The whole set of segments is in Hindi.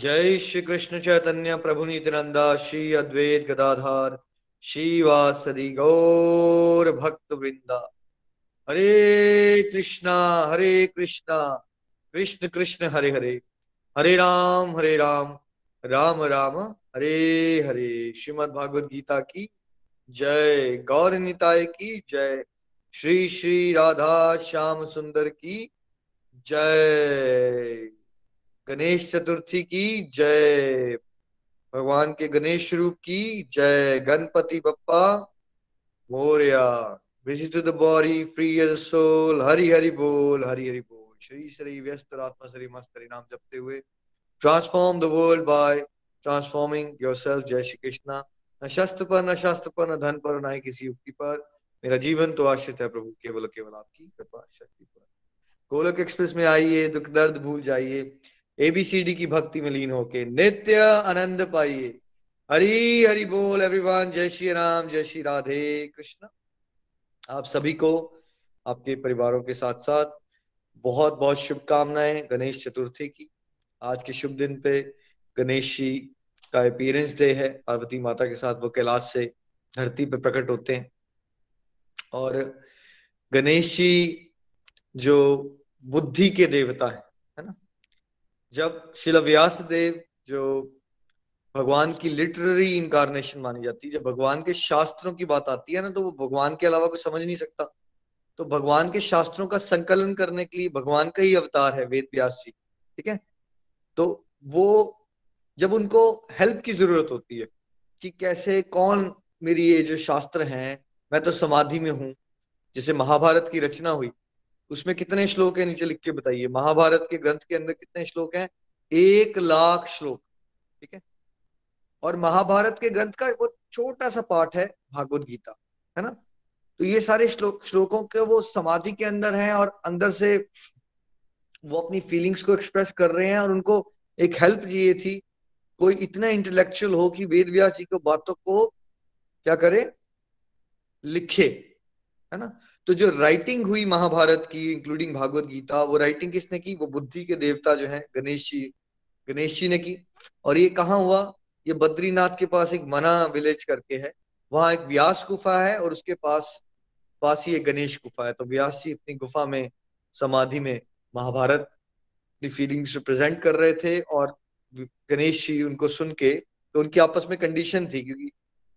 जय श्री कृष्ण चैतन्य प्रभु नित्यानंदा, श्री अद्वैत गदाधार श्रीवासदि गौर भक्त वृंदा हरे कृष्णा हरे कृष्णा, कृष्ण कृष्ण, हरे हरे। हरे राम हरे राम राम राम, हरे हरे। श्रीमद भागवत गीता की जय गौर निताय की जय, श्री श्री राधा श्याम सुंदर की जय। गणेश चतुर्थी की जय। भगवान के गणेश रूप की जय। Ganpati Bappa, Moriya. Visit the body free as soul Hari Hari बोल, हरि हरि बोल। श्री श्री व्यस्त, आत्मा श्री मस्त हरि नाम जपते हुए। Transform the world by transforming yourself जय श्री कृष्णा। न शस्त्र पर, न शास्त्र पर, न धन पर, न ही किसी युक्ति पर। मेरा जीवन तो आश्रित है प्रभु, केवल केवल आपकी कृपा, शक्ति पर। गोलक एक्सप्रेस में आइए, दुख दर्द भूल जाइए। एबीसीडी की भक्ति में लीन होके नित्य आनंद पाइए। हरी, हरि बोल एवरीवन जय श्री राम, जय श्री राधे कृष्ण। आप सभी को, आपके परिवारों के साथ साथ बहुत बहुत शुभकामनाएँ गणेश चतुर्थी की। आज के शुभ दिन पे गणेश जी का अपीयरेंस डे है। पार्वती माता के साथ वो कैलाश से धरती पे प्रकट होते हैं। और गणेश जी जो बुद्धि के देवता है जब शिल व्यास देव जो भगवान की लिटरेरी इंकारनेशन मानी जाती है, जब भगवान के शास्त्रों की बात आती है ना तो वो भगवान के अलावा कुछ समझ नहीं सकता। तो भगवान के शास्त्रों का संकलन करने के लिए भगवान का ही अवतार है वेद व्यास जी, ठीक है? तो वो जब उनको हेल्प की ज़रूरत होती है कि कैसे, कौन मेरी ये जो शास्त्र हैं, मैं तो समाधि में हूँ, जैसे महाभारत की रचना हुई उसमें कितने श्लोक है नीचे लिख के बताइए। महाभारत के ग्रंथ के अंदर कितने श्लोक हैं? एक लाख श्लोक, ठीक है? और महाभारत के ग्रंथ का वो छोटा सा पार्ट है, भागवत गीता, है ना? तो ये सारे श्लोक, श्लोकों के वो समाधि के अंदर हैं और अंदर से वो अपनी फीलिंग्स को एक्सप्रेस कर रहे हैं और उनको एक हेल्प चाहिए थी। कोई इतना इंटेलेक्चुअल हो कि वेद व्यास जी को बातों को, क्या करे? लिखे, है ना? तो जो राइटिंग हुई महाभारत की इंक्लूडिंग भागवत गीता, वो राइटिंग किसने की? वो बुद्धि के देवता जो है, गणेश जी गणेश जी ने की। और ये कहा हुआ? ये बद्रीनाथ के पास एक मना विलेज करके है। वहाँ एक व्यास गुफा है और उसके पास पास ही एक गणेश गुफा है। तो व्यास जी अपनी गुफा में, समाधि में महाभारत की फीलिंग्स रिप्रेजेंट कर रहे थे और गणेश जी उनको सुन के तो उनकी आपस में कंडीशन थी, क्योंकि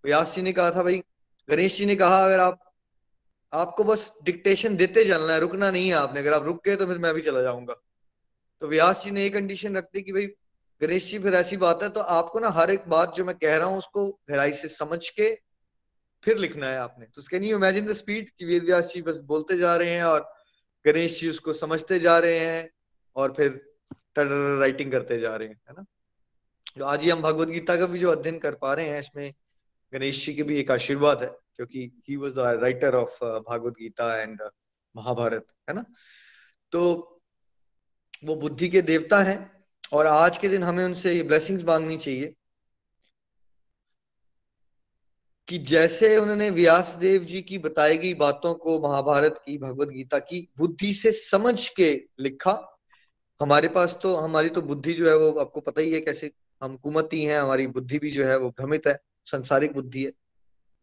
व्यास जी ने कहा था, भाई, गणेश जी ने कहा, अगर आप आपको बस डिक्टेशन देते चलना है, रुकना नहीं है आपने। अगर आप रुक गए तो फिर मैं भी चला जाऊँगा। तो व्यास जी ने ये कंडीशन रख दी कि भाई, गणेश जी, फिर ऐसी बात है तो आपको ना हर एक बात जो मैं कह रहा हूँ, उसको गहराई से समझ के फिर लिखना है आपने। तो can you imagine the speed कि वेद व्यास जी बस बोलते जा रहे हैं और गणेश जी उसको समझते जा रहे हैं और फिर राइटिंग करते जा रहे हैं, है ना? तो आज ही हम भगवत गीता का भी जो अध्ययन कर पा रहे हैं, इसमें गणेश जी के भी एक आशीर्वाद है। क्योंकि he was the writer of Bhagavad Gita and Mahabharat है ना? तो वो बुद्धि के देवता हैं और आज के दिन हमें उनसे ये ब्लेसिंग्स मांगनी चाहिए कि जैसे उन्होंने व्यास देव जी की बताई गई बातों को महाभारत की भगवत गीता की बुद्धि से समझ के लिखा, हमारे पास तो हमारी तो बुद्धि जो है वो आपको पता ही है कैसे हम कुमती हैं, हमारी बुद्धि भी जो है वो भ्रमित है, संसारिक बुद्धि है।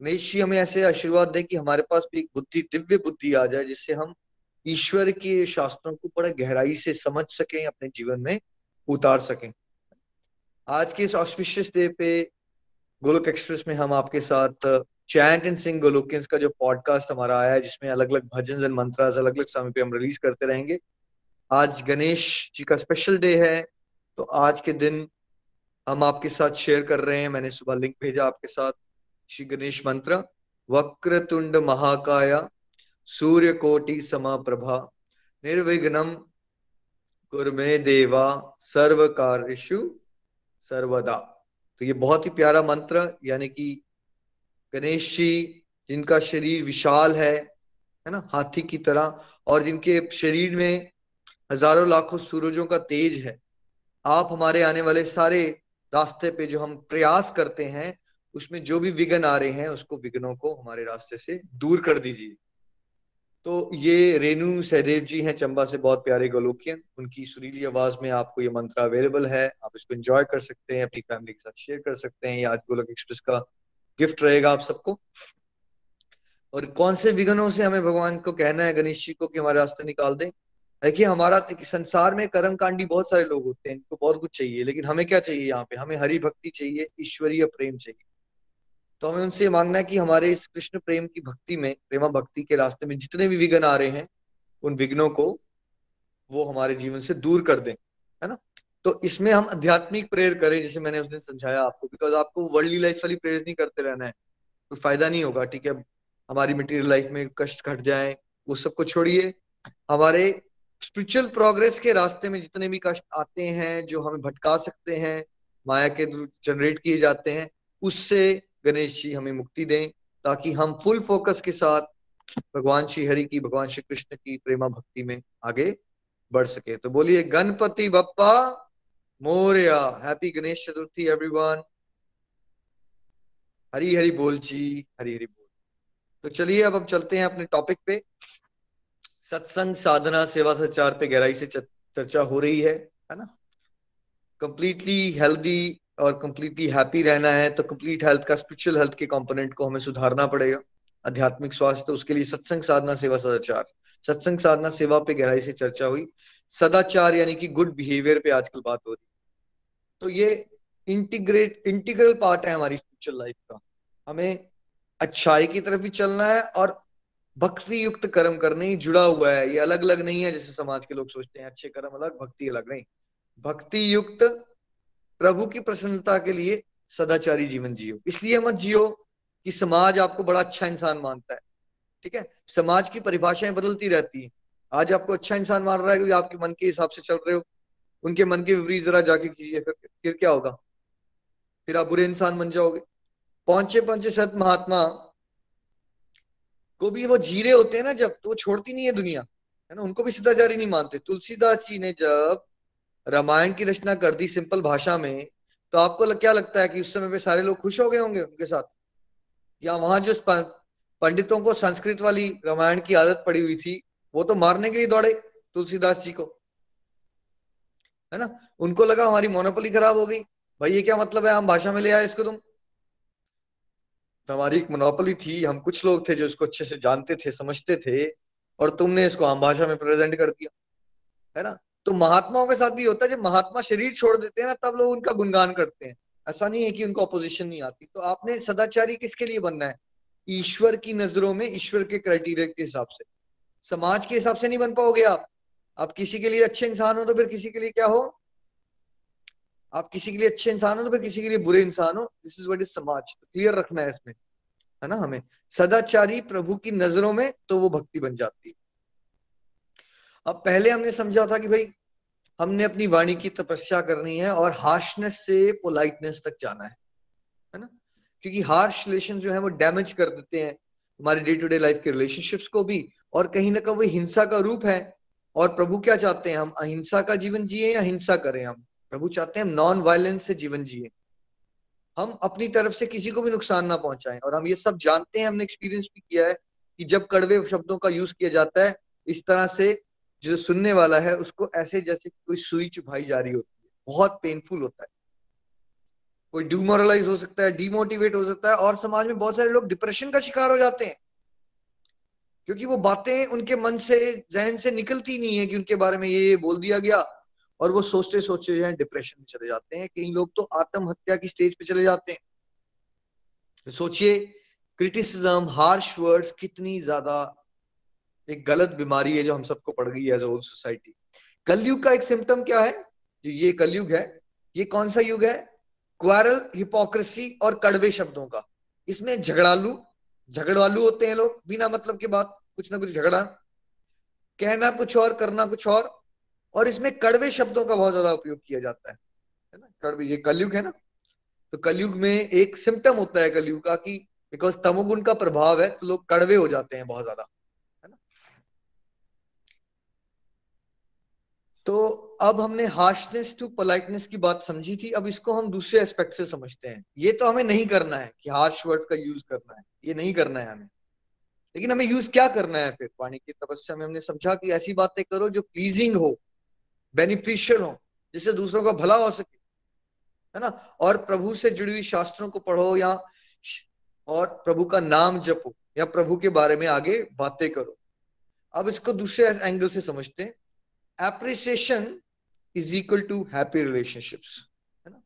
गणेश जी हमें ऐसे आशीर्वाद दें कि हमारे पास भी एक बुद्धि, दिव्य बुद्धि आ जाए, जिससे हम ईश्वर के शास्त्रों को बड़ा गहराई से समझ सकें, अपने जीवन में उतार सकें। आज के इस ऑस्पिशियस डे पे गोलोक एक्सप्रेस में हम आपके साथ चैंट एंड सिंग गोलोकियंस का जो पॉडकास्ट हमारा आया है, जिसमें अलग अलग भजन एंड मंत्रास अलग अलग समय पे हम रिलीज़ करते रहेंगे। आज गणेश जी का स्पेशल डे है तो आज के दिन हम आपके साथ शेयर कर रहे हैं। मैंने सुबह लिंक भेजा आपके साथ। श्री गणेश मंत्र वक्र तुंड महाकाया सूर्य कोटि प्रभा निर्विघ्नम कुरमे देवा सर्व कार्यशु सर्वदा। तो ये बहुत ही प्यारा मंत्र, यानी कि गणेश जी, जिनका शरीर विशाल है है ना, हाथी की तरह, और जिनके शरीर में हज़ारों लाखों सूरजों का तेज है। आप हमारे आने वाले सारे रास्ते पे जो हम प्रयास करते हैं उसमें जो भी विघ्न आ रहे हैं, उसको विघ्नों को हमारे रास्ते से दूर कर दीजिए। तो ये रेणु सहदेव जी हैं, चंबा से बहुत प्यारे गोलोकियन। उनकी सुरीली आवाज़ में आपको ये मंत्र अवेलेबल है। आप इसको एंजॉय कर सकते हैं, अपनी फैमिली के साथ शेयर कर सकते हैं। ये आज गोलक एक्सप्रेस का गिफ्ट रहेगा आप सबको। और कौन से विघ्नों से हमें भगवान को कहना है, गणेश जी को कि हमारे रास्ते निकाल दें? देखिए, हमारा संसार में कर्म कांडी बहुत सारे लोग होते हैं, इनको बहुत कुछ चाहिए, लेकिन हमें क्या चाहिए यहाँ पे? हमें हरि भक्ति चाहिए, ईश्वरीय प्रेम चाहिए। तो हमें उनसे मांगना है कि हमारे इस कृष्ण प्रेम की भक्ति में, प्रेमा भक्ति के रास्ते में जितने भी विघ्न आ रहे हैं, उन विघ्नों को वो हमारे जीवन से दूर कर दें, है ना? तो इसमें हम आध्यात्मिक प्रेयर करें, जैसे मैंने उस दिन समझाया आपको बिकॉज़ आपको वर्ल्डली लाइफ वाली प्रेयर नहीं करते रहना है कोई तो फ़ायदा नहीं होगा, ठीक है? हमारी मटेरियल लाइफ में कष्ट घट जाए, वो सबको छोड़िए। हमारे स्पिरिचुअल प्रोग्रेस के रास्ते में जितने भी कष्ट आते हैं, जो हमें भटका सकते हैं, माया के जनरेट किए जाते हैं, उससे गणेश जी हमें मुक्ति दें, ताकि हम फुल फोकस के साथ भगवान श्री हरि की, भगवान श्री कृष्ण की प्रेमा भक्ति में आगे बढ़ सके। तो बोलिए, गणपति बप्पा, मोरिया। हैप्पी गणेश चतुर्थी एवरीवन हरी हरी बोल जी, हरी हरी बोल। तो चलिए, अब हम चलते हैं अपने टॉपिक पे। सत्संग साधना, सेवा सचार पे गहराई से चर्चा हो रही है है ना? कंप्लीटली हेल्दी और कंप्लीटली हैप्पी रहना है तो कंप्लीट हेल्थ का स्पिरिचुअल हेल्थ के कंपोनेंट को हमें सुधारना पड़ेगा। आध्यात्मिक स्वास्थ्य, उसके लिए सत्संग साधना सेवा सदाचार। सत्संग साधना सेवा पे गहराई से चर्चा हुई। सदाचार यानी कि गुड बिहेवियर पे आजकल बात हो रही तो ये इंटीग्रेट इंटीग्रल पार्ट है हमारी स्पिरिचुअल लाइफ का। हमें अच्छाई की तरफ़ भी चलना है और भक्ति युक्त कर्म करने ही जुड़ा हुआ है। ये अलग अलग नहीं है जैसे समाज के लोग सोचते हैं, अच्छे कर्म अलग, भक्ति अलग नहीं। भक्ति युक्त प्रभु की प्रसन्नता के लिए सदाचारी जीवन जियो। इसलिए मत जियो कि समाज आपको बड़ा अच्छा इंसान मानता है। ठीक है? समाज की परिभाषाएँ बदलती रहती है। आज आपको अच्छा इंसान मान रहा है क्योंकि आपके मन के हिसाब से चल रहे हो। उनके मन के विपरीत जरा जाके कीजिए, फिर फिर क्या होगा? फिर आप बुरे इंसान बन जाओगे। पहुँचे पहुँचे सत महात्मा को भी वो जीरे होते हैं ना जब तो वो छोड़ती नहीं है दुनिया। है ना? उनको भी सदाचारी नहीं मानते। तुलसीदास जी ने जब रामायण की रचना कर दी सिंपल भाषा में तो आपको क्या लगता है कि उस समय पे सारे लोग खुश हो गए होंगे उनके साथ? या वहाँ जो पंडितों को संस्कृत वाली रामायण की आदत पड़ी हुई थी, वो तो मारने के लिए दौड़े तुलसीदास जी को। है ना? उनको लगा हमारी मोनोपली खराब हो गई। भाई, ये क्या मतलब है? हम भाषा में ले आए इसको तुम। तो हमारी एक मोनोपली थी। हम कुछ लोग थे जो इसको अच्छे से जानते थे, समझते थे, और तुमने इसको आम भाषा में प्रेजेंट कर दिया। है ना? तो महात्माओं के साथ भी होता है, जब महात्मा शरीर छोड़ देते हैं ना, तब लोग उनका गुणगान करते हैं। ऐसा नहीं है कि उनको अपोजिशन नहीं आती। तो आपने सदाचारी किसके लिए बनना है? ईश्वर की नज़रों में, ईश्वर के क्राइटेरिया के हिसाब से। समाज के हिसाब से नहीं बन पाओगे आप। आप किसी के लिए अच्छे इंसान हो तो फिर किसी के लिए क्या हो? आप किसी के लिए अच्छे इंसान हो तो फिर किसी के लिए बुरे इंसान हो। दिस इज़ वट इज़ समाज। क्लियर रखना है इसमें। है ना हमें? सदाचारी प्रभु की नज़रों में तो वो भक्ति बन जाती है। अब पहले हमने समझा था कि भाई, हमने अपनी वाणी की तपस्या करनी है और हार्शनेस से पोलाइटनेस तक जाना है। है ना? क्योंकि हार्श रिलेशन जो है वो डैमेज कर देते हैं हमारे डे टू डे लाइफ के रिलेशनशिप्स को भी और कहीं ना कहीं वो हिंसा का रूप है। और प्रभु क्या चाहते हैं? हम अहिंसा का जीवन जिए या हिंसा करें हम? प्रभु चाहते हैं हम नॉन वायलेंस से जीवन जिए। हम अपनी तरफ़ से किसी को भी नुकसान ना पहुंचाएँ। और हम ये सब जानते हैं, हमने एक्सपीरियंस भी किया है कि जब कड़वे शब्दों का यूज़ किया जाता है, इस तरह से जो सुनने वाला है, उसको ऐसे जैसे कोई सुई चुभाई जा रही होती है। बहुत पेनफुल होता है। कोई डिमोरलाइज हो सकता है डिमोटिवेट हो सकता है, और समाज में बहुत सारे लोग डिप्रेशन का शिकार हो जाते हैं। क्योंकि वो बातें उनके मन से, जहन से निकलती नहीं है कि उनके बारे में ये बोल दिया गया। और वो सोचते सोचते जो है डिप्रेशन में चले जाते हैं। कई लोग तो आत्महत्या की स्टेज पे चले जाते हैं। तो सोचिए क्रिटिसिज्म हार्श वर्ड्स कितनी ज़्यादा एक गलत बीमारी है जो हम सबको पड़ गई है एज ओल्ड सोसाइटी कलयुग का एक सिम्टम क्या है? जो, ये कलयुग है। ये कौन सा युग है? क्वारल हिपोक्रेसी और कड़वे शब्दों का। इसमें झगड़ालू, झगड़वालू होते हैं लोग, बिना मतलब की बात, कुछ ना कुछ झगड़ा। कहना कुछ और, करना कुछ और और इसमें कड़वे शब्दों का बहुत ज़्यादा उपयोग किया जाता है। है ना? कड़वे, ये कलयुग है ना? तो कलयुग में एक सिम्टम होता है कलयुग का कि बिकॉज़ तमोगुण का प्रभाव है तो लोग कड़वे हो जाते हैं बहुत ज़्यादा है ना तो अब हमने हार्शनेस टू पोलाइटनेस की बात समझी थी, अब इसको हम दूसरे एस्पेक्ट से समझते हैं। ये तो हमें नहीं करना है कि हार्श वर्ड्स का यूज़ करना है, ये नहीं करना है हमें। लेकिन हमें यूज़ क्या करना है फिर? पानी की तपस्या में हमने समझा कि ऐसी बातें करो जो प्लीजिंग हो बेनिफिशियल हो, जिससे दूसरों का भला हो सके, है ना? और प्रभु से जुड़ी हुई शास्त्रों को पढ़ो या और प्रभु का नाम जपो या प्रभु के बारे में आगे बातें करो। अब इसको दूसरे एंगल से समझते हैं। Appreciation is equal to happy relationships है ना?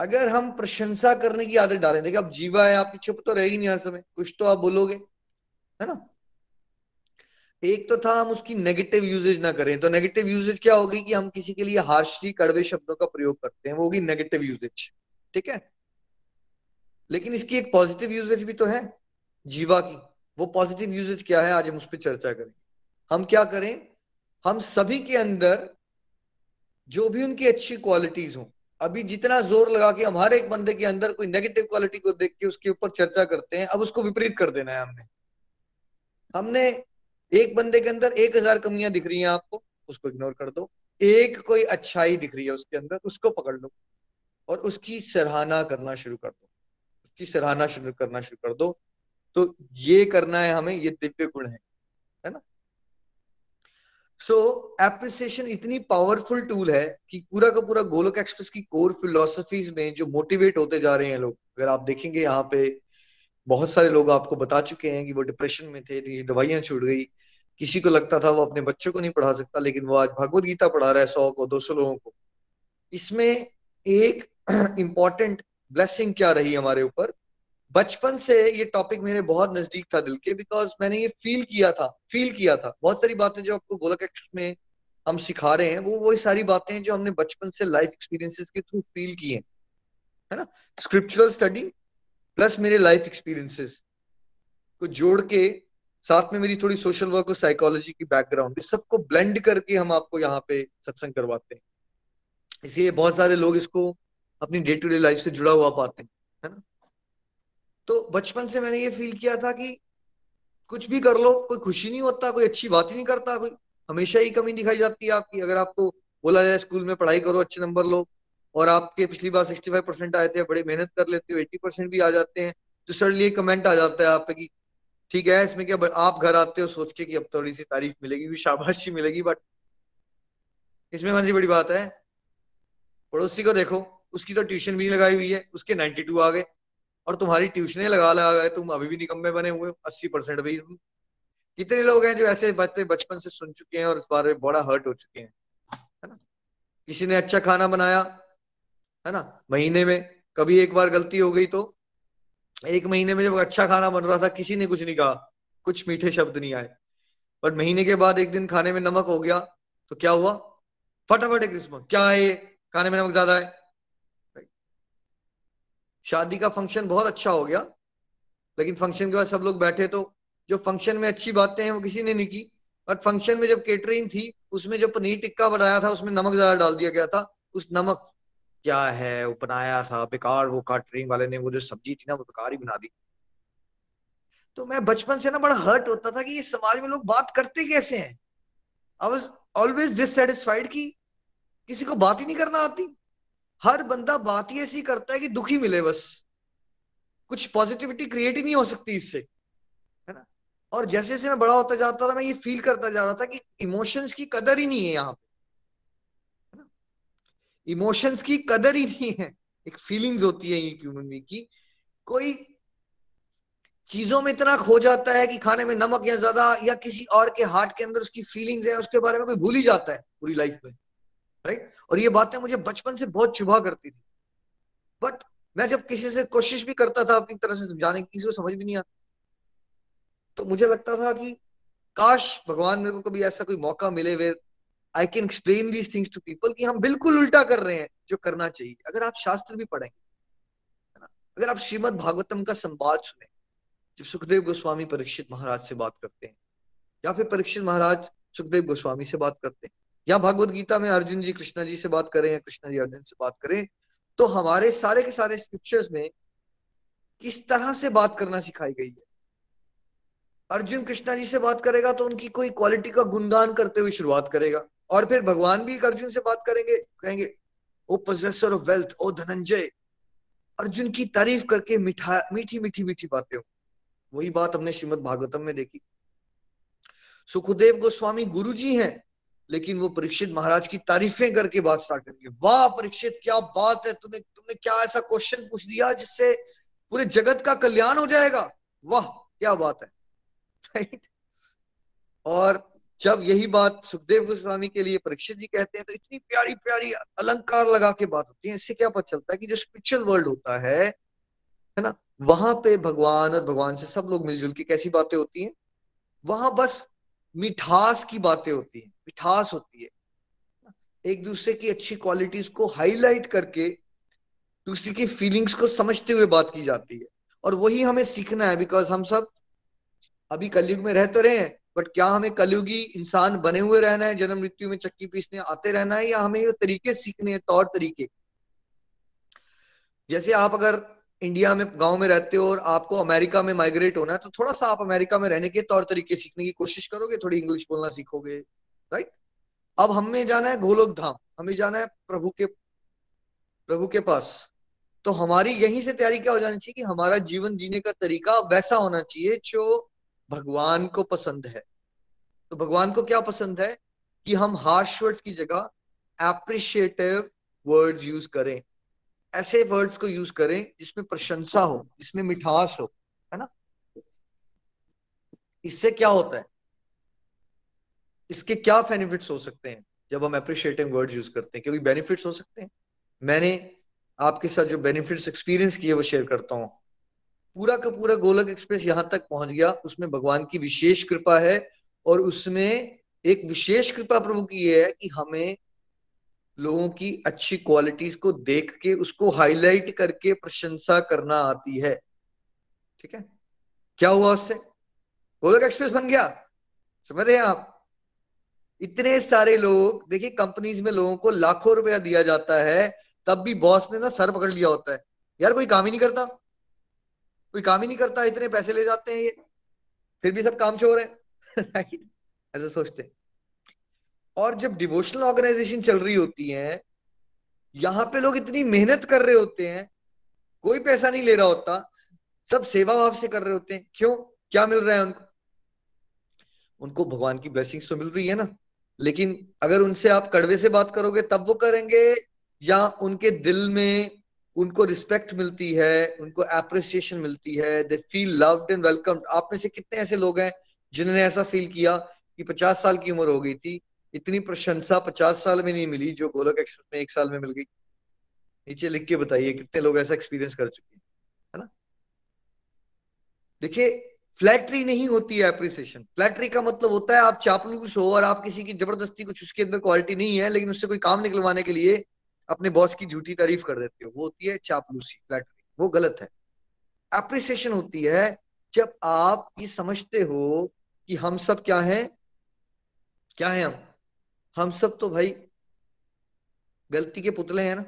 अगर हम प्रशंसा करने की आदत डालें, देखिए अब जीवा है, आपकी चुप तो रहेगी नहीं हर समय, कुछ तो आप बोलोगे, है ना? एक तो था हम उसकी नेगेटिव यूजेज ना करें तो नेगेटिव यूजेज क्या होगी कि हम किसी के लिए हार्शली कड़वे शब्दों का प्रयोग करते हैं, वो होगी नेगेटिव यूजेज ठीक है? लेकिन इसकी एक पॉजिटिव यूजेज भी तो है, जीवा की, वो पॉजिटिव यूजेज क्या है, आज हम उस पर चर्चा करेंगे। हम क्या करें? हम सभी के अंदर जो भी उनकी अच्छी क्वालिटीज हो, अभी जितना ज़ोर लगा के हमारे एक बंदे के अंदर कोई नेगेटिव क्वालिटी को देख के उसके ऊपर चर्चा करते हैं, अब उसको विपरीत कर देना है हमने। हमने एक बंदे के अंदर एक हज़ार कमियाँ दिख रही हैं आपको, उसको इग्नोर कर दो। एक कोई अच्छाई दिख रही है उसके अंदर, उसको पकड़ लो और उसकी सराहना करना शुरू कर दो। उसकी सराहना शुरू करना शुरू कर दो। तो ये करना है हमें, ये दिव्य गुण है है ना? सो एप्रिसिएशन इतनी पावरफुल टूल है कि पूरा का पूरा गोलक एक्सप्रेस की कोर फिलोसफीज में जो मोटिवेट होते जा रहे हैं लोग, अगर आप देखेंगे यहाँ पे, बहुत सारे लोग आपको बता चुके हैं कि वो डिप्रेशन में थे दवाइयाँ छूट गई। किसी को लगता था वो अपने बच्चों को नहीं पढ़ा सकता, लेकिन वो आज भगवत गीता पढ़ा रहा है सौ को, दो सौ लोगों को। इसमें एक इंपॉर्टेंट ब्लेसिंग क्या रही हमारे ऊपर? बचपन से ये टॉपिक मेरे बहुत नज़दीक था दिल के बिकॉज़ मैंने ये फील किया था फील किया था। बहुत सारी बातें जो आपको गोलक में हम सिखा रहे हैं, वो वही सारी बातें जो हमने बचपन से लाइफ एक्सपीरियंसेस के थ्रू फील किए है। ना? स्क्रिप्चुरल स्टडी प्लस मेरे लाइफ एक्सपीरियंसेस को जोड़ के साथ में मेरी थोड़ी सोशल वर्क और साइकोलॉजी की बैकग्राउंड इस सबको ब्लेंड करके हम आपको यहाँ पे सत्संग करवाते हैं। इसलिए बहुत सारे लोग इसको अपनी डे टू डे लाइफ से जुड़ा हुआ पाते हैं, है ना? तो बचपन से मैंने ये फील किया था कि कुछ भी कर लो, कोई खुशी नहीं होता, कोई अच्छी बात ही नहीं करता, कोई हमेशा ही कमी दिखाई जाती है आपकी। अगर आपको बोला जाए स्कूल में पढ़ाई करो, अच्छे नंबर लो, और आपके पिछली बार 65 परसेंट आए थे, बड़े मेहनत कर लेते हो 80 परसेंट भी आ जाते हैं तो सडनली कमेंट आ जाता है आप पे कि ठीक है, इसमें क्या आप घर आते हो सोच के कि अब थोड़ी सी तारीफ़ मिलेगी भी, शाबाशी मिलेगी बट इसमें कौन सी बड़ी बात है? पड़ोसी को देखो, उसकी तो ट्यूशन भी लगाई हुई है, उसके 92 आ गए। और तुम्हारी ट्यूशने लगा लगा गए, तुम अभी भी निकम्मे बने हुए अस्सी परसेंट भी कितने लोग हैं जो ऐसे बातें बचपन से सुन चुके हैं और इस बारे में बड़ा हर्ट हो चुके हैं, है ना? किसी ने अच्छा खाना बनाया, है ना? महीने में, कभी एक बार गलती हो गई तो एक महीने में जब अच्छा खाना बन रहा था, किसी ने कुछ नहीं कहा, कुछ मीठे शब्द नहीं आए। बट महीने के बाद एक दिन खाने में नमक हो गया तो क्या हुआ? फटाफट एक क्या है ये? खाने में नमक ज़्यादा है? शादी का फ़ंक्शन बहुत अच्छा हो गया। लेकिन फ़ंक्शन के बाद सब लोग बैठे तो जो फ़ंक्शन में अच्छी बातें हैं वो किसी ने नहीं की। बट फ़ंक्शन में जब केटरिंग थी, उसमें जो पनीर टिक्का बनाया था, उसमें नमक ज़्यादा डाल दिया गया था। उस नमक क्या है? वो बनाया था, बेकार वो कैटरिंग वाले ने, वो जो सब्ज़ी थी ना, वो बेकार ही बना दी। तो मैं बचपन से ना बड़ा हर्ट होता था कि ये समाज में लोग बात करते कैसे हैं? आई वॉज़ ऑलवेज डिससेटिस्फाइड की किसी को बात ही नहीं करना आती। हर बंदा बात ही ऐसी करता है कि दुखी मिले बस। कुछ पॉजिटिविटी क्रिएट ही नहीं हो सकती इससे, है ना? और जैसे जैसे मैं बड़ा होता जाता था, मैं ये फील करता जा रहा था कि इमोशंस की कदर ही नहीं है यहाँ पे इमोशंस की कदर ही नहीं है। एक फीलिंग्स होती है ह्यूमन बींग की। कोई चीज़ों में इतना खो जाता है कि खाने में नमक या ज़्यादा या किसी और के हार्ट के अंदर उसकी फीलिंग्स है, उसके बारे में कोई भूल ही जाता है पूरी लाइफ में। राइट और ये बातें मुझे बचपन से बहुत चुभा करती थी। बट मैं जब किसी से कोशिश भी करता था अपनी तरह से समझाने की, किसी को समझ भी नहीं आता। तो मुझे लगता था कि, काश भगवान मेरे को कभी ऐसा कोई मौका मिले way I can explain these things to people कि हम बिल्कुल उल्टा कर रहे हैं जो करना चाहिए। अगर आप शास्त्र भी पढ़ेंगे अगर आप श्रीमद भागवतम का संवाद सुने, जब सुखदेव गोस्वामी परीक्षित महाराज से बात करते हैं, या फिर परीक्षित महाराज सुखदेव गोस्वामी से बात करते हैं या भगवत गीता में अर्जुन जी, कृष्णा जी से बात करें या कृष्णा जी, अर्जुन से बात करें तो हमारे सारे के सारे स्क्रिप्चर्स में किस तरह से बात करना सिखाई गई है? अर्जुन कृष्णा जी से बात करेगा तो उनकी कोई क्वालिटी का गुणगान करते हुए शुरुआत करेगा। और फिर भगवान भी अर्जुन से बात करेंगे, कहेंगे, O possessor of wealth O Dhananjay, Arjun की तारीफ़ करके मिठा, मीठी मीठी मीठी बातें हो। वही बात हमने श्रीमद भागवतम में देखी। सुखदेव गोस्वामी गुरु जी हैं लेकिन वो परीक्षित महाराज की तारीफें करके बात स्टार्ट करेंगे वाह, परीक्षित, क्या बात है तुमने तुमने क्या ऐसा क्वेश्चन पूछ दिया जिससे पूरे जगत का कल्याण हो जाएगा? वाह, क्या बात है। और जब यही बात सुखदेव गोस्वामी के लिए परीक्षित जी कहते हैं तो इतनी प्यारी प्यारी अलंकार लगा के बात होती है। इससे क्या पता चलता है कि जो स्पिरिचुअल वर्ल्ड होता है है ना, वहाँ पे भगवान और भगवान से सब लोग मिलजुल के कैसी बातें होती हैं? वहाँ बस मिठास की बातें होती हैं, मिठास होती है। एक दूसरे की अच्छी क्वालिटीज को हाईलाइट करके दूसरे की फीलिंग्स को समझते हुए बात की जाती है। और वही हमें सीखना है बिकॉज़ हम सब अभी कलयुग में रह तो रहे हैं बट क्या हमें कलयुगी इंसान बने हुए रहना है, जन्म मृत्यु में चक्की पीसने आते रहना है, या हमें ये तरीके सीखने हैं, तौर तरीके? जैसे आप अगर इंडिया में, गाँव में रहते हो और आपको अमेरिका में माइग्रेट होना है तो थोड़ा सा आप अमेरिका में रहने के तौर तरीके सीखने की कोशिश करोगे, थोड़ी इंग्लिश बोलना सीखोगे राइट अब हमें जाना है गोलोक धाम हमें जाना है प्रभु के प्रभु के पास। तो हमारी यहीं से तैयारी क्या हो जानी चाहिए कि हमारा जीवन जीने का तरीका वैसा होना चाहिए जो भगवान को पसंद है। तो भगवान को क्या पसंद है? कि हम हार्श वर्ड्स की जगह एप्रिशिएटिव वर्ड्स यूज़ करें। ऐसे वर्ड्स को यूज़ करें जिसमें प्रशंसा हो, जिसमें मिठास हो, है ना? इससे क्या होता है? इसके क्या बेनिफिट्स हो सकते हैं जब हम अप्रिशिएटिव वर्ड्स यूज़ करते हैं? क्योंकि बेनिफिट्स हो सकते हैं। मैंने आपके साथ जो बेनिफिट्स एक्सपीरियंस किए, वो शेयर करता हूँ। पूरा का पूरा गोलक एक्सप्रेस यहाँ तक पहुँच गया। उसमें भगवान की विशेष कृपा है और उसमें एक विशेष कृपा प्रभु की यह है कि हमें लोगों की अच्छी क्वालिटीज को देख के, उसको हाईलाइट करके प्रशंसा करना आती है। ठीक है? क्या हुआ उससे? गोलक एक्सप्रेस बन गया। समझ रहे हैं आप? इतने सारे लोग, देखिए कंपनीज़ में लोगों को लाखों रुपया दिया जाता है, तब भी बॉस ने ना सर पकड़ लिया होता है। यार, कोई काम ही नहीं करता। कोई काम ही नहीं करता, इतने पैसे ले जाते हैं ये। फिर भी सब काम रहे हैं। ऐसा सोचते हैं। और जब डिवोशनल ऑर्गेनाइजेशन चल रही होती है, यहाँ पे लोग इतनी मेहनत कर रहे होते हैं, कोई पैसा नहीं ले रहा होता, सब सेवा भाव से कर रहे होते हैं। क्यों? क्या मिल रहा है उनको? उनको भगवान की ब्लेसिंग्स तो मिल रही है ना। लेकिन अगर उनसे आप कड़वे से बात करोगे, तब वो करेंगे, या उनके दिल में उनको रिस्पेक्ट मिलती है, उनको अप्रिसिएशन मिलती है they feel loved and welcomed आप में से कितने ऐसे लोग हैं जिन्होंने ऐसा फील किया कि पचास साल की उम्र हो गई थी इतनी प्रशंसा पचास साल में नहीं मिली, जो गोलक एक्सप्रेस में एक साल में मिल गई। नीचे लिख के बताइए कितने लोग ऐसा एक्सपीरियंस कर चुके हैं, है ना? देखिए फ्लैटरी नहीं होती है अप्रिसिएशन फ्लैटरी का मतलब होता है आप चापलूस हो और आप किसी की ज़बरदस्ती कुछ उसके अंदर क्वालिटी नहीं है, लेकिन उससे कोई काम निकलवाने के लिए अपने बॉस की झूठी तारीफ़ कर देते हो। वो होती है चापलूसी फ्लैटरी वो गलत है। अप्रिसिएशन होती है जब आप ये समझते हो कि हम सब क्या हैं? क्या है हम? हम सब तो भाई गलती के पुतले हैं ना।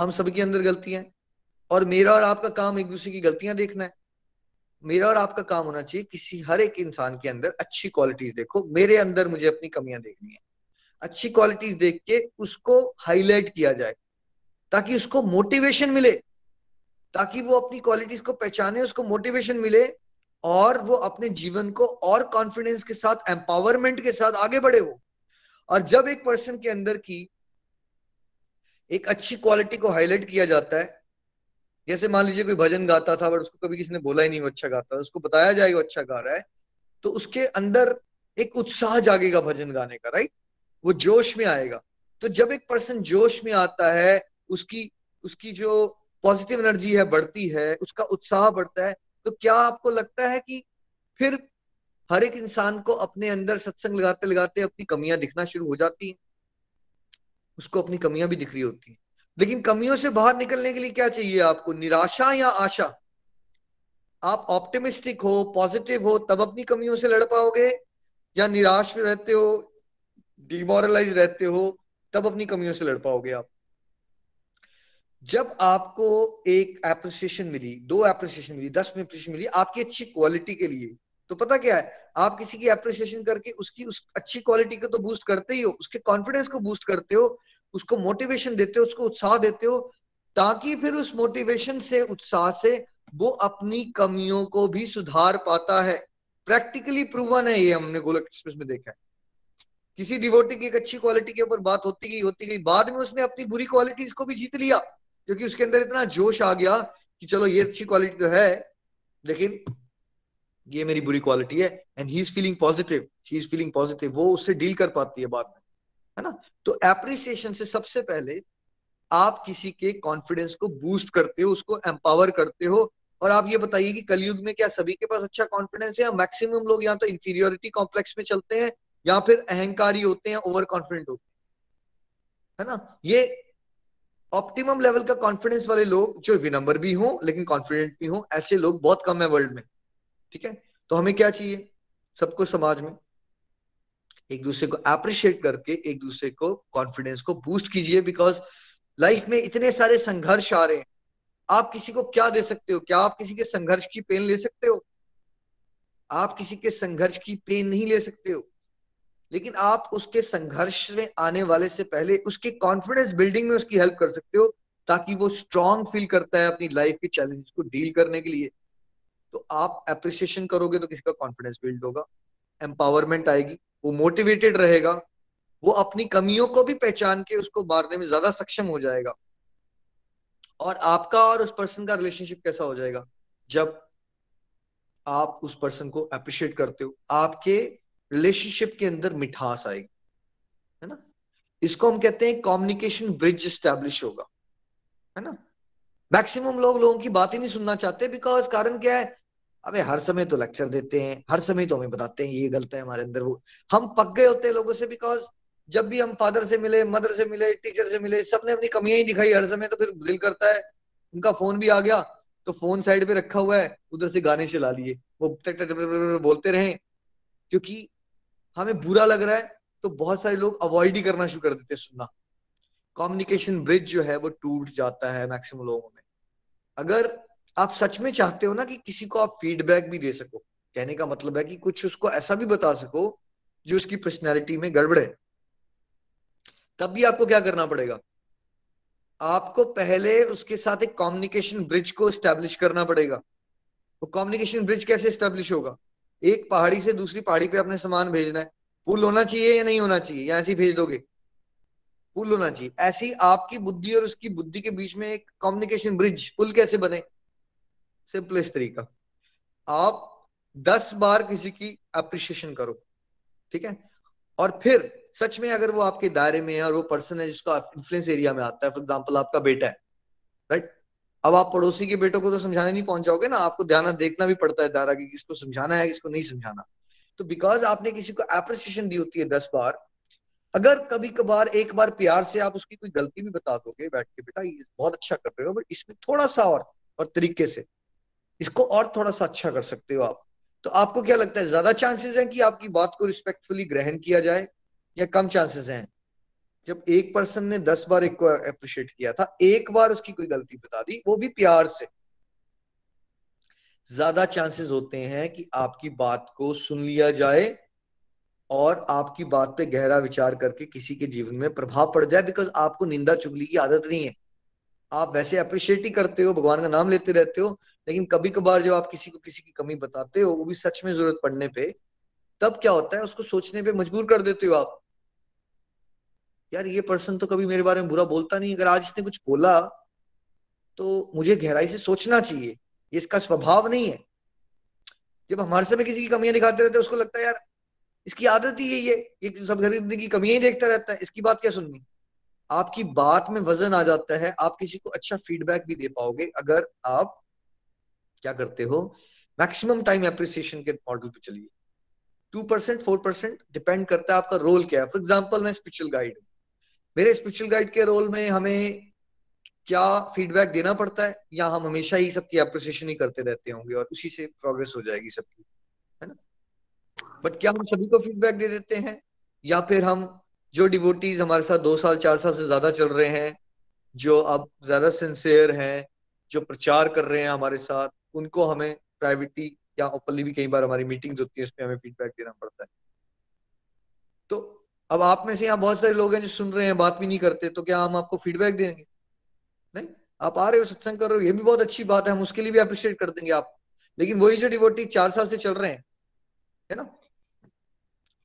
हम सबके अंदर गलतियाँ हैं। और मेरा और आपका काम एक दूसरे की गलतियाँ देखना है। मेरा और आपका काम होना चाहिए किसी हर एक इंसान के अंदर अच्छी क्वालिटीज देखो। मेरे अंदर मुझे अपनी कमियाँ देखनी है। अच्छी क्वालिटीज देख के उसको हाईलाइट किया जाए। ताकि उसको मोटिवेशन मिले। ताकि वो अपनी क्वालिटीज को पहचाने, उसको मोटिवेशन मिले और वो अपने जीवन को और कॉन्फिडेंस के साथ एम्पावरमेंट के साथ आगे बढ़े वो। और जब एक पर्सन के अंदर की एक अच्छी क्वालिटी को हाईलाइट किया जाता है, जैसे मान लीजिए कोई भजन गाता था, बट उसको कभी किसी ने बोला ही नहीं वो अच्छा गाता है उसको बताया जाएगा अच्छा गा रहा है तो उसके अंदर एक उत्साह जागेगा भजन गाने का राइट वो जोश में आएगा। तो जब एक पर्सन जोश में आता है, उसकी उसकी जो पॉजिटिव एनर्जी है बढ़ती है, उसका उत्साह बढ़ता है तो क्या आपको लगता है कि फिर हर एक इंसान को अपने अंदर सत्संग लगाते लगाते अपनी कमियाँ दिखना शुरू हो जाती हैं। उसको अपनी कमियाँ भी दिख रही होती हैं। लेकिन कमियों से बाहर निकलने के लिए क्या चाहिए आपको? निराशा या आशा? आप ऑप्टिमिस्टिक हो पॉजिटिव हो, तब अपनी कमियों से लड़ पाओगे। या निराश में रहते हो डिमोरलाइज रहते हो, तब अपनी कमियों से लड़ पाओगे आप। जब आपको एक एप्रिसिएशन मिली, दो एप्रिसिएशन मिली, दस में एप्रिसिएशन मिली, आपकी अच्छी क्वालिटी के लिए तो पता क्या है? आप किसी की एप्रिसिएशन करके उसकी, उस अच्छी क्वालिटी को तो बूस्ट करते ही हो, उसके कॉन्फिडेंस को बूस्ट करते हो, उसको मोटिवेशन देते हो, उसको उत्साह देते हो, ताकि फिर उस मोटिवेशन से, उत्साह से वो अपनी कमियों को भी सुधार पाता है। प्रैक्टिकली प्रूवन है ये, हमने गोलक एक्सप्रेस में देखा है। किसी डिवोटी की एक अच्छी क्वालिटी के ऊपर बात होती गई होती गई, बाद में उसने अपनी बुरी क्वालिटीज को भी जीत लिया, क्योंकि उसके अंदर इतना जोश आ गया कि चलो ये अच्छी क्वालिटी तो है, लेकिन ये मेरी बुरी क्वालिटी है and he is feeling positive she is feeling positive वो उससे डील कर पाती है बाद में, है ना? तो एप्रिसिएशन से सबसे पहले आप किसी के कॉन्फिडेंस को बूस्ट करते हो, उसको एम्पावर करते हो, और आप ये बताइए कि कलयुग में क्या सभी के पास अच्छा कॉन्फिडेंस है, या मैक्सिमम लोग या तो इंफीरियोरिटी कॉम्प्लेक्स में चलते हैं, या फिर अहंकारी होते हैं ओवर कॉन्फिडेंट होते हैं, है ना? ये ऑप्टिमम लेवल का कॉन्फिडेंस वाले लोग, जो विनम्र भी हो, लेकिन कॉन्फिडेंट भी हो, ऐसे लोग बहुत कम है वर्ल्ड में। ठीक है? तो हमें क्या चाहिए? सबको समाज में। एक दूसरे को अप्रिशिएट करके, एक दूसरे को कॉन्फिडेंस को बूस्ट कीजिए बिकॉज़ लाइफ में इतने सारे संघर्ष आ रहे हैं। आप किसी को क्या दे सकते हो? क्या आप किसी के संघर्ष की पेन ले सकते हो? आप किसी के संघर्ष की पेन नहीं ले सकते हो। लेकिन आप उसके संघर्ष में आने वाले से पहले उसके कॉन्फिडेंस बिल्डिंग में उसकी हेल्प कर सकते हो ताकि वो स्ट्रांग फील करता है अपनी लाइफ के चैलेंज को डील करने के लिए। तो आप अप्रिसिएशन करोगे तो किसी का कॉन्फिडेंस बिल्ड होगा एम्पावरमेंट आएगी, वो मोटिवेटेड रहेगा, वो अपनी कमियों को भी पहचान के उसको मारने में ज़्यादा सक्षम हो जाएगा। और आपका और उस पर्सन का रिलेशनशिप कैसा हो जाएगा? जब आप उस पर्सन को अप्रिशिएट करते हो, आपके रिलेशनशिप के अंदर मिठास आएगी, है ना? इसको हम कहते हैं कम्युनिकेशन ब्रिज स्टैब्लिश होगा, है ना? मैक्सिमम लोग लोगों की बात ही नहीं सुनना चाहते बिकॉज़ कारण क्या है? अबे, हर समय तो लेक्चर देते हैं, हर समय तो हमें बताते हैं, ये गलत है हमारे अंदर वो। हम पक गए होते हैं लोगों से बिकॉज़ जब भी हम फादर से मिले मदर से मिले टीचर से मिले, सबने अपनी कमियाँ ही दिखाई हर समय तो फिर दिल करता है। उनका फ़ोन भी आ गया तो फ़ोन साइड पे रखा हुआ है, उधर से गाने चला लिए। वो बोलते रहे, क्योंकि हमें बुरा लग रहा है तो बहुत सारे लोग अवॉइड ही करना शुरू कर देते हैं सुनना। कम्युनिकेशन ब्रिज जो है, वो टूट जाता है मैक्सिमम लोगों में। अगर आप सच में चाहते हो ना कि किसी को आप फीडबैक भी दे सको, कहने का मतलब है कि कुछ उसको ऐसा भी बता सको जो उसकी पर्सनैलिटी में गड़बड़ है। तब भी आपको क्या करना पड़ेगा? आपको पहले उसके साथ एक कम्युनिकेशन ब्रिज को स्टैब्लिश करना पड़ेगा। वो कम्युनिकेशन ब्रिज कैसे स्टैब्लिश होगा? एक पहाड़ी से दूसरी पहाड़ी पे अपने सामान भेजना है। पुल होना चाहिए या नहीं होना चाहिए? या ऐसे ही भेज दोगे। पुल होना चाहिए ऐसी आपकी बुद्धि और उसकी बुद्धि के बीच में एक कम्युनिकेशन ब्रिज पुल कैसे बने? सिंपलेस्ट तरीका। आप दस बार किसी की अप्रिशिएशन करो, ठीक है? और फिर सच में अगर वो आपके दायरे में है और वो पर्सन है जिसका इन्फ्लुएंस एरिया में आता है फॉर एग्ज़ाम्पल आपका बेटा है राइट अब आप पड़ोसी के बेटों को तो समझाने नहीं पहुँच जाओगे ना, आपको ध्यान देखना भी पड़ता है, दारा की किसको समझाना है, किसको नहीं समझाना। तो बिकॉज़ आपने किसी को अप्रिसिएशन दी होती है दस बार अगर कभी कभार एक बार प्यार से आप उसकी कोई गलती भी बता दोगे, बैठ के बेटा बहुत अच्छा कर रहे हो, बट इसमें थोड़ा सा और और तरीके से। इसको और थोड़ा सा अच्छा कर सकते हो आप। तो आपको क्या लगता है, ज़्यादा चांसेस है कि आपकी बात को रिस्पेक्टफुली ग्रहण किया जाए, या कम चांसेस हैं? जब एक पर्सन ने दस बार एक को अप्रिशिएट किया था, एक बार उसकी कोई गलती बता दी, वो भी प्यार से। ज़्यादा चांसेस होते हैं कि आपकी बात को सुन लिया जाए और आपकी बात पे गहरा विचार करके किसी के जीवन में प्रभाव पड़ जाए बिकॉज़ आपको निंदा चुगली की आदत नहीं है। आप वैसे अप्रिशिएट ही करते हो, भगवान का नाम लेते रहते हो, लेकिन कभी कभार जब आप किसी को किसी की कमी बताते हो, वो भी सच में ज़रूरत पड़ने पे, तब क्या होता है, उसको सोचने पे मजबूर कर देते हो आप। यार, ये पर्सन तो कभी मेरे बारे में बुरा बोलता नहीं, अगर आज इसने कुछ बोला तो मुझे गहराई से सोचना चाहिए, ये इसका स्वभाव नहीं है। जब हमारे समय किसी की कमियाँ दिखाते रहते हैं, उसको लगता है, यार इसकी आदत ही यही है ये सब खरीदने की कमी ही देखता रहता है। इसकी बात क्या सुननी? आपकी बात में वज़न आ जाता है, आप किसी को अच्छा फीडबैक भी दे पाओगे। अगर आप क्या करते हो मैक्सिमम टाइम एप्रिसिएशन के मॉडल पे चलिए। Two percent four percent depend करता है आपका रोल क्या है। फॉर एग्ज़ाम्पल मैं स्पिरिचुअल गाइड हूँ। मेरे स्पिरिचुअल गाइड के रोल में हमें क्या फीडबैक देना पड़ता है? या हम हमेशा ही सबकी अप्रिसिएशन ही करते रहते होंगे और उसी से प्रोग्रेस हो जाएगी सबकी। बट क्या हम सभी को फीडबैक दे देते हैं? या फिर हम जो डिवोटीज हमारे साथ दो साल, चार साल से ज़्यादा चल रहे हैं, जो अब ज़्यादा सिंसियर हैं, जो प्रचार कर रहे हैं हमारे साथ, उनको हमें प्राइवेटी या ओपनली भी कई बार हमारी मीटिंग्स होती है उसमें हमें फीडबैक देना पड़ता है। तो अब आप में से यहाँ बहुत सारे लोग हैं जो सुन रहे हैं, बात भी नहीं करते तो क्या हम आपको फीडबैक देंगे? नहीं? आप आ रहे हो, सत्संग कर रहे हो, ये भी बहुत अच्छी बात है, हम उसके लिए भी अप्रिशिएट कर देंगे आप। लेकिन वही जो डिवोटी चार साल से चल रहे हैं, है ना?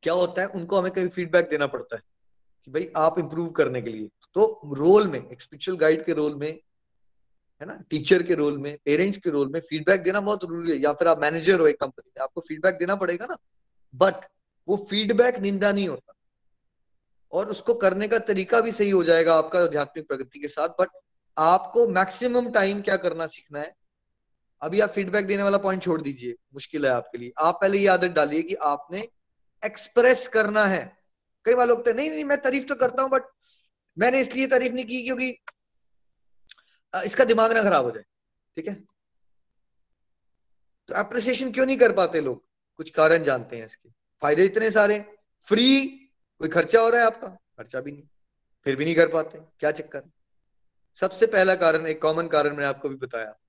क्या होता है, उनको हमें कभी फीडबैक देना पड़ता है कि भाई आप इम्प्रूव करने के लिए। तो रोल में स्पिरिचुअल गाइड के रोल में, है ना टीचर के रोल में पेरेंट्स के रोल में फीडबैक देना बहुत ज़रूरी है। या फिर आप मैनेजर हो एक कंपनी में, आपको फीडबैक देना पड़ेगा ना। बट वो फीडबैक निंदा नहीं होता। और उसको करने का तरीका भी सही हो जाएगा आपका आध्यात्मिक प्रगति के साथ। बट आपको मैक्सिमम टाइम क्या करना सीखना है? अभी आप फीडबैक देने वाला पॉइंट छोड़ दीजिए। मुश्किल है आपके लिए। आप पहले ये आदत डालिए कि आपने एक्सप्रेस करना है। कई बार लोग नहीं नहीं, मैं तारीफ़ तो करता हूँ बट मैंने इसलिए तारीफ़ नहीं की क्योंकि इसका दिमाग ना खराब हो जाए। ठीक है? तो अप्रिसिएशन क्यों नहीं कर पाते लोग? कुछ कारण जानते हैं इसके। फ़ायदे इतने सारे। फ्री कोई खर्चा हो रहा है आपका? खर्चा भी नहीं। फिर भी नहीं कर पाते। क्या चक्कर? सबसे पहला कारण, एक कॉमन कारण मैंने आपको भी बताया।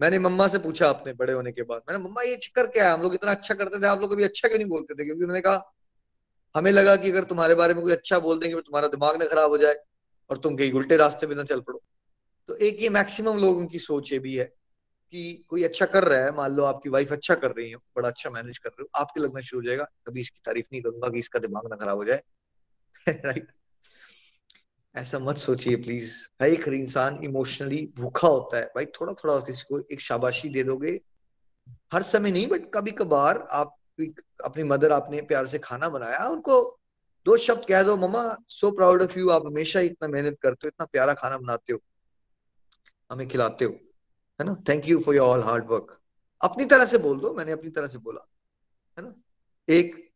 मैंने मम्मा से पूछा अपने बड़े होने के बाद। मैंने मम्मा, ये चक्कर क्या है? हम लोग इतना अच्छा करते थे, आप लोग कभी अच्छा क्यों नहीं बोलते थे? क्योंकि उन्होंने कहा, हमें लगा कि अगर तुम्हारे बारे में कोई अच्छा बोल देंगे तो तुम्हारा दिमाग ना खराब हो जाए और तुम कहीं उल्टे रास्ते पे ना चल पड़ो। तो एक ये मैक्सिमम लोगों की सोच ये भी है कि कोई अच्छा कर रहा है, मान लो आपकी वाइफ अच्छा कर रही है, बड़ा अच्छा मैनेज कर रहे हो, आपके लगना शुरू हो जाएगा, कभी इसकी तारीफ़ नहीं करूँगा कि इसका दिमाग ना खराब हो जाए। राइट ऐसा मत सोचिए प्लीज़ हर एक इंसान इमोशनली भूखा होता है। भाई थोड़ा थोड़ा किसी को एक शाबाशी दे दोगे। हर समय नहीं बट कभी कभार आप अपनी मदर आपने प्यार से खाना बनाया, उनको दो शब्द कह दो mama so proud of you आप हमेशा इतना मेहनत करते हो, इतना प्यारा खाना बनाते हो। हमें खिलाते हो। है ना? Thank you for your all hard work अपनी तरह से बोल दो, मैंने अपनी तरह से बोला। है ना? एक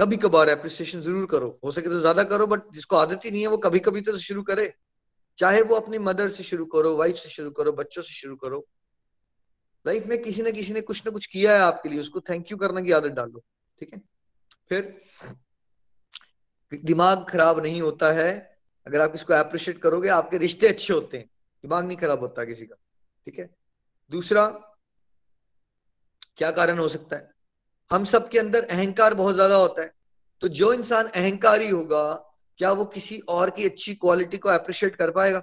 कभी कभार एप्रिसिएशन ज़रूर करो। हो सके तो ज़्यादा करो बट जिसको आदत ही नहीं है, वो कभी कभी तो शुरू करे। चाहे वो अपनी मदर से शुरू करो वाइफ से शुरू करो, बच्चों से शुरू करो। लाइफ में किसी ना किसी ने कुछ ना कुछ किया है आपके लिए, उसको थैंक यू करने की आदत डालो, ठीक है? फिर दिमाग खराब नहीं होता है। अगर आप इसको अप्रिशिएट करोगे, आपके रिश्ते अच्छे होते हैं। दिमाग नहीं खराब होता किसी का, ठीक है? दूसरा, क्या कारण हो सकता है? हम सब के अंदर अहंकार बहुत ज़्यादा होता है। तो जो इंसान अहंकारी होगा, क्या वो किसी और की अच्छी क्वालिटी को अप्रिशिएट कर पाएगा?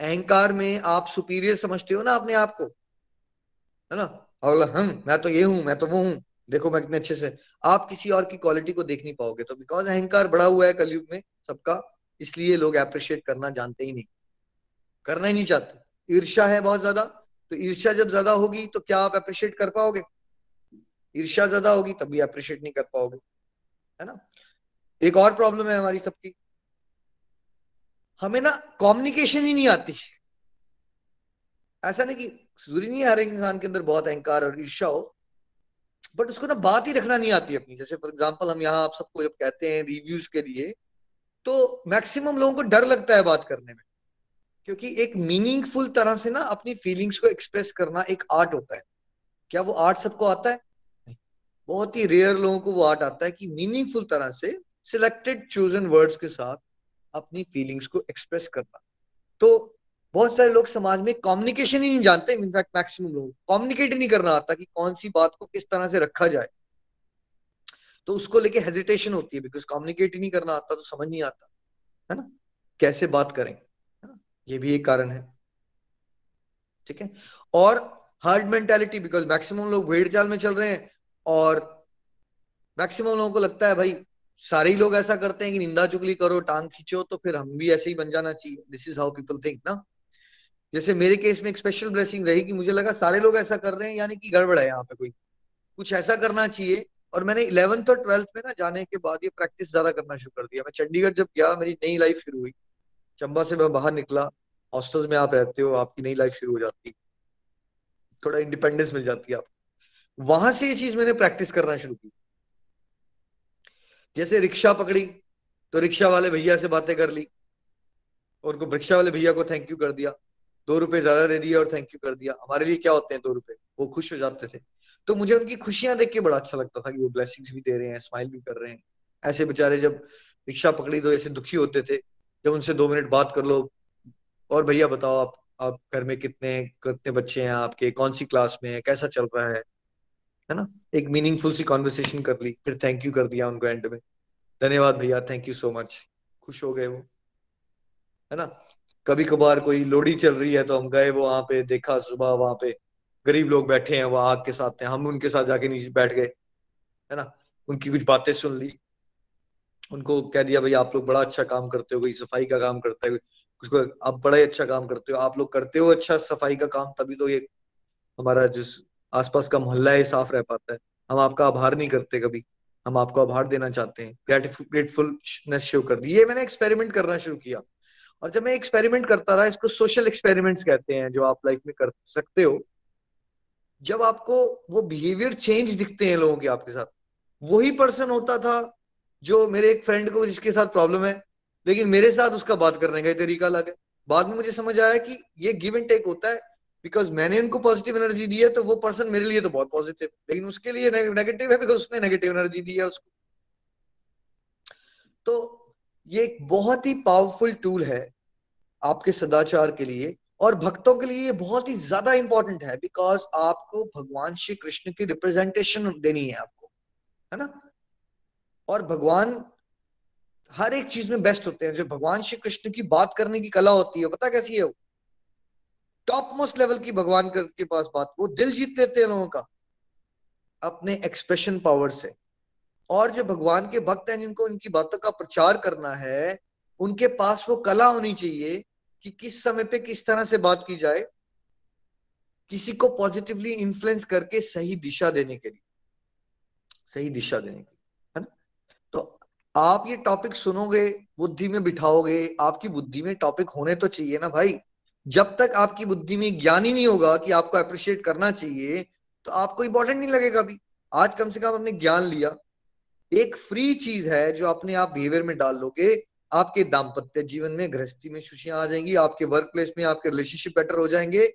अहंकार में आप सुपीरियर समझते हो ना अपने आप को? है ना? और हम मैं तो ये हूँ, मैं तो वो हूँ। देखो मैं कितने अच्छे से आप किसी और की क्वालिटी को देख नहीं पाओगे तो बिकॉज़ अहंकार बड़ा हुआ है कलयुग में सबका, इसलिए लोग अप्रिशिएट करना जानते ही नहीं। करना ही नहीं चाहते। ईर्षा है बहुत ज़्यादा तो ईर्षा जब ज़्यादा होगी तो क्या आप अप्रिशिएट कर पाओगे? ईर्षा ज़्यादा होगी तभी अप्रिशिएट नहीं कर पाओगे, है ना? एक और प्रॉब्लम है हमारी सबकी। हमें ना कम्युनिकेशन ही नहीं आती। ऐसा नहीं कि ज़रूरी नहीं हर एक इंसान के अंदर बहुत अहंकार और ईर्षा हो बट उसको ना बात ही रखना नहीं आती अपनी। जैसे फॉर एग्ज़ाम्पल हम यहाँ आप सबको जब कहते हैं रिव्यूज़ के लिए तो मैक्सिमम लोगों को डर लगता है बात करने में, क्योंकि एक मीनिंगफुल तरह से ना अपनी फीलिंग्स को एक्सप्रेस करना एक आर्ट होता है। क्या वो आर्ट सबको आता है? बहुत ही रेयर लोगों को वो आर्ट आता है कि मीनिंगफुल तरह से सिलेक्टेड चूजन वर्ड्स के साथ अपनी फीलिंग्स को एक्सप्रेस करना। तो बहुत सारे लोग समाज में कम्युनिकेशन ही नहीं जानते इनफैक्ट मैक्सिमम लोग। कम्युनिकेट नहीं करना आता कि कौन सी बात को किस तरह से रखा जाए। तो उसको लेके हेजिटेशन होती है बिकॉज़ कम्युनिकेट ही नहीं करना आता तो समझ नहीं आता, है ना? कैसे बात करें, है ये भी एक कारण है। ठीक है? और हार्ड मेंटेलिटी बिकॉज़ मैक्सिमम लोग भेड़ चाल में चल रहे हैं और मैक्सिमम लोगों को लगता है, भाई, सारे ही लोग ऐसा करते हैं कि निंदा चुगली करो, टांग खींचो तो फिर हम भी ऐसे ही बन जाना चाहिए। This is how people think ना? जैसे मेरे केस में एक स्पेशल ब्लेसिंग रही कि मुझे लगा सारे लोग ऐसा कर रहे हैं, यानी कि गड़बड़ है यहाँ पे कोई। कुछ ऐसा करना चाहिए, और मैंने इलेवंथ और ट्वेल्थ में ना जाने के बाद ये प्रैक्टिस ज़्यादा करना शुरू कर दिया। मैं चंडीगढ़ जब गया, मेरी नई लाइफ शुरू हुई। चंबा से मैं बाहर निकला हॉस्टल में आप रहते हो, आपकी नई लाइफ शुरू हो जाती। थोड़ा इंडिपेंडेंस मिल जाती है आपको। वहाँ से ये चीज़ मैंने प्रैक्टिस करना शुरू की। जैसे रिक्शा पकड़ी तो रिक्शा वाले भैया से बातें कर ली, और उनको रिक्शा वाले भैया को थैंक यू कर दिया, दो रुपए ज़्यादा दे दिया और थैंक यू कर दिया। हमारे लिए क्या होते हैं दो रुपए? वो खुश हो जाते थे। तो मुझे उनकी खुशियाँ देख के बड़ा अच्छा लगता था कि वो ब्लेसिंग्स भी दे रहे हैं स्माइल भी कर रहे हैं। ऐसे बेचारे जब रिक्शा पकड़ी तो ऐसे दुखी होते थे, जब उनसे दो मिनट बात कर लो, और भैया बताओ आप आप घर में कितने कितने बच्चे हैं आपके, कौन सी क्लास में है, कैसा चल रहा है? है ना? एक मीनिंगफुल सी कॉन्वर्सेशन कर ली, फिर थैंक यू कर दिया उनको एंड में। धन्यवाद भैया थैंक यू सो मच खुश हो गए वो, है ना? कभी कभार कोई लोड़ी चल रही है तो हम गए वो वहाँ पे, देखा सुबह वहाँ पे, गरीब लोग बैठे हैं वो आग के साथ हैं हम उनके साथ जाके नीचे बैठ गए, है ना? उनकी कुछ बातें सुन ली। उनको कह दिया भाई आप लोग बड़ा अच्छा काम करते हो, कोई सफ़ाई का काम करता है उसको आप बड़ा ही अच्छा काम करते हो, आप लोग करते हो अच्छा सफ़ाई का काम, तभी तो ये हमारा जिस आसपास का मोहल्ला ही साफ़ रह पाता है। हम आपका आभार नहीं करते कभी। हम आपको आभार देना चाहते हैं। ग्रेटफुलनेस शो कर दी। ये मैंने एक्सपेरिमेंट करना शुरू किया। और जब मैं एक्सपेरिमेंट करता रहा, इसको सोशल एक्सपेरिमेंट्स कहते हैं, जो आप लाइफ में कर सकते हो। जब आपको वो बिहेवियर चेंज दिखते हैं लोगों के आपके साथ। वही पर्सन होता था जो मेरे एक फ्रेंड को जिसके साथ प्रॉब्लम है, लेकिन मेरे साथ उसका बात करने का तरीका अलग है। बाद में मुझे समझ आया कि ये गिव एंड टेक होता है। बिकॉज़ मैंने उनको पॉजिटिव एनर्जी दी है तो वो पर्सन मेरे लिए तो बहुत पॉजिटिव लेकिन उसके लिए नेगेटिव है बिकॉज़ उसने नेगेटिव एनर्जी दी है उसको। तो ये एक बहुत ही पावरफुल टूल है आपके सदाचार के लिए, और भक्तों के लिए बहुत ही ज़्यादा इंपॉर्टेंट है बिकॉज़ आपको भगवान श्री कृष्ण की रिप्रेजेंटेशन देनी है आपको, है ना? और भगवान हर एक चीज़ में बेस्ट होते हैं। जो भगवान श्री कृष्ण की बात करने की कला होती है पता कैसी है वो? टॉप मोस्ट लेवल की भगवान के पास बात, वो दिल जीत लेते हैं लोगों का, अपने एक्सप्रेशन पावर से। और जो भगवान के भक्त हैं, जिनको उनकी बातों का प्रचार करना है, उनके पास वो कला होनी चाहिए कि किस समय पे किस तरह से बात की जाए, किसी को पॉजिटिवली इन्फ्लुएंस करके सही दिशा देने के लिए। सही दिशा देने के लिए, है ना? तो आप ये टॉपिक सुनोगे, बुद्धि में बिठाओगे, आपकी बुद्धि में टॉपिक होने तो चाहिए ना भाई। जब तक आपकी बुद्धि में ज्ञान ही नहीं होगा कि आपको अप्रिशिएट करना चाहिए तो आपको इंपॉर्टेंट नहीं लगेगा अभी आज कम से कम आपने ज्ञान लिया। एक फ्री चीज़ है जो अपने आप बिहेवियर में डाल लोगे, आपके दाम्पत्य जीवन में गृहस्थी में खुशियाँ आ जाएँगी, आपके वर्क प्लेस में आपके रिलेशनशिप बेटर हो जाएँगे।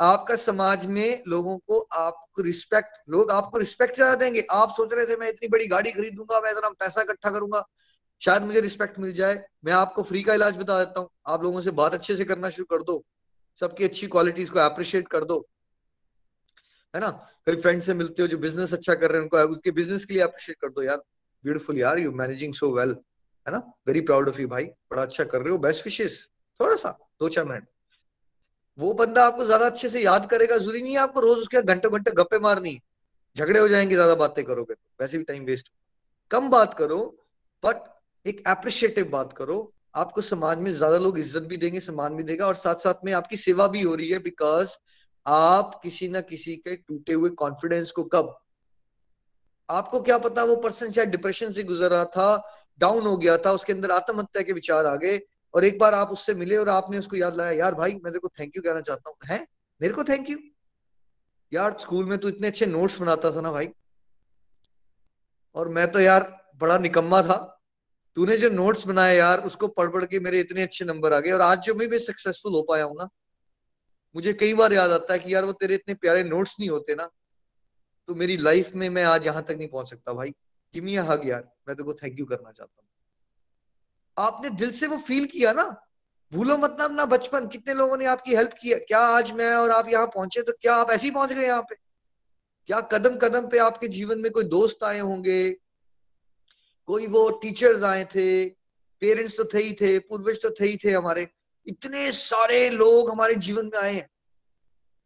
आपका समाज में लोगों को आपको रिस्पेक्ट लोग आपको रिस्पेक्ट ज़्यादा देंगे। आप सोच रहे थे, मैं इतनी बड़ी गाड़ी खरीदूँगा, मैं इतना पैसा इकट्ठा करूँगा। शायद मुझे रिस्पेक्ट मिल जाए। मैं आपको फ्री का इलाज बता देता हूँ। आप लोगों से बात अच्छे से करना शुरू कर दो। सबकी अच्छी क्वालिटीज को अप्रिशिएट कर दो। है ना? कई फ्रेंड से मिलते हो जो बिज़नेस अच्छा कर रहे हैं, उनको उसके बिज़नेस के लिए अप्रिशिएट कर दो। यार ब्यूटीफुल यार यू मैनेजिंग सो वेल है ना? वेरी प्राउड ऑफ़ यू भाई। बड़ा अच्छा कर रहे हो। बेस्ट विशेष थोड़ा सा दो चार मिनट। वो बंदा आपको ज़्यादा अच्छे से याद करेगा। ज़रूरी नहीं है आपको रोज उसके घंटे घंटे गप्पे मारनी। झगड़े हो जाएँगे, ज़्यादा बातें करोगे तो। वैसे भी टाइम वेस्ट कम बात करो बट एक अप्रिशिएटिव बात करो। आपको समाज में ज़्यादा लोग इज़्ज़त भी देंगे, सम्मान भी देगा और साथ साथ में आपकी सेवा भी हो रही है बिकॉज़ आप किसी ना किसी के टूटे हुए कॉन्फिडेंस को कब? आपको क्या पता वो पर्सन शायद डिप्रेशन से गुजर रहा था डाउन हो गया था, उसके अंदर आत्महत्या के विचार आ गए और एक बार आप उससे मिले और आपने उसको याद लाया, यार भाई, मैं तेरे थैंक यू कहना चाहता हूँ। है? मेरे को थैंक यू यार स्कूल में तू इतने अच्छे नोट्स बनाता था ना भाई। और मैं तो यार बड़ा निकम्मा था। तूने जो नोट्स बनाए यार, उसको पढ़ पढ़ के मेरे इतने अच्छे नंबर आ गए और आज जो मैं भी सक्सेसफुल हो पाया हूँ ना, मुझे कई बार याद आता है कि यार वो तेरे इतने प्यारे नोट्स नहीं होते ना तो मेरी लाइफ में मैं आज यहाँ तक नहीं पहुँच सकता भाई। किमिया हग यार, मैं तेरे को थैंक यू करना चाहता हूँ। आपने दिल से वो फील किया ना, भूलो मत ना बचपन, कितने लोगों ने आपकी हेल्प किया क्या आज मैं और आप यहाँ पहुँचे तो क्या आप ऐसे ही पहुँच गए यहाँ पे? क्या कदम कदम पे आपके जीवन में कोई दोस्त आए होंगे? कोई वो टीचर्स आए थे पेरेंट्स तो थे ही थे, पूर्वज तो थे ही थे हमारे। इतने सारे लोग हमारे जीवन में आए हैं।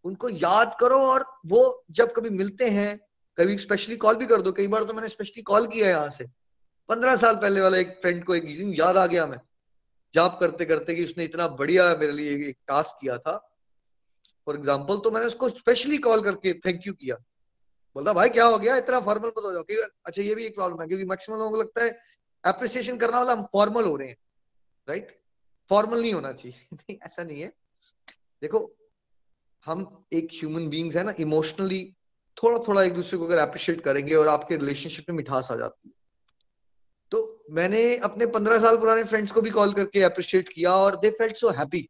उनको याद करो और वो जब कभी मिलते हैं, कभी स्पेशली कॉल भी कर दो। कई बार तो मैंने स्पेशली कॉल किया है यहाँ से। पंद्रह साल पहले वाला एक फ्रेंड को एक दिन याद आ गया मैं। जॉब करते करते कि उसने इतना बढ़िया मेरे लिए एक टास्क किया था। फॉर एग्ज़ाम्पल तो मैंने उसको स्पेशली कॉल करके थैंक यू किया। बोलता, भाई, क्या हो गया? इतना फॉर्मल मत हो जाओ। अच्छा ये भी एक प्रॉब्लम है, क्योंकि मैक्सिमम लोगों को लगता है अप्रिसिएशन करना वाला हम फॉर्मल हो रहे हैं राइट फॉर्मल नहीं होना चाहिए। ऐसा नहीं है। देखो, हम एक ह्यूमन बींग्स है ना इमोशनली थोड़ा थोड़ा एक दूसरे को अगर अप्रिशिएट करेंगे और आपके रिलेशनशिप में मिठास आ जाती है। तो मैंने अपने पंद्रह साल पुराने फ्रेंड्स को भी कॉल करके अप्रिशिएट किया और दे फेल्ट सो हैप्पी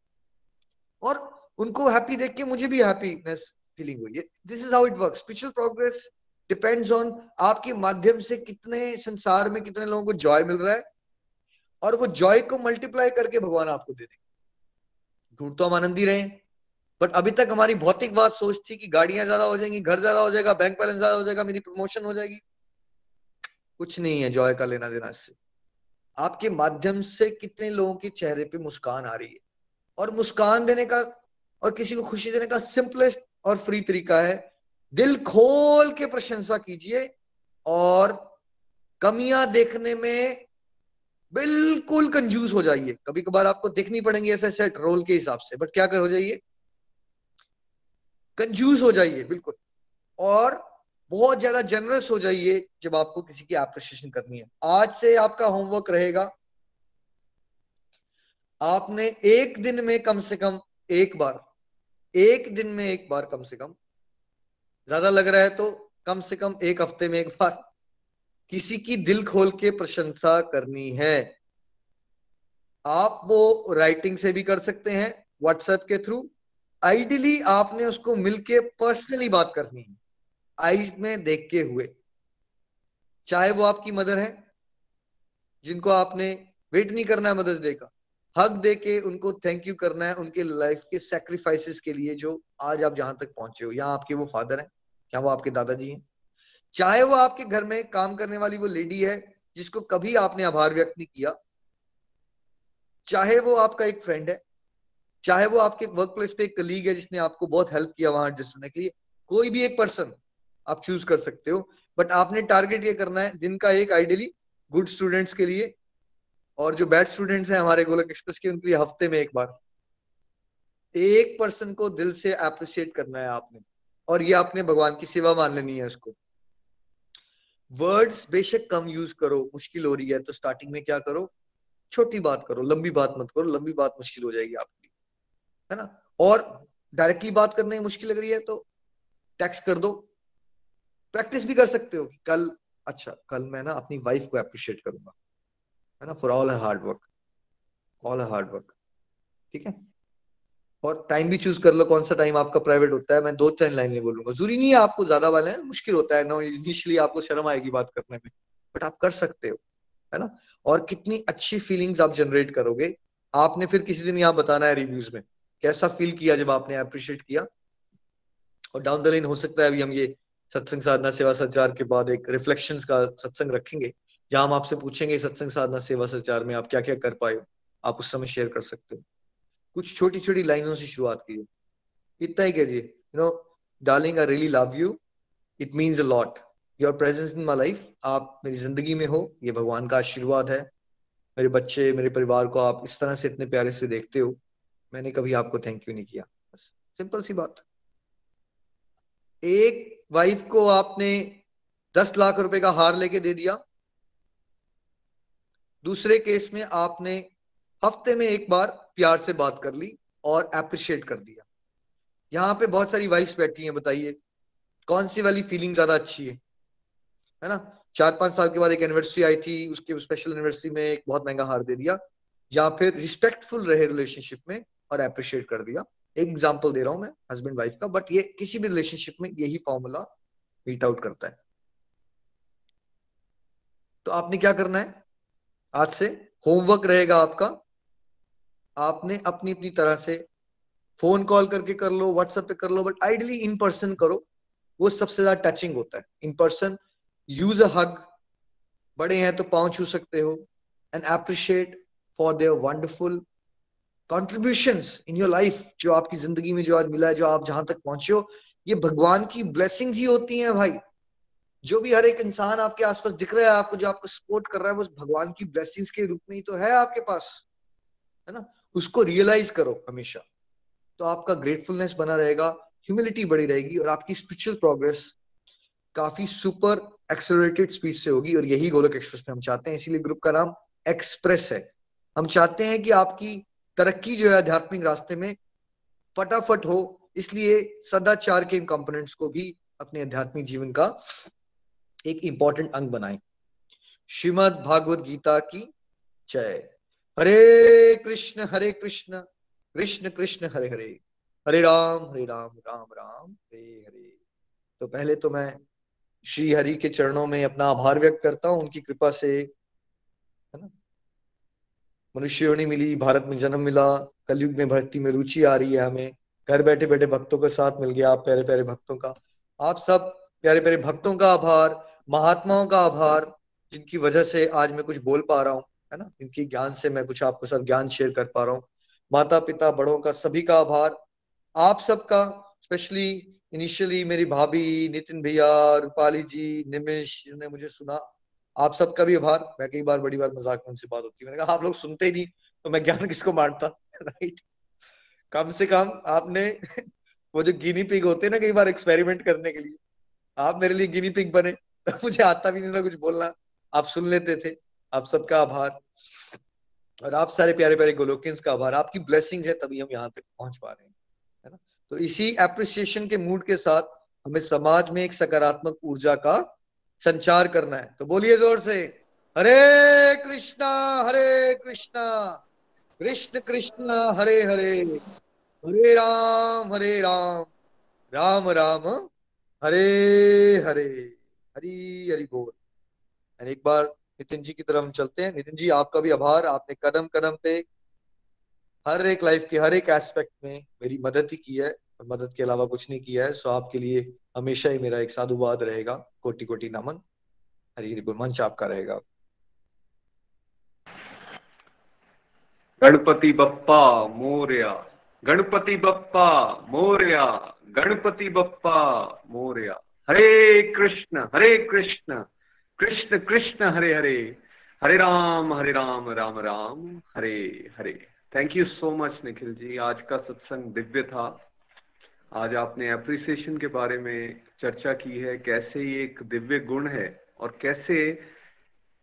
और उनको हैप्पी देख के मुझे भी हैप्पीनेस फीलिंग हुई। This is how it work spiritual progress depends on आपके माध्यम से कितने संसार में कितने लोगों को जॉय मिल रहा है और वो जॉय को मल्टीप्लाई करके भगवान आपको दे देंगे। ढूंढ तो हम आनंद ही रहे बट अभी तक हमारी भौतिक बात सोच थी कि गाड़ियाँ ज़्यादा हो जाएँगी, घर ज़्यादा हो जाएगा बैंक बैलेंस ज़्यादा हो जाएगा, मेरी प्रमोशन हो जाएगी। कुछ नहीं है जॉय का लेना देना इससे। आपके माध्यम से कितने लोगों के चेहरे पे मुस्कान आ रही है। और मुस्कान देने का और किसी को खुशी देने का सिंपलेस्ट और फ्री तरीका है। दिल खोल के प्रशंसा कीजिए और कमियाँ देखने में बिल्कुल कंजूस हो जाइए। कभी कभार आपको देखनी पड़ेंगी ऐसे सेट रोल के हिसाब से बट क्या कर हो जाइए? कंजूस हो जाइए, बिल्कुल। और बहुत ज़्यादा जनरस हो जाइए जब आपको किसी की एप्रिसिएशन करनी है। आज से आपका होमवर्क रहेगा। आपने एक दिन में कम से कम एक बार एक दिन में एक बार कम से कम, ज़्यादा लग रहा है तो कम से कम एक हफ़्ते में एक बार। किसी की दिल खोल के प्रशंसा करनी है। आप वो राइटिंग से भी कर सकते हैं व्हाट्सएप के थ्रू आइडियली आपने उसको मिलके पर्सनली बात करनी है आईज में देख के हुए। चाहे वो आपकी मदर है, जिनको आपने वेट नहीं करना है मदर्स डे का। हक दे के उनको थैंक यू करना है उनके लाइफ के सेक्रीफाइसेस के लिए जो आज आप जहाँ तक पहुँचे हो। यहाँ आपके वो फादर हैं या वो आपके दादाजी हैं। चाहे वो आपके घर में काम करने वाली वो लेडी है, जिसको कभी आपने आभार व्यक्त नहीं किया, चाहे वो आपका एक फ्रेंड है, चाहे वो आपके वर्क प्लेस पे एक कलीग है जिसने आपको बहुत हेल्प किया वहाँ एडजस्ट होने के लिए, कोई भी एक पर्सन आप चूज़ कर सकते हो। बट आपने टारगेट ये करना है, जिनका एक आइडियली गुड स्टूडेंट्स के लिए और जो बैड स्टूडेंट्स हैं हमारे गोलक एक्सप्रेस के, उनके लिए हफ़्ते में एक बार। एक पर्सन को दिल से अप्रिशिएट करना है आपने, और ये आपने भगवान की सेवा मान लेनी है उसको। वर्ड्स बेशक कम यूज़ करो, मुश्किल हो रही है तो स्टार्टिंग में क्या करो? छोटी बात करो, लंबी बात मत करो, लंबी बात मुश्किल हो जाएगी आपके। लिए है ना? और डायरेक्टली बात करने में मुश्किल लग रही है तो टेक्स्ट कर दो। प्रैक्टिस भी कर सकते हो कल अच्छा कल मैं ना अपनी वाइफ को अप्रिशिएट करूँगा। है ना for all hard work all hard work ठीक है? और टाइम भी चूज़ कर लो, कौन सा टाइम आपका प्राइवेट होता है, मैं दो तीन लाइन में बोलूँगा। ज़रूरी नहीं है आपको ज़्यादा वाले मुश्किल होता है, नो इनिशियली आपको शर्म आएगी बात करने में बट आप कर सकते हो, है ना? और कितनी अच्छी फीलिंग्स आप जनरेट करोगे, आपने फिर किसी दिन यहाँ बताना है रिव्यूज़ में, कैसा फील किया जब आपने अप्रिशिएट किया? और डाउन द लाइन हो सकता है अभी हम ये सत्संग साधना, सेवा सचार के बाद एक रिफ्लेक्शन का सत्संग रखेंगे जहाँ हम आपसे पूछेंगे सत्संग साधना सेवा सचार में आप क्या क्या कर पाए आप उस समय शेयर कर सकते हो। कुछ छोटी छोटी लाइनों से शुरुआत कीजिए। इतना ही कहिए you know darling I really love you it means a lot your presence in my life आप मेरी ज़िंदगी में हो, ये भगवान का आशीर्वाद है। मेरे बच्चे, मेरे परिवार को आप इस तरह से इतने प्यारे से देखते हो, मैंने कभी आपको थैंक यू नहीं किया। बस सिंपल सी बात। एक वाइफ को आपने दस लाख रुपए का हार लेके दे दिया दूसरे केस में आपने हफ़्ते में एक बार प्यार से बात कर ली और अप्रिशिएट कर दिया। यहाँ पे बहुत सारी वाइफ्स बैठी हैं, बताइए, कौन सी वाली फीलिंग ज़्यादा अच्छी है? है ना? चार पाँच साल के बाद एक एनिवर्सरी आई थी, उसके स्पेशल एनिवर्सरी में एक बहुत महँगा हार दे दिया, या फिर रिस्पेक्टफुल रहे रिलेशनशिप में और अप्रिशिएट कर दिया। एक एग्ज़ाम्पल दे रहा हूँ मैं हस्बैंड वाइफ का बट ये किसी भी रिलेशनशिप में यही फॉर्मूला मीट आउट करता है। तो आपने क्या करना है? आज से होमवर्क रहेगा आपका। आपने अपनी अपनी तरह से फ़ोन कॉल करके कर लो, व्हाट्सएप पे कर लो, बट आइडली इन पर्सन करो। वो सबसे ज़्यादा टचिंग होता है। In person use a hug. बड़े हैं तो पाँव छू सकते हो। And appreciate for their wonderful contribution in your life जो आपकी ज़िंदगी में जो आज मिला है, जो आप जहाँ तक पहुँचे हो, ये भगवान की ब्लेसिंग्स ही होती हैं भाई। जो भी हर एक इंसान आपके आसपास दिख रहा है, आपको जो आपको सपोर्ट कर रहा है, वो भगवान की ब्लेसिंग्स के रूप में ही तो है आपके पास, है ना? उसको रियलाइज़ करो हमेशा। तो आपका ग्रेटफुलनेस बना रहेगा ह्यूमिलिटी बड़ी रहेगी और आपकी स्पिरिचुअल प्रोग्रेस काफ़ी सुपर एक्सलरेटेड स्पीड से होगी और यही गोलक एक्सप्रेस में हम चाहते हैं। इसीलिए ग्रुप का नाम एक्सप्रेस है। हम चाहते हैं कि आपकी तरक्की जो है आध्यात्मिक रास्ते में फटाफट हो, इसलिए सदाचार के इन कंपोनेंट्स को भी अपने आध्यात्मिक जीवन का एक इंपॉर्टेंट अंग बनाए। श्रीमद भागवत गीता की जय। हरे कृष्ण हरे कृष्ण कृष्ण कृष्ण, हरे हरे। हरे राम हरे राम राम राम, हरे हरे। तो पहले तो मैं श्री हरि के चरणों में अपना आभार व्यक्त करता हूँ, उनकी कृपा से, है ना? मनुष्य योनि मिली, भारत में जन्म मिला, कलयुग में भक्ति में रुचि आ रही है हमें। घर बैठे बैठे भक्तों के साथ मिल गया आप प्यारे प्यारे भक्तों का। आप सब प्यारे प्यारे भक्तों का आभार। महात्माओं का आभार, जिनकी वजह से आज मैं कुछ बोल पा रहा हूँ, है ना? इनकी ज्ञान से मैं कुछ आपके साथ ज्ञान शेयर कर पा रहा हूँ। माता पिता बड़ों का सभी का आभार। आप सबका, स्पेशली इनिशियली मेरी भाभी नितिन भैया, रूपाली जी, निमिश, जिन्होंने मुझे सुना, आप सबका भी आभार। मैं कई बार, बड़ी बार मज़ाक में उनसे बात होती मैंने कहा, आप लोग सुनते ही नहीं तो मैं ज्ञान किसको बांटता राइट कम से कम आपने वो जो गिनी पिग होते हैं ना, कई बार एक्सपेरिमेंट करने के लिए, आप मेरे लिए गिनी पिग बने। मुझे आता भी नहीं था कुछ बोलना। आप सुन लेते थे। आप सबका आभार। और आप सारे प्यारे प्यारे गोलोकियंस का आभार। आपकी ब्लेसिंग है, तभी हम यहाँ तक पहुँच पा रहे हैं, है ना? तो इसी एप्रिसिएशन के मूड के साथ हमें समाज में एक सकारात्मक ऊर्जा का संचार करना है। तो बोलिए ज़ोर से, हरे कृष्णा हरे कृष्णा, कृष्ण कृष्ण, हरे हरे हरे राम हरे राम राम राम, हरे हरे। हरी, हरि बोल। एक बार नितिन जी की तरफ़ हम चलते हैं। नितिन जी, आपका भी आभार। आपने कदम कदम पे हर एक लाइफ के, हर एक एस्पेक्ट में मेरी मदद ही की है। और मदद के अलावा कुछ नहीं किया है। सो आपके लिए हमेशा ही मेरा एक साधुवाद रहेगा। कोटि कोटि नमन। हरी, हरि बोल। मंच आपका रहेगा। Ganpati Bappa, Moriya. Ganpati Bappa, Moriya. Ganpati Bappa, Moriya. Hare Krishna Hare Krishna Krishna Krishna, Hare Hare Hare Ram Hare Ram Ram Ram, Hare Hare. Thank you so much Nikhil ji. आज का सत्संग दिव्य था। आज आपने अप्रिसिएशन के बारे में चर्चा की है, कैसे ये एक दिव्य गुण है और कैसे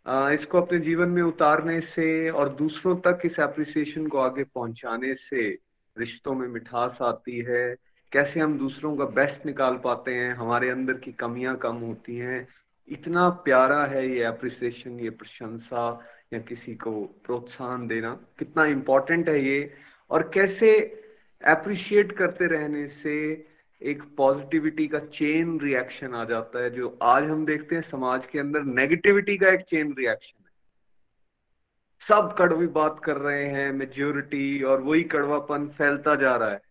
इसको अपने जीवन में उतारने से और दूसरों तक इस एप्रिसिएशन को आगे पहुँचाने से रिश्तों में मिठास आती है कैसे हम दूसरों का बेस्ट निकाल पाते हैं, हमारे अंदर की कमियाँ कम होती हैं। इतना प्यारा है ये अप्रिसिएशन ये प्रशंसा या किसी को प्रोत्साहन देना। कितना इम्पोर्टेंट है ये। और कैसे अप्रिशिएट करते रहने से एक पॉजिटिविटी का चेन रिएक्शन आ जाता है, जो आज हम देखते हैं समाज के अंदर नेगेटिविटी का एक चेन रिएक्शन है। सब कड़वी बात कर रहे हैं मेजोरिटी और वही कड़वापन फैलता जा रहा है।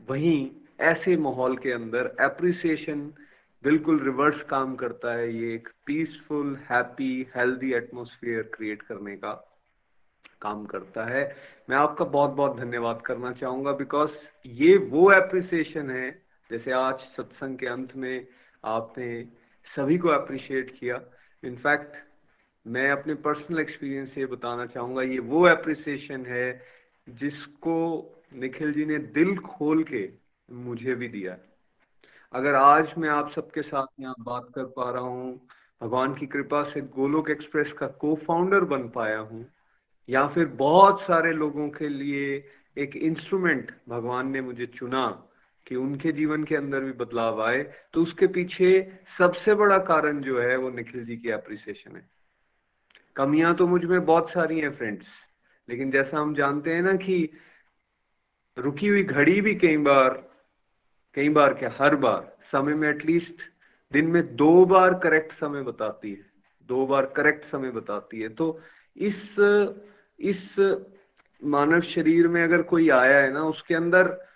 वहीं ऐसे माहौल के अंदर एप्रिसिएशन बिल्कुल रिवर्स काम करता है, ये एक peaceful happy healthy atmosphere create करने का काम करता है। मैं आपका बहुत बहुत धन्यवाद करना चाहूँगा बिकॉज़ ये वो एप्रिसिएशन है, जैसे आज सत्संग के अंत में आपने सभी को अप्रिशिएट किया। इनफैक्ट मैं अपने पर्सनल एक्सपीरियंस से बताना चाहूँगा, ये वो एप्रिसिएशन है जिसको निखिल जी ने दिल खोल के मुझे भी दिया। अगर आज मैं आप सबके साथ यहाँ बात कर पा रहा हूँ, भगवान की कृपा से गोलोक एक्सप्रेस का को फाउंडर बन पाया हूँ, या फिर बहुत सारे लोगों के लिए एक इंस्ट्रूमेंट भगवान ने मुझे चुना कि उनके जीवन के अंदर भी बदलाव आए तो उसके पीछे सबसे बड़ा कारण जो है वो निखिल जी की अप्रिसिएशन है। कमियाँ तो मुझमें बहुत सारी हैं फ्रेंड्स लेकिन जैसा हम जानते हैं ना कि रुकी हुई घड़ी भी कई बार कई बार क्या, हर बार। समय में एटलीस्ट दिन में दो बार करेक्ट समय बताती है। दो बार करेक्ट समय बताती है। तो इस इस मानव शरीर में अगर कोई आया है ना, उसके अंदर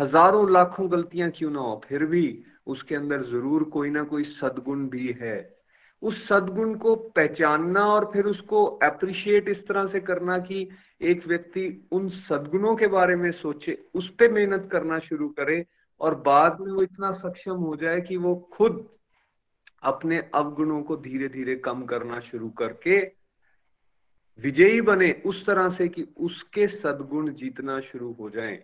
हज़ारों लाखों गलतियाँ क्यों ना हो, फिर भी उसके अंदर ज़रूर कोई ना कोई सदगुण भी है। उस सदगुण को पहचानना और फिर उसको अप्रिशिएट इस तरह से करना कि एक व्यक्ति उन सदगुणों के बारे में सोचे, उस पर मेहनत करना शुरू करे और बाद में वो इतना सक्षम हो जाए कि वो खुद अपने अवगुणों को धीरे धीरे कम करना शुरू करके विजयी बने उस तरह से कि उसके सदगुण जीतना शुरू हो जाए।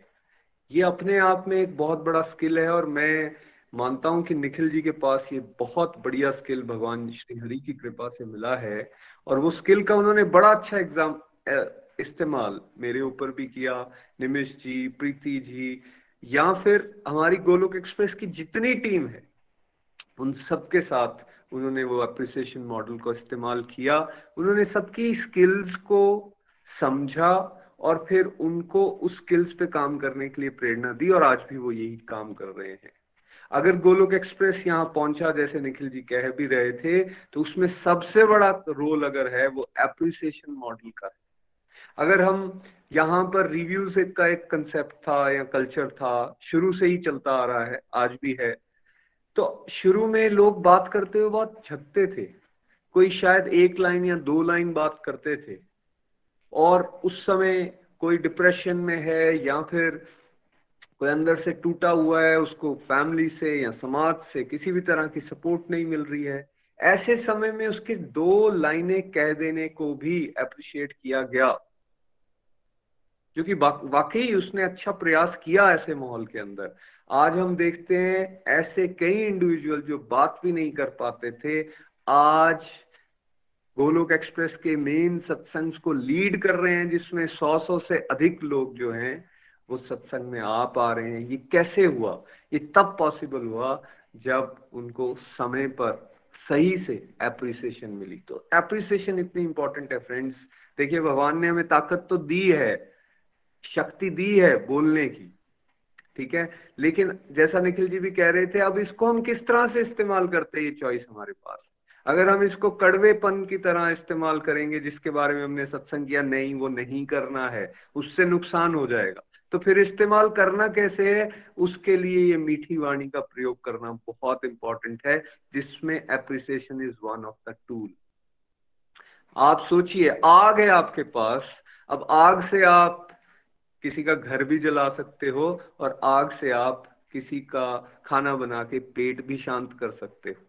ये अपने आप में एक बहुत बड़ा स्किल है और मैं मानता हूँ कि निखिल जी के पास ये बहुत बढ़िया स्किल भगवान श्री हरि की कृपा से मिला है और वो स्किल का उन्होंने बड़ा अच्छा एग्ज़ाम इस्तेमाल मेरे ऊपर भी किया निमिश जी, प्रीति जी, या फिर हमारी गोलोक एक्सप्रेस की जितनी टीम है, उन सबके साथ उन्होंने वो अप्रिसिएशन मॉडल को इस्तेमाल किया। उन्होंने सबकी स्किल्स को समझा और फिर उनको उस स्किल्स पे काम करने के लिए प्रेरणा दी और आज भी वो यही काम कर रहे हैं। अगर गोलोक एक्सप्रेस यहाँ पहुँचा जैसे निखिल जी कह भी रहे थे तो उसमें सबसे बड़ा रोल अगर है वो एप्रिसिएशन मॉडल का है। अगर हम यहाँ पर रिव्यूज़ का एक कंसेप्ट था या कल्चर था, शुरू से ही चलता आ रहा है, आज भी है तो शुरू में लोग बात करते हुए बहुत झकते थे। कोई शायद एक लाइन या दो लाइन बात करते थे, और उस समय कोई डिप्रेशन में है या फिर कोई अंदर से टूटा हुआ है, उसको फैमिली से या समाज से किसी भी तरह की सपोर्ट नहीं मिल रही है। ऐसे समय में उसके दो लाइनें कह देने को भी अप्रिशिएट किया गया। जो कि वाकई उसने अच्छा प्रयास किया ऐसे माहौल के अंदर। आज हम देखते हैं ऐसे कई इंडिविजुअल जो बात भी नहीं कर पाते थे। आज गोलोक एक्सप्रेस के मेन सत्संग को लीड कर रहे हैं, जिसमें सौ सौ से अधिक लोग जो हैं। वो सत्संग में आ पा रहे हैं। ये कैसे हुआ? ये तब पॉसिबल हुआ जब उनको समय पर सही से एप्रिसिएशन मिली। तो एप्रिसिएशन इतनी इंपॉर्टेंट है फ्रेंड्स देखिए, भगवान ने हमें ताकत तो दी है, शक्ति दी है बोलने की, ठीक है? लेकिन जैसा निखिल जी भी कह रहे थे, अब इसको हम किस तरह से इस्तेमाल करते हैं? ये चॉइस हमारे पास अगर हम इसको कड़वेपन की तरह इस्तेमाल करेंगे, जिसके बारे में हमने सत्संग किया, नहीं, वो नहीं करना है, उससे नुकसान हो जाएगा। तो फिर इस्तेमाल करना कैसे है? उसके लिए ये मीठी वाणी का प्रयोग करना बहुत इंपॉर्टेंट है, जिसमें appreciation is one of the tool आप सोचिए, आग है आपके पास, अब आग से आप किसी का घर भी जला सकते हो और आग से आप किसी का खाना बना के पेट भी शांत कर सकते हो।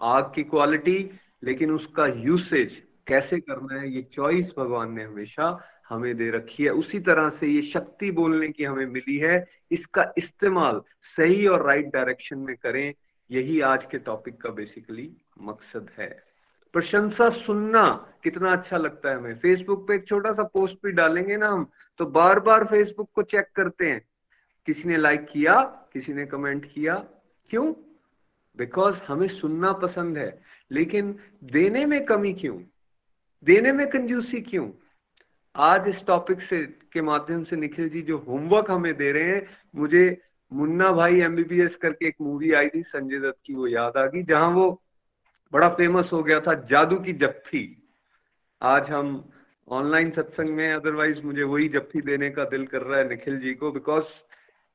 आग की क्वालिटी लेकिन उसका यूसेज कैसे करना है, ये चॉइस भगवान ने हमेशा हमें दे रखी है। उसी तरह से ये शक्ति बोलने की हमें मिली है। इसका इस्तेमाल सही और राइट डायरेक्शन में करें, यही आज के टॉपिक का बेसिकली मकसद है। प्रशंसा सुनना कितना अच्छा लगता है हमें। फेसबुक पे एक छोटा सा पोस्ट भी डालेंगे ना हम तो बार बार फेसबुक को चेक करते हैं। किसी ने लाइक किया, किसी ने कमेंट किया। क्यों? बिकॉज़ हमें सुनना पसंद है। लेकिन देने में कमी क्यों? देने में कंजूसी क्यों? आज इस टॉपिक से, के माध्यम से निखिल जी जो होमवर्क हमें दे रहे हैं, मुझे मुन्ना भाई एमबीबीएस करके एक मूवी आई थी, संजय दत्त की, वो याद आ गई, जहाँ वो बड़ा फ़ेमस हो गया था, जादू की जप्फी। आज हम ऑनलाइन सत्संग में अदरवाइज़ मुझे वही जप्फी देने का दिल कर रहा है निखिल जी को बिकॉज़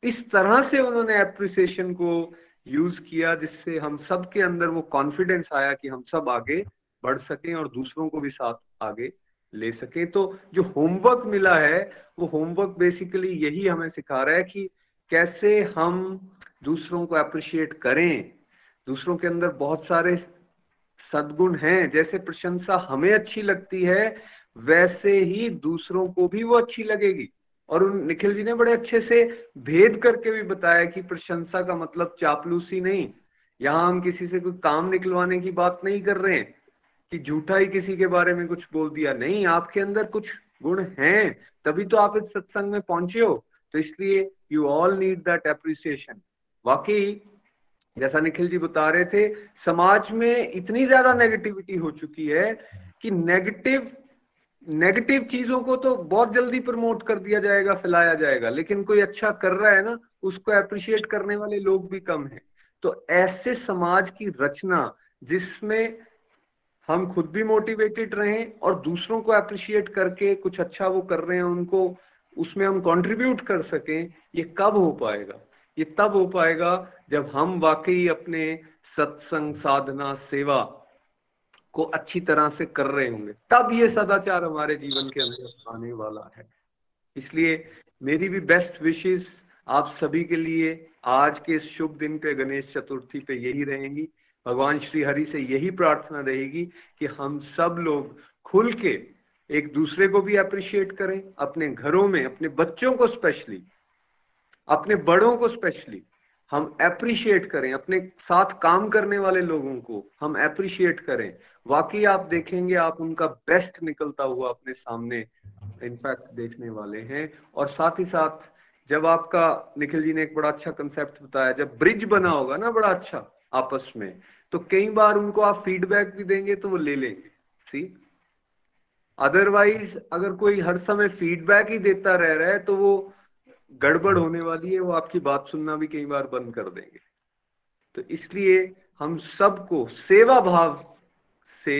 इस तरह से उन्होंने एप्रिसिएशन को यूज़ किया, जिससे हम सब के अंदर वो कॉन्फिडेंस आया कि हम सब आगे बढ़ सकें और दूसरों को भी साथ आगे ले सके। तो जो होमवर्क मिला है, वो होमवर्क बेसिकली यही हमें सिखा रहा है कि कैसे हम दूसरों को अप्रिशिएट करें। दूसरों के अंदर बहुत सारे सदगुण हैं। जैसे प्रशंसा हमें अच्छी लगती है, वैसे ही दूसरों को भी वो अच्छी लगेगी। और उन निखिल जी ने बड़े अच्छे से भेद करके भी बताया कि प्रशंसा का मतलब चापलूसी नहीं। यहाँ हम किसी से कोई काम निकलवाने की बात नहीं कर रहे हैं। कि झूठा ही किसी के बारे में कुछ बोल दिया? नहीं, आपके अंदर कुछ गुण हैं, तभी तो आप इस सत्संग में पहुँचे हो। तो इसलिए you all need that appreciation वाकई, जैसा निखिल जी बता रहे थे, समाज में इतनी ज़्यादा नेगेटिविटी हो चुकी है कि नेगेटिव नेगेटिव चीज़ों को तो बहुत जल्दी प्रमोट कर दिया जाएगा, फैलाया जाएगा। लेकिन कोई अच्छा कर रहा है ना, उसको अप्रिशिएट करने वाले लोग भी कम है। तो ऐसे समाज की रचना जिसमें हम खुद भी मोटिवेटेड रहें और दूसरों को अप्रिशिएट करके कुछ अच्छा वो कर रहे हैं उनको, उसमें हम कंट्रीब्यूट कर सकें, ये कब हो पाएगा? ये तब हो पाएगा जब हम वाकई अपने सत्संग, साधना, सेवा को अच्छी तरह से कर रहे होंगे। तब ये सदाचार हमारे जीवन के अंदर आने वाला है। इसलिए मेरी भी बेस्ट विशेष आप सभी के लिए। आज के शुभ दिन पे गणेश चतुर्थी पे यही रहेंगी। भगवान श्री हरि से यही प्रार्थना रहेगी कि हम सब लोग खुल के एक दूसरे को भी अप्रिशिएट करें, अपने घरों में, अपने बच्चों को स्पेशली अपने बड़ों को स्पेशली हम अप्रिशिएट करें, अपने साथ काम करने वाले लोगों को हम अप्रिशिएट करें। वाकई आप देखेंगे, आप उनका बेस्ट निकलता हुआ अपने सामने इनफैक्ट देखने वाले हैं। और साथ ही साथ, जब आपका निखिल जी ने एक बड़ा अच्छा कंसेप्ट बताया, जब ब्रिज बना होगा ना, बड़ा अच्छा आपस में। तो कई बार उनको आप फीडबैक भी देंगे तो वो ले लेंगे। सी अदरवाइज़ अगर कोई हर समय फीडबैक ही देता रह रहा है तो वो गड़बड़ होने वाली है, वो आपकी बात सुनना भी कई बार बंद कर देंगे। तो इसलिए हम सबको सेवा भाव से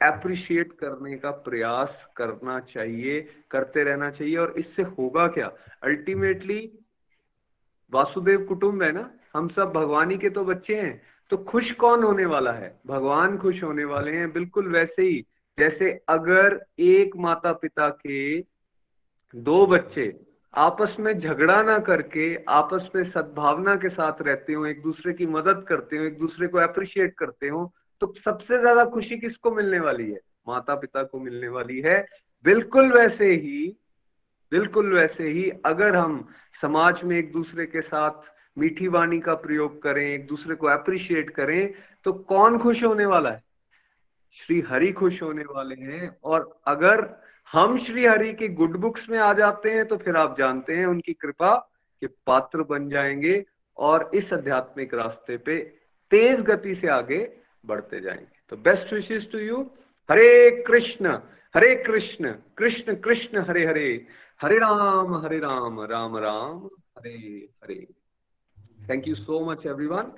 एप्रिशिएट करने का प्रयास करना चाहिए, करते रहना चाहिए। और इससे होगा क्या? अल्टीमेटली वासुदेव कुटुंब है ना? हम सब भगवानी के तो बच्चे हैं तो खुश कौन होने वाला है? भगवान खुश होने वाले हैं, बिल्कुल वैसे ही। जैसे अगर एक माता पिता के दो बच्चे आपस में झगड़ा ना करके, आपस में सद्भावना के साथ रहते हो, एक दूसरे की मदद करते हो, एक दूसरे को अप्रिशिएट करते हो तो सबसे ज़्यादा खुशी किसको मिलने वाली है? माता पिता को मिलने वाली है। बिल्कुल वैसे ही, बिल्कुल वैसे ही अगर हम समाज में एक दूसरे के साथ मीठी वाणी का प्रयोग करें, एक दूसरे को अप्रिशिएट करें तो कौन खुश होने वाला है? श्री हरि खुश होने वाले हैं। और अगर हम श्री हरि के गुड बुक्स में आ जाते हैं तो फिर आप जानते हैं उनकी कृपा के पात्र बन जाएँगे और इस आध्यात्मिक रास्ते पे तेज गति से आगे बढ़ते जाएँगे। तो best wishes to you Hare Krishna Hare Krishna Krishna Krishna, Hare Hare. Hare Ram Hare Ram Ram Ram, Hare Hare. Thank you so much everyone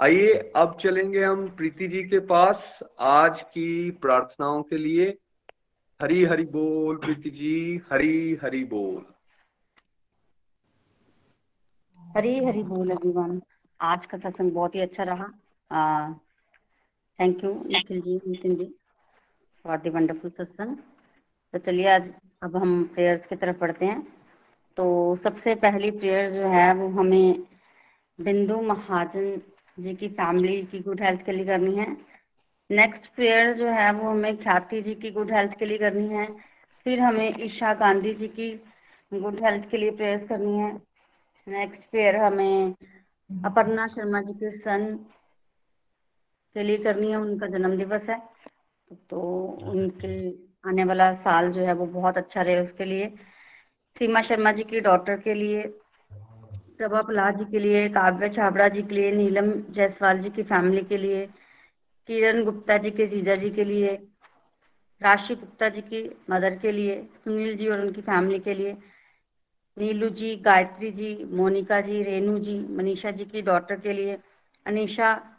आइए, अब चलेंगे हम प्रीति जी के पास आज की प्रार्थनाओं के लिए। हरी हरी बोल प्रीति जी, हरी हरी बोल। हरी हरी बोल एवरीवन आज का सत्संग बहुत ही अच्छा रहा। Thank you Nikhil ji, Nitin ji for the wonderful सत्संग। तो चलिए, आज अब हम प्रेयर्स की तरफ़ बढ़ते हैं। तो सबसे पहली प्रेयर जो है, वो हमें बिंदु महाजन जी की फैमिली की गुड हेल्थ के लिए करनी है। नेक्स्ट प्रेयर जो है वो हमें ख्याति जी की गुड हेल्थ के लिए करनी है। फिर हमें ईशा गांधी जी की गुड हेल्थ के लिए प्रेयर्स करनी है। नेक्स्ट प्रेयर हमें अपर्णा शर्मा जी के सन के लिए करनी है। उनका जन्म दिवस है। तो उनके आने वाला साल जो है वो बहुत अच्छा रहे उसके लिए। सीमा शर्मा जी की डॉटर के लिए। प्रभा प्रहलाद जी के लिए, काव्य छाबड़ा जी के लिए, नीलम जायसवाल जी की फैमिली के लिए, किरण गुप्ता जी के जीजा जी के लिए, राशि गुप्ता जी की मदर के लिए, सुनील जी और उनकी फैमिली के लिए, नीलू जी, गायत्री जी, मोनिका जी रेनू जी, मनीषा जी की डॉटर के लिए, अनिशा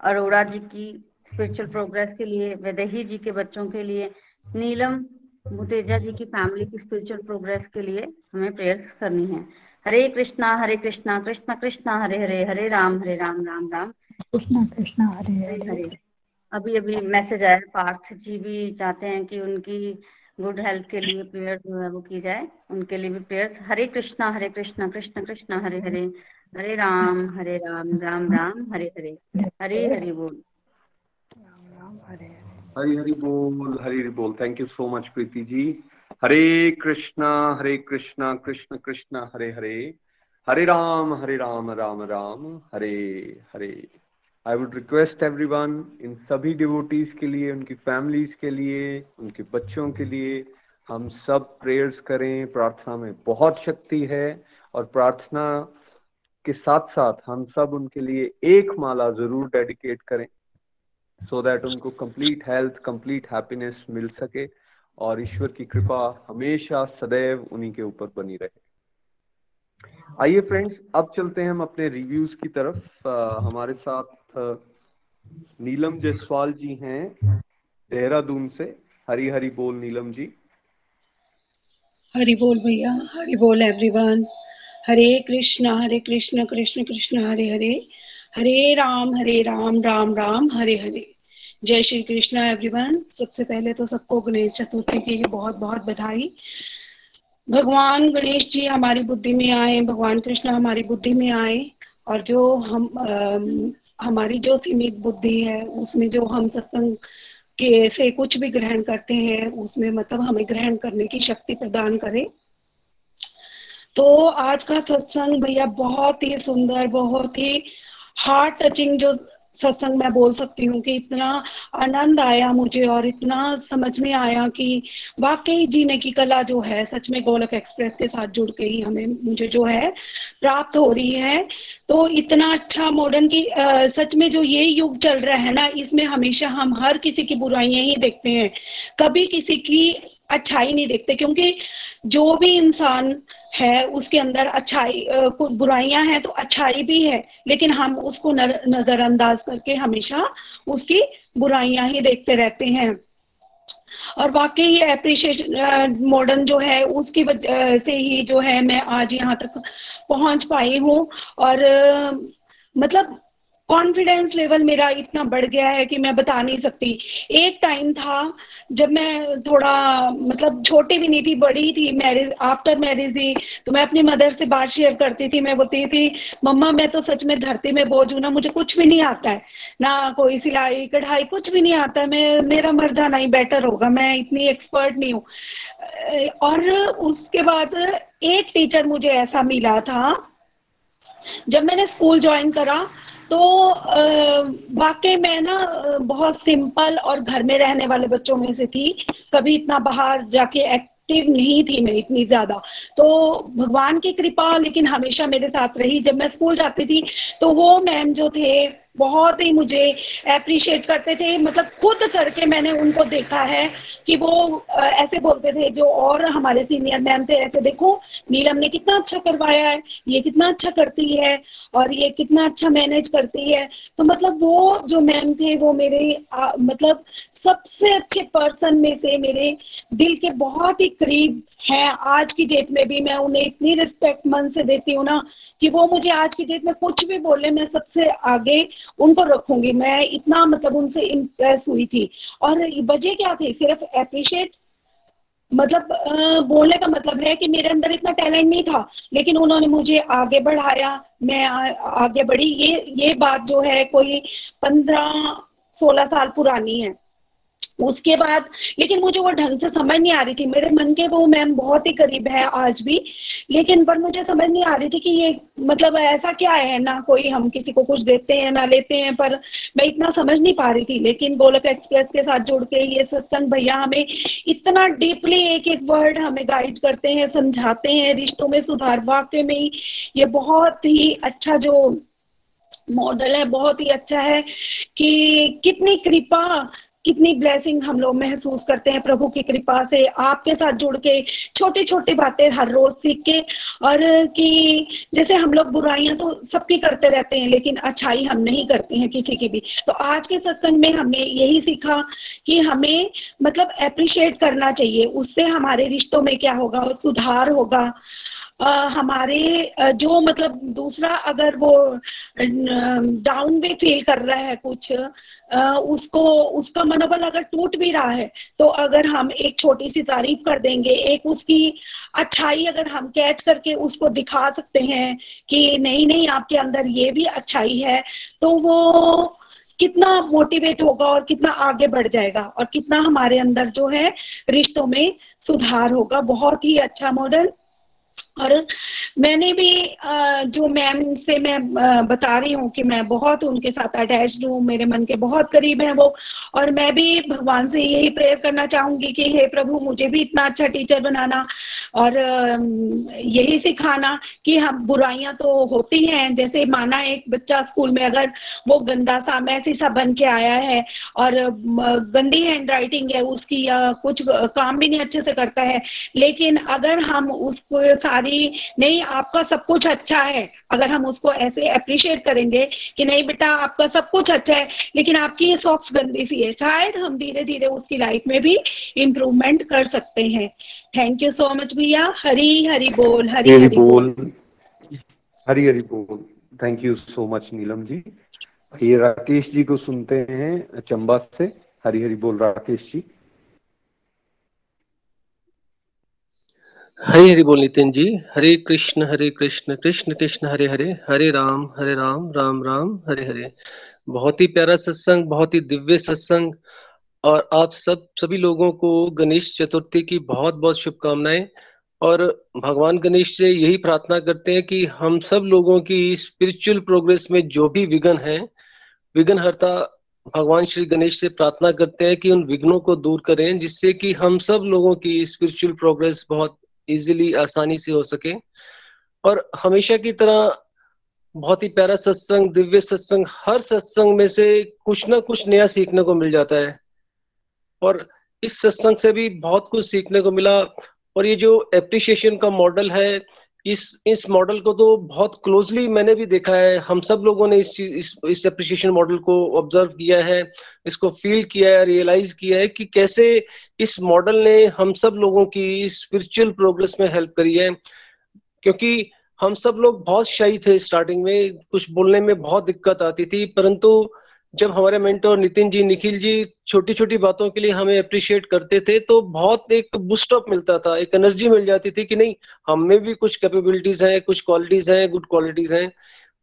अरोड़ा जी की स्पिरिचुअल प्रोग्रेस के लिए, वेदही जी के बच्चों के लिए, नीलम मुतेजा जी की फैमिली की स्पिरिचुअल प्रोग्रेस के लिए हमें प्रेयर्स करनी है। हरे कृष्णा हरे कृष्णा कृष्ण कृष्णा हरे हरे हरे राम हरे राम राम राम। कृष्णा कृष्णा हरे हरे। अभी अभी मैसेज आया पार्थ जी भी चाहते हैं कि उनकी गुड हेल्थ के लिए प्रेयर जो है वो की जाए। उनके लिए भी प्रेयर हरे कृष्णा हरे कृष्णा कृष्ण कृष्ण हरे हरे। हरे राम हरे राम राम राम हरे हरे। हरे हरि बोल। हरी हरी। बोल हरी हरी बोल। Thank you so much Preeti ji. Hare Krishna Hare Krishna, Krishna Krishna, Hare Hare. Hare Ram Hare Ram Ram Ram, Hare Hare. I would request everyone in सभी डिवोटीज के लिए, उनकी फैमिलीज़ के लिए, उनके बच्चों के लिए, हम सब प्रेयर्स करें, प्रार्थना में बहुत शक्ति है, और प्रार्थना के साथ साथ हम सब उनके लिए एक माला ज़रूर डेडिकेट करें सो so दैट उनको कंप्लीट हेल्थ कंप्लीट हैप्पीनेस मिल सके। और ईश्वर की कृपा हमेशा सदैव उन्हीं के ऊपर बनी रहे। आइए फ्रेंड्स अब चलते हैं हम अपने रिव्यूज़ की तरफ़। आ, हमारे साथ नीलम जायसवाल जी हैं देहरादून से। हरी हरी बोल नीलम जी। हरी बोल भैया हरी बोल एवरीवन हरे कृष्णा हरे कृष्ण कृष्ण कृष्ण हरे हरे। हरे राम हरे राम राम राम हरे हरे। जय श्री कृष्णा एवरीवन सबसे पहले तो सबको गणेश चतुर्थी की बहुत बहुत बधाई। भगवान गणेश जी हमारी बुद्धि में आए भगवान कृष्ण हमारी बुद्धि में आए और जो हम आ, हमारी जो सीमित बुद्धि है उसमें जो हम सत्संग के से कुछ भी ग्रहण करते हैं उसमें मतलब हमें ग्रहण करने की शक्ति प्रदान करे। तो आज का सत्संग भैया बहुत ही सुंदर बहुत ही हार्ट टचिंग जो सत्संग मैं बोल सकती हूँ कि इतना आनंद आया मुझे और इतना समझ में आया कि वाकई जीने की कला जो है सच में गोलक एक्सप्रेस के साथ जुड़ के ही हमें मुझे जो है प्राप्त हो रही है। तो इतना अच्छा मॉडर्न की आ, सच में जो ये युग चल रहा है ना इसमें हमेशा हम हर किसी की बुराइयाँ ही देखते हैं। कभी किसी की अच्छाई नहीं देखते क्योंकि जो भी इंसान है, उसके अंदर अच्छाई कुछ बुराइयाँ हैं तो अच्छाई भी है, लेकिन हम उसको नजरअंदाज करके हमेशा उसकी बुराइयाँ ही देखते रहते हैं। और वाकई अप्रिशिएशन मॉडर्न जो है, उसकी वजह से ही जो है, मैं आज यहाँ तक पहुँच पाई हूँ। और मतलब कॉन्फिडेंस लेवल मेरा इतना बढ़ गया है कि मैं बता नहीं सकती। एक टाइम था जब मैं थोड़ा मतलब छोटी भी नहीं थी, बड़ी थी मैरिज आफ्टर मैरिज ही तो मैं अपनी मदर से बात शेयर करती थी। मैं बोलती थी, मम्मा, मैं तो सच में धरती में बोझ हूँ ना, मुझे कुछ भी नहीं आता है। ना कोई सिलाई, कढ़ाई, कुछ भी नहीं आता है। मैं, मेरा मर जाना ही बेटर होगा, मैं इतनी एक्सपर्ट नहीं हूँ। और उसके बाद एक टीचर मुझे ऐसा मिला था, जब मैंने स्कूल ज्वाइन करा तो वाकई मैं ना बहुत सिंपल और घर में रहने वाले बच्चों में से थी। कभी इतना बाहर जाके एक्टिव नहीं थी मैं इतनी ज़्यादा। तो भगवान की कृपा, लेकिन हमेशा मेरे साथ रही। जब मैं स्कूल जाती थी तो वो मैम जो थे बहुत ही मुझे अप्रिशिएट करते थे। मतलब खुद करके मैंने उनको देखा है कि वो ऐसे बोलते थे जो और हमारे सीनियर मैम थे ऐसे देखो नीलम ने कितना अच्छा करवाया है ये कितना अच्छा करती है और ये कितना अच्छा मैनेज करती है। तो मतलब वो जो मैम थे वो मेरे आ, मतलब सबसे अच्छे पर्सन में से मेरे दिल के बहुत ही करीब है आज की डेट में भी मैं उन्हें इतनी रिस्पेक्ट मन से देती हूँ ना कि वो मुझे आज की डेट में कुछ भी बोले मैं सबसे आगे उनको रखूँगी। मैं इतना मतलब उनसे इम्प्रेस हुई थी। और वजह क्या थी? सिर्फ़ अप्रिशिएट मतलब बोलने का मतलब है कि मेरे अंदर इतना टैलेंट नहीं था लेकिन उन्होंने मुझे आगे बढ़ाया मैं आ, आगे बढ़ी। ये ये बात जो है कोई पंद्रह सोलह साल पुरानी है। उसके बाद, लेकिन मुझे वो ढंग से समझ नहीं आ रही थी। मेरे मन के वो मैम बहुत ही करीब है आज भी, लेकिन पर मुझे समझ नहीं आ रही थी कि ये मतलब ऐसा क्या है? ना कोई हम किसी को कुछ देते हैं, ना लेते हैं, पर मैं इतना समझ नहीं पा रही थी। लेकिन गोलक एक्सप्रेस के साथ जुड़ के ये सत्संग भैया हमें इतना डीपली एक एक वर्ड हमें गाइड करते हैं, समझाते हैं, रिश्तों में सुधार वाक्य में ये बहुत ही अच्छा जो मॉडल है, बहुत ही अच्छा है कि कितनी कृपा कितनी ब्लेसिंग हम लोग महसूस करते हैं प्रभु की कृपा से, आपके साथ जुड़ के छोटी छोटी बातें हर रोज सीख के और कि जैसे हम लोग बुराइयाँ तो सबकी करते रहते हैं, लेकिन अच्छाई हम नहीं करते हैं किसी की भी। तो आज के सत्संग में हमने यही सीखा कि हमें मतलब अप्रिशिएट करना चाहिए, उससे हमारे रिश्तों में क्या होगा, सुधार होगा। हमारे जो मतलब दूसरा अगर वो डाउन भी फील कर रहा है कुछ उसको, उसका मनोबल अगर टूट भी रहा है तो अगर हम एक छोटी सी तारीफ़ कर देंगे, एक उसकी अच्छाई अगर हम कैच करके उसको दिखा सकते हैं कि नहीं नहीं आपके अंदर ये भी अच्छाई है तो वो कितना मोटिवेट होगा और कितना आगे बढ़ जाएगा और कितना हमारे अंदर जो है रिश्तों में सुधार होगा। बहुत ही अच्छा मॉडल और मैंने भी जो मैम से मैं बता रही हूँ कि मैं बहुत उनके साथ अटैच हूँ, मेरे मन के बहुत करीब है वो। और मैं भी भगवान से यही प्रेयर करना चाहूँगी कि हे प्रभु, मुझे भी इतना अच्छा टीचर बनाना और यही सिखाना कि हम बुराइयाँ तो होती हैं। जैसे माना एक बच्चा स्कूल में अगर वो गंदा सा, मैसी सा बन के आया है और गंदी हैंड राइटिंग है, उसकी या कुछ काम भी नहीं अच्छे से करता है। लेकिन अगर हम उसको सारी हमारी नहीं आपका सब कुछ अच्छा है। अगर हम उसको ऐसे अप्रिशिएट करेंगे कि नहीं बेटा आपका सब कुछ अच्छा है लेकिन आपकी ये सॉक्स गंदी सी है शायद हम धीरे धीरे उसकी लाइफ में भी इम्प्रूवमेंट कर सकते हैं। थैंक यू सो मच भैया। हरी हरी बोल हरी हरी बोल। हरी हरी बोल। Thank you so much Neelam ji. ये राकेश जी को सुनते हैं चंबा से। हरी हरी बोल राकेश जी। हरे हरि बोल नितिन जी। हरे कृष्ण हरे कृष्ण कृष्ण कृष्ण, हरे हरे। हरे राम हरे राम राम राम, हरे हरे। बहुत ही प्यारा सत्संग, बहुत ही दिव्य सत्संग। और आप सब, सभी लोगों को गणेश चतुर्थी की बहुत बहुत शुभकामनाएँ। और भगवान गणेश से यही प्रार्थना करते हैं कि हम सब लोगों की स्पिरिचुअल प्रोग्रेस में जो भी विघन है, विघ्न हरता भगवान श्री गणेश से प्रार्थना करते हैं कि उन विघ्नों को दूर करें, जिससे कि हम सब लोगों की स्पिरिचुअल प्रोग्रेस बहुत इजीली आसानी से हो सके। और हमेशा की तरह बहुत ही प्यारा सत्संग, दिव्य सत्संग, हर सत्संग में से कुछ ना कुछ नया सीखने को मिल जाता है। और इस सत्संग से भी बहुत कुछ सीखने को मिला। और ये जो एप्रिसिएशन का मॉडल है इस इस मॉडल को तो बहुत क्लोजली मैंने भी देखा है। हम सब लोगों ने इस इस इस एप्रिशिएशन मॉडल को ऑब्ज़र्व किया है, इसको फील किया है रियलाइज़ किया है कि कैसे इस मॉडल ने हम सब लोगों की स्पिरिचुअल प्रोग्रेस में हेल्प करी है। क्योंकि हम सब लोग बहुत शाही थे स्टार्टिंग में, कुछ बोलने में बहुत दिक्कत आती थी, परंतु जब हमारे मेंटोर नितिन जी, निखिल जी छोटी छोटी बातों के लिए हमें अप्रिशिएट करते थे तो बहुत एक बुस्टअप मिलता था, एक एनर्जी मिल जाती थी कि नहीं, हम में भी कुछ कैपेबिलिटीज हैं, कुछ क्वालिटीज हैं गुड क्वालिटीज हैं,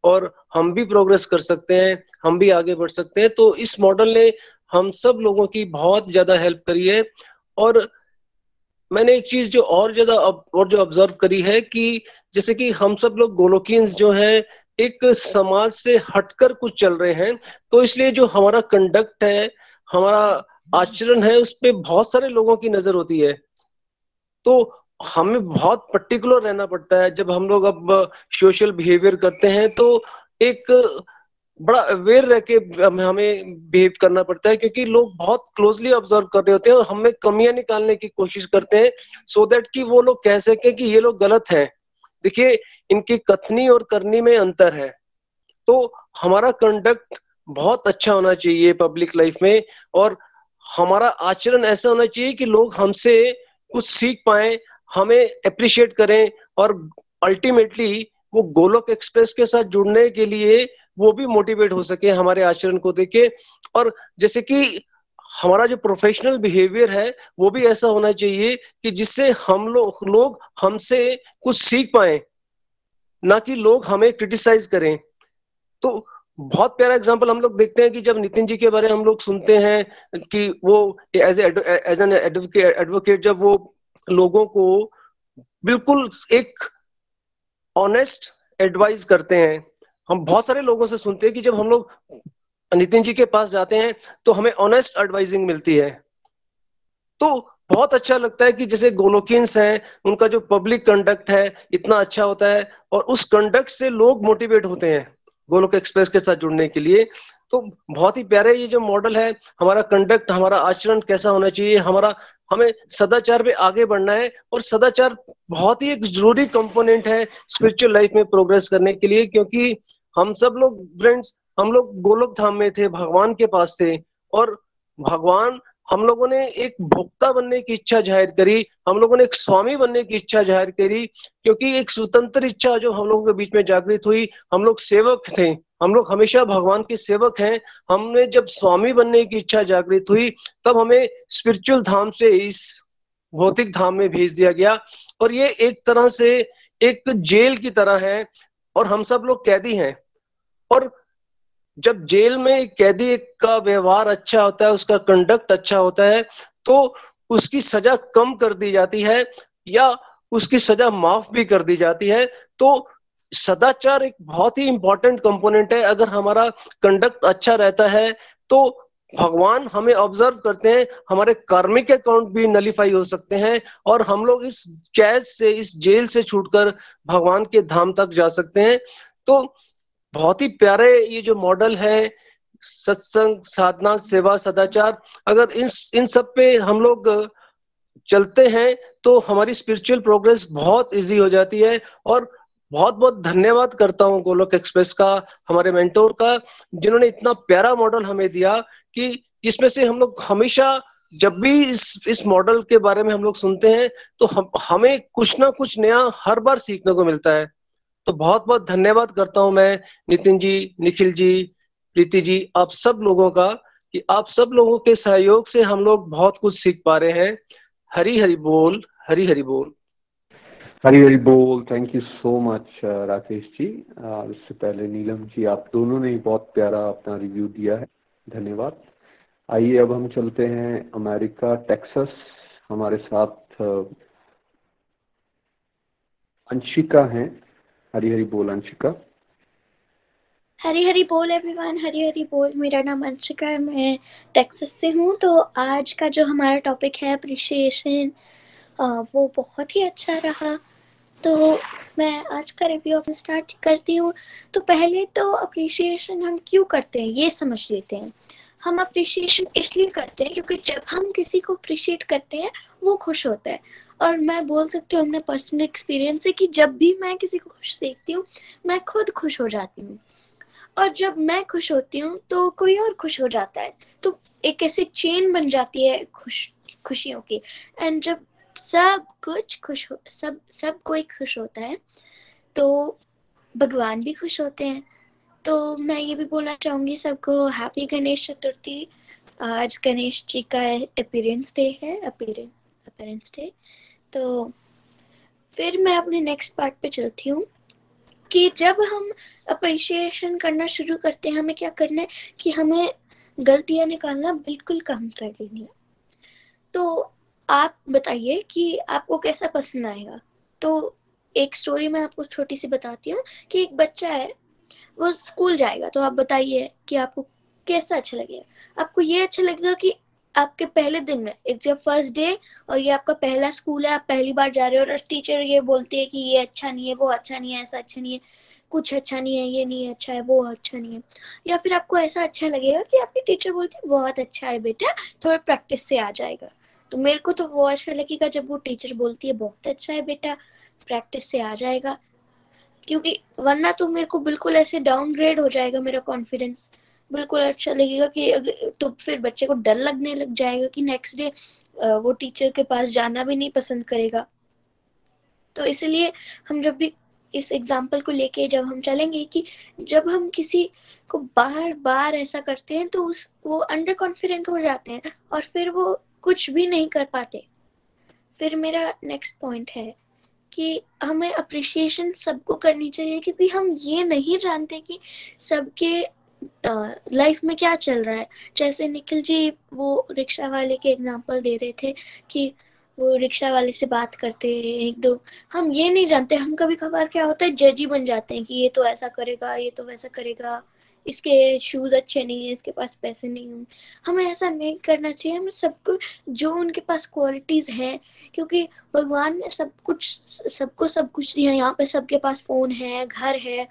और हम भी प्रोग्रेस कर सकते हैं, हम भी आगे बढ़ सकते हैं। तो इस मॉडल ने हम सब लोगों की बहुत ज़्यादा हेल्प करी है, और मैंने एक चीज़ जो और ज़्यादा और जो ऑब्ज़र्व करी है कि जैसे कि हम सब लोग गोलोकियंस जो है एक समाज से हटकर कुछ चल रहे हैं तो इसलिए जो हमारा कंडक्ट है, हमारा आचरण है, उस पर बहुत सारे लोगों की नज़र होती है। तो हमें बहुत पर्टिकुलर रहना पड़ता है। जब हम लोग अब सोशल बिहेवियर करते हैं तो एक बड़ा अवेयर रह के हमें बिहेव करना पड़ता है, क्योंकि लोग बहुत क्लोजली ऑब्ज़र्व कर रहे होते हैं और हमें कमियाँ निकालने की कोशिश करते हैं सो so दैट कि वो लोग कह सके कि ये लोग गलत हैं। देखिए, इनकी कथनी और करनी में अंतर है। तो हमारा कंडक्ट बहुत अच्छा होना चाहिए पब्लिक लाइफ में और हमारा आचरण ऐसा होना चाहिए कि लोग हमसे कुछ सीख पाए, हमें अप्रिशिएट करें और अल्टीमेटली वो गोलोक एक्सप्रेस के साथ जुड़ने के लिए वो भी मोटिवेट हो सके हमारे आचरण को देखे और जैसे कि हमारा जो प्रोफेशनल बिहेवियर है, वो भी ऐसा होना चाहिए कि जिससे हम लोग लोग हमसे कुछ सीख पाए, ना कि लोग हमें क्रिटिसाइज करें। तो बहुत प्यारा एग्जांपल हम लोग देखते हैं कि जब नितिन जी के बारे में हम लोग सुनते हैं कि वो एज एज एन एडवोकेट जब वो लोगों को बिल्कुल एक ऑनेस्ट एडवाइस करते हैं, हम बहुत सारे लोगों से सुनते हैं कि जब हम लोग नितिन जी के पास जाते हैं तो हमें ऑनेस्ट एडवाइजिंग मिलती है। तो बहुत अच्छा लगता है कि जैसे गोलोकियंस हैं, उनका जो पब्लिक कंडक्ट है, इतना अच्छा होता है, और उस कंडक्ट से लोग मोटिवेट होते हैं, गोलोक एक्सप्रेस के साथ जुड़ने के लिए। तो बहुत ही प्यारे ये जो मॉडल है, हमारा कंडक्ट हमारा आचरण कैसा होना चाहिए, हमारा, हमें सदाचार पे आगे बढ़ना है, और सदाचार बहुत ही एक ज़रूरी कंपोनेंट है स्पिरिचुअल लाइफ में प्रोग्रेस करने के लिए, क्योंकि हम सब लोग फ्रेंड्स हम लोग गोलोक धाम में थे, भगवान के पास थे और भगवान हम लोगों ने एक भोक्ता बनने की इच्छा ज़ाहिर करी, हम लोगों ने एक स्वामी बनने की इच्छा ज़ाहिर करी, क्योंकि एक स्वतंत्र इच्छा जो हम लोगों के बीच में जागृत हुई, हम लोग सेवक थे, हम लोग हमेशा भगवान के सेवक हैं। हमने जब स्वामी बनने की इच्छा जागृत हुई, तब हमें स्पिरिचुअल धाम से इस भौतिक धाम में भेज दिया गया और ये एक तरह से एक जेल की तरह है और हम सब लोग कैदी हैं। और जब जेल में कैदी का व्यवहार अच्छा होता है, उसका कंडक्ट अच्छा होता है तो उसकी सजा कम कर दी जाती है या उसकी सजा माफ़ भी कर दी जाती है। तो सदाचार एक बहुत ही इंपॉर्टेंट कंपोनेंट है। अगर हमारा कंडक्ट अच्छा रहता है तो भगवान हमें ऑब्ज़र्व करते हैं, हमारे कार्मिक अकाउंट भी नलीफाई हो सकते हैं और हम लोग इस कैद से, इस जेल से छूटकर भगवान के धाम तक जा सकते हैं। तो बहुत ही प्यारे ये जो मॉडल है, सत्संग, साधना, सेवा, सदाचार, अगर इन इन सब पे हम लोग चलते हैं तो हमारी स्पिरिचुअल प्रोग्रेस बहुत इजी हो जाती है और बहुत बहुत धन्यवाद करता हूँ गोलोक एक्सप्रेस का, हमारे मेंटोर का, जिन्होंने इतना प्यारा मॉडल हमें दिया कि इसमें से हम लोग हमेशा जब भी इस इस मॉडल के बारे में हम लोग सुनते हैं तो हम, हमें कुछ ना कुछ नया हर बार सीखने को मिलता है। तो बहुत बहुत धन्यवाद करता हूँ मैं नितिन जी निखिल जी प्रीति जी आप सब लोगों का कि आप सब लोगों के सहयोग से हम लोग बहुत कुछ सीख पा रहे हैं। हरी हरी बोल हरी हरी बोल। हरी हरी बोल thank you so much Rakesh ji. Uh, इससे पहले नीलम जी आप दोनों ने बहुत प्यारा अपना रिव्यू दिया है। धन्यवाद। आइए अब हम चलते हैं अमेरिका टेक्सास। हमारे साथ uh, अंशिका हैं। हरी हरी बोल, अंशिका। हरी हरी बोल एवरीवन हरी हरी बोल। मेरा नाम अंशिका है, मैं टेक्सास से हूँ। तो आज का जो हमारा टॉपिक है अप्रिशिएशन वो बहुत ही अच्छा रहा। तो मैं आज का रिव्यू अपना स्टार्ट करती हूँ। तो पहले तो अप्रिशिएशन हम क्यों करते हैं, ये समझ लेते हैं। हम अप्रिशिएशन इसलिए करते हैं क्योंकि जब हम किसी को अप्रिशिएट करते हैं वो खुश होता है। और मैं बोल सकती हूँ अपने पर्सनल एक्सपीरियंस है कि जब भी मैं किसी को खुश देखती हूँ, मैं खुद खुश हो जाती हूँ। और जब मैं खुश होती हूँ तो कोई और खुश हो जाता है। तो एक ऐसी चेन बन जाती है खुश, खुशियों की। एंड जब सब कुछ खुश हो, सब सब कोई खुश होता है तो भगवान भी खुश होते हैं। तो मैं ये भी बोलना चाहूँगी, सबको हैप्पी गणेश चतुर्थी। आज गणेश जी का अपीरेंस डे है अपीरेंस डे तो फिर मैं अपने नेक्स्ट पार्ट पे चलती हूँ कि जब हम अप्रिशिएशन करना शुरू करते हैं, हमें क्या करना है कि हमें गलतियाँ निकालना बिल्कुल कम कर देनी है। तो आप बताइए कि आपको कैसा पसंद आएगा? तो एक स्टोरी मैं आपको छोटी सी बताती हूँ कि एक बच्चा है, वो स्कूल जाएगा तो आप बताइए कि आपको कैसा अच्छा लगेगा। आपको ये अच्छा लगेगा कि आपके पहले दिन में। एक जब फ़र्स्ट डे और ये आपका पहला स्कूल है, आप पहली बार जा रहे हो और टीचर ये बोलती है कि ये अच्छा नहीं है, वो अच्छा नहीं है, ऐसा अच्छा नहीं है, कुछ अच्छा नहीं है, ये नहीं अच्छा है, वो अच्छा नहीं है। या फिर आपको ऐसा अच्छा लगेगा कि आपकी टीचर बोलती है, बहुत अच्छा है बेटा, थोड़ा प्रैक्टिस से आ जाएगा। तो मेरे को तो वो अच्छा लगेगा जब वो टीचर बोलती है, बहुत अच्छा है बेटा प्रैक्टिस से आ जाएगा। क्योंकि वरना तो मेरे को बिल्कुल ऐसे डाउनग्रेड हो जाएगा मेरा कॉन्फिडेंस बिल्कुल अच्छा लगेगा कि अगर तो फिर बच्चे को डर लगने लग जाएगा कि नेक्स्ट डे वो टीचर के पास जाना भी नहीं पसंद करेगा। तो इसलिए हम जब भी इस एग्ज़ाम्पल को लेके जब हम चलेंगे कि जब हम किसी को बार बार ऐसा करते हैं तो उस, वो अंडर कॉन्फिडेंट हो जाते हैं और फिर वो कुछ भी नहीं कर पाते। फिर मेरा नेक्स्ट पॉइंट है कि हमें अप्रिशिएशन सबको करनी चाहिए, क्योंकि हम ये नहीं जानते कि सबके लाइफ में क्या चल रहा है? जैसे निखिल जी वो रिक्शा वाले के एग्जांपल दे रहे थे कि वो रिक्शा वाले से बात करते हैं एक दो। हम ये नहीं जानते, हम कभी कभार क्या होता है जज ही बन जाते हैं कि ये तो ऐसा करेगा, ये तो वैसा करेगा। इसके शूज़ अच्छे नहीं है, इसके पास पैसे नहीं होंगे हमें ऐसा नहीं करना चाहिए, हमें सबको जो उनके पास क्वालिटीज हैं, क्योंकि भगवान ने सब कुछ सबको सब कुछ दिया, यहाँ पे सबके पास फ़ोन है, घर है।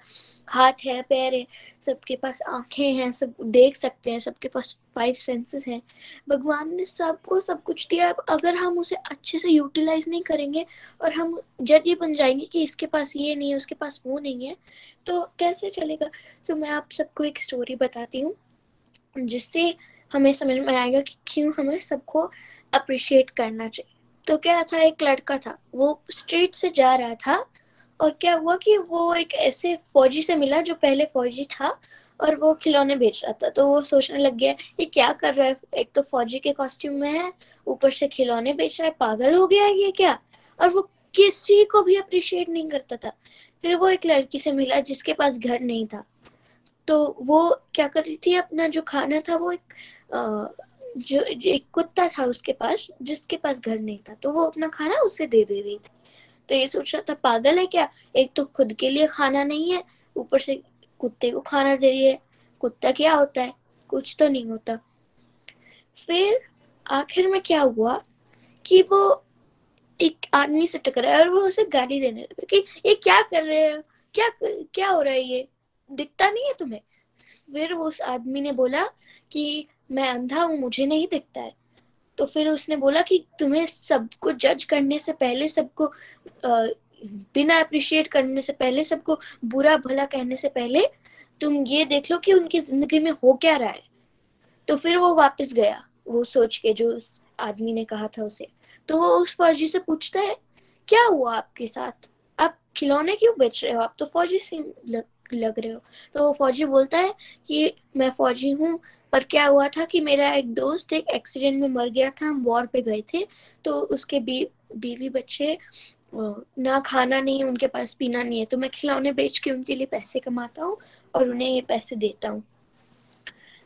हाथ है, पैर है, सबके पास आँखें हैं, सब देख सकते हैं, सबके पास फाइव सेंसेस हैं। भगवान ने सबको सब कुछ दिया अगर हम उसे अच्छे से यूटिलाइज नहीं करेंगे और हम जज ये बन जाएँगे कि इसके पास ये नहीं है, उसके पास वो नहीं है तो कैसे चलेगा? तो मैं आप सबको एक स्टोरी बताती हूँ, जिससे हमें समझ में आएगा कि क्यों हमें सबको अप्रिशिएट करना चाहिए। तो क्या था? एक लड़का था, वो स्ट्रीट से जा रहा था और क्या हुआ कि वो एक ऐसे फौजी से मिला जो पहले फौजी था और वो खिलौने बेच रहा था। तो वो सोचने लग गया, ये क्या कर रहा है? एक तो फौजी के कॉस्ट्यूम में है, ऊपर से खिलौने बेच रहा है, पागल हो गया ये क्या? और वो किसी को भी अप्रिशिएट नहीं करता था। फिर वो एक लड़की से मिला जिसके पास घर नहीं था। तो वो क्या कर रही थी, अपना जो खाना था वो एक जो एक कुत्ता था उसके पास, जिसके पास घर नहीं था। तो वो अपना खाना उसे दे दे रही थी। तो ये सोच रहा था, पागल है क्या? एक तो खुद के लिए खाना नहीं है, ऊपर से कुत्ते को खाना दे रही है। कुत्ता क्या होता है? कुछ तो नहीं होता। फिर आखिर में क्या हुआ कि वो एक आदमी से टकराया और वो उसे गाली देने लगा कि, ये क्या कर रहे हो? क्या क्या हो रहा है ये? दिखता नहीं है तुम्हें? फिर वो उस आदमी ने बोला कि, मैं अंधा हूँ, मुझे नहीं दिखता है। तो फिर उसने बोला कि तुम्हें सबको जज करने से पहले सबको बिना अप्रिशिएट करने से पहले सबको बुरा भला कहने से पहले तुम ये देख लो कि उनकी ज़िंदगी में हो क्या रहा है। तो फिर वो वापस गया वो सोच के जो उस आदमी ने कहा था उसे। तो वो उस फौजी से पूछता है क्या हुआ आपके साथ? आप खिलौने क्यों बेच रहे हो? आप तो फौजी से लग, लग रहे हो। तो वो फौजी बोलता है कि मैं फौजी हूँ पर क्या हुआ था कि मेरा एक दोस्त एक एक्सीडेंट में मर गया था हम वॉर पे गए थे तो उसके बी, बीवी बच्चे ना खाना नहीं उनके पास पीना नहीं है। तो मैं खिलौने बेच के उनके लिए पैसे कमाता हूँ और उन्हें ये पैसे देता हूँ।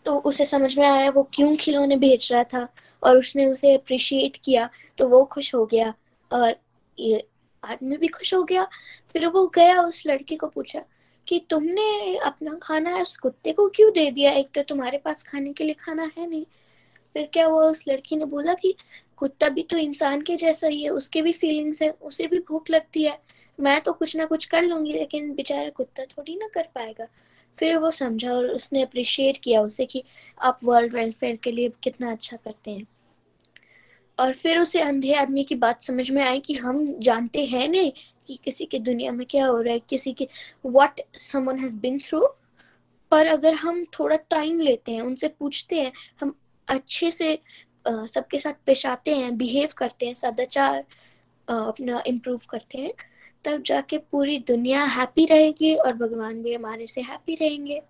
तो उसे समझ में आया वो क्यों खिलौने बेच रहा था और उसने उसे अप्रिशिएट किया तो वो खुश हो गया और ये आदमी भी खुश हो गया। फिर वो गया उस लड़के को पूछा कि तुमने अपना खाना उस कुत्ते को क्यों दे दिया? एक तो तुम्हारे पास खाने के लिए खाना है नहीं। फिर क्या हुआ उस लड़की ने बोला कि कुत्ता भी तो इंसान के जैसा ही है, उसके भी फीलिंग्स है, उसे भी भूख लगती है। मैं तो कुछ ना कुछ कर लूँगी, लेकिन बेचारा कुत्ता थोड़ी ना कर पाएगा। फिर वो समझा और उसने अप्रिशिएट किया उसे कि आप वर्ल्ड वेलफेयर के लिए कितना अच्छा करते हैं। और फिर उसे अंधे आदमी की बात समझ में आई कि हम जानते हैं नहीं कि किसी के दुनिया में क्या हो रहा है, किसी के what someone has been through पर अगर हम थोड़ा टाइम लेते हैं, उनसे पूछते हैं, हम अच्छे से सबके साथ पेश आते हैं बिहेव करते हैं, सदाचार अपना इम्प्रूव करते हैं, तब जाके पूरी दुनिया हैप्पी रहेगी और भगवान भी हमारे से हैप्पी रहेंगे।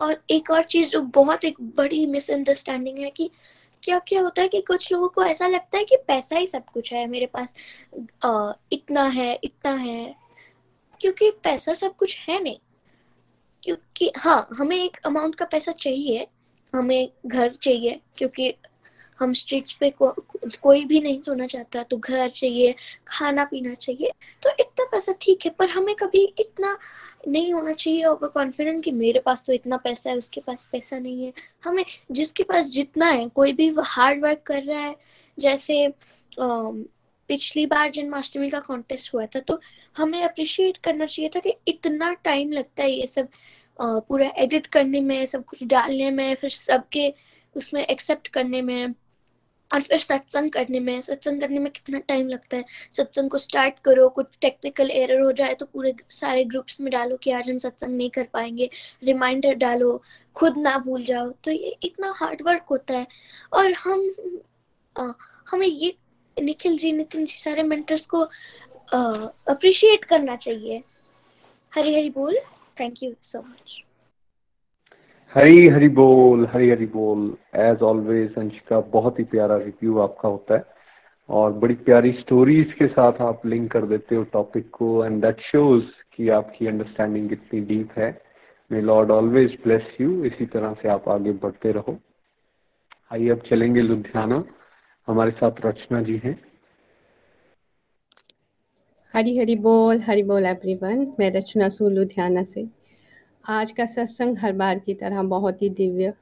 और एक और चीज़ जो बहुत एक बड़ी मिसअंडरस्टैंडिंग है कि क्या क्या होता है कि कुछ लोगों को ऐसा लगता है कि पैसा ही सब कुछ है मेरे पास आ, इतना है इतना है क्योंकि पैसा सब कुछ है नहीं। क्योंकि हाँ हमें एक अमाउंट का पैसा चाहिए हमें घर चाहिए क्योंकि हम स्ट्रीट्स पे को, कोई भी नहीं सोना चाहता तो घर चाहिए खाना पीना चाहिए तो इतना पैसा ठीक है पर हमें कभी इतना नहीं होना चाहिए ओवर कॉन्फिडेंट कि मेरे पास तो इतना पैसा है उसके पास पैसा नहीं है। हमें जिसके पास जितना है कोई भी हार्ड वर्क कर रहा है जैसे पिछली बार जन्माष्टमी का कॉन्टेस्ट हुआ था तो हमें अप्रिशिएट करना चाहिए था कि इतना टाइम लगता है ये सब पूरा एडिट करने में सब कुछ डालने में फिर सबके उसमें एक्सेप्ट करने में और फिर सत्संग करने में सत्संग करने में कितना टाइम लगता है? सत्संग को स्टार्ट करो कुछ टेक्निकल एरर हो जाए तो पूरे सारे ग्रुप्स में डालो कि आज हम सत्संग नहीं कर पाएँगे। रिमाइंडर डालो खुद ना भूल जाओ। तो ये इतना हार्ड वर्क होता है। और हम आ, हमें ये निखिल जी नितिन जी सारे मेंटर्स को अप्रिशिएट करना चाहिए। हरी हरी बोल। Thank you so much Hari Hari बोल, हरी हरी बोल। एज ऑलवेज अंशिका, बहुत ही प्यारा रिव्यू आपका होता है। और बड़ी प्यारी स्टोरीज के साथ आप लिंक कर देते हो टॉपिक को। एंड दैट शोज़ कि आपकी अंडरस्टैंडिंग कितनी डीप है। May Lord always bless you इसी तरह से आप आगे बढ़ते रहो। आइए, अब चलेंगे लुधियाना। हमारे साथ रचना जी हैं। हरी हरी बोल हरी बोल एवरीवन मैं रचना सू लुधियाना से। आज का सत्संग हर बार की तरह बहुत ही दिव्य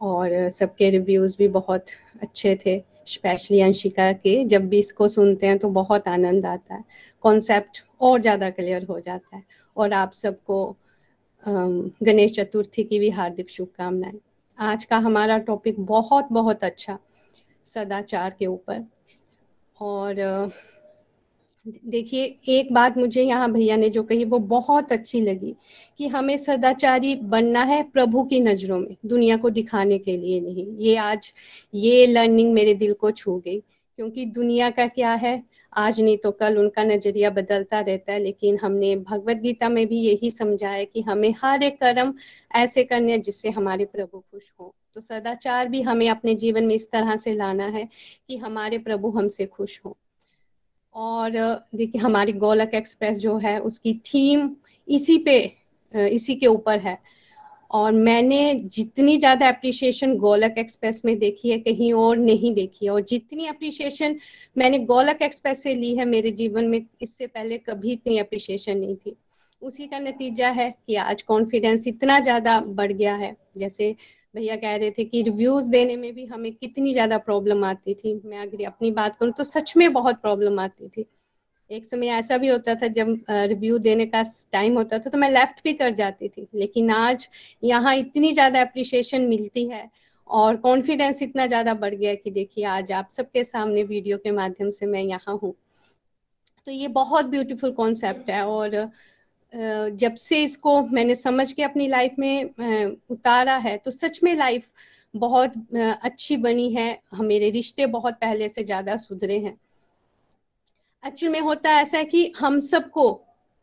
और सबके रिव्यूज़ भी बहुत अच्छे थे स्पेशली अंशिका के। जब भी इसको सुनते हैं तो बहुत आनंद आता है कॉन्सेप्ट और ज़्यादा क्लियर हो जाता है। और आप सबको गणेश चतुर्थी की भी हार्दिक शुभकामनाएँ। आज का हमारा टॉपिक बहुत बहुत अच्छा सदाचार के ऊपर। और देखिए, एक बात मुझे यहाँ भैया ने जो कही, वो बहुत अच्छी लगी कि हमें सदाचारी बनना है प्रभु की नज़रों में, दुनिया को दिखाने के लिए नहीं। ये आज, ये लर्निंग मेरे दिल को छू गई, क्योंकि दुनिया का क्या है? आज नहीं तो कल उनका नज़रिया बदलता रहता है, लेकिन हमने भगवत गीता में भी यही समझा है कि हमें हर एक कर्म ऐसे करने हैं जिससे हमारे प्रभु खुश हो। तो सदाचार भी हमें अपने जीवन में इस तरह से लाना है कि हमारे प्रभु हमसे खुश हों। और देखिए हमारी गोलक एक्सप्रेस जो है, उसकी थीम इसी पे इसी के ऊपर है। और मैंने जितनी ज़्यादा अप्रिशिएशन गोलक एक्सप्रेस में देखी है, कहीं और नहीं देखी है। और जितनी अप्रिशिएशन मैंने गोलक एक्सप्रेस से ली है मेरे जीवन में, इससे पहले कभी इतनी अप्रिशिएशन नहीं थी। उसी का नतीजा है कि आज कॉन्फिडेंस इतना ज़्यादा बढ़ गया है, जैसे भैया कह रहे थे कि रिव्यूज़ देने में भी हमें कितनी ज़्यादा प्रॉब्लम आती थी। मैं अगर अपनी बात करूँ तो सच में बहुत प्रॉब्लम आती थी। एक समय ऐसा भी होता था जब रिव्यू देने का टाइम होता था तो मैं लेफ़्ट भी कर जाती थी। लेकिन आज यहाँ इतनी ज़्यादा अप्रिशिएशन मिलती है और कॉन्फिडेंस इतना ज़्यादा बढ़ गया कि देखिए आज आप सबके सामने वीडियो के माध्यम से मैं यहाँ हूँ। तो ये बहुत ब्यूटीफुल कॉन्सेप्ट है और जब से इसको मैंने समझ के अपनी लाइफ में उतारा है तो सच में लाइफ बहुत अच्छी बनी है। मेरे रिश्ते बहुत पहले से ज़्यादा सुधरे हैं। एक्चुअल में होता ऐसा है कि हम सबको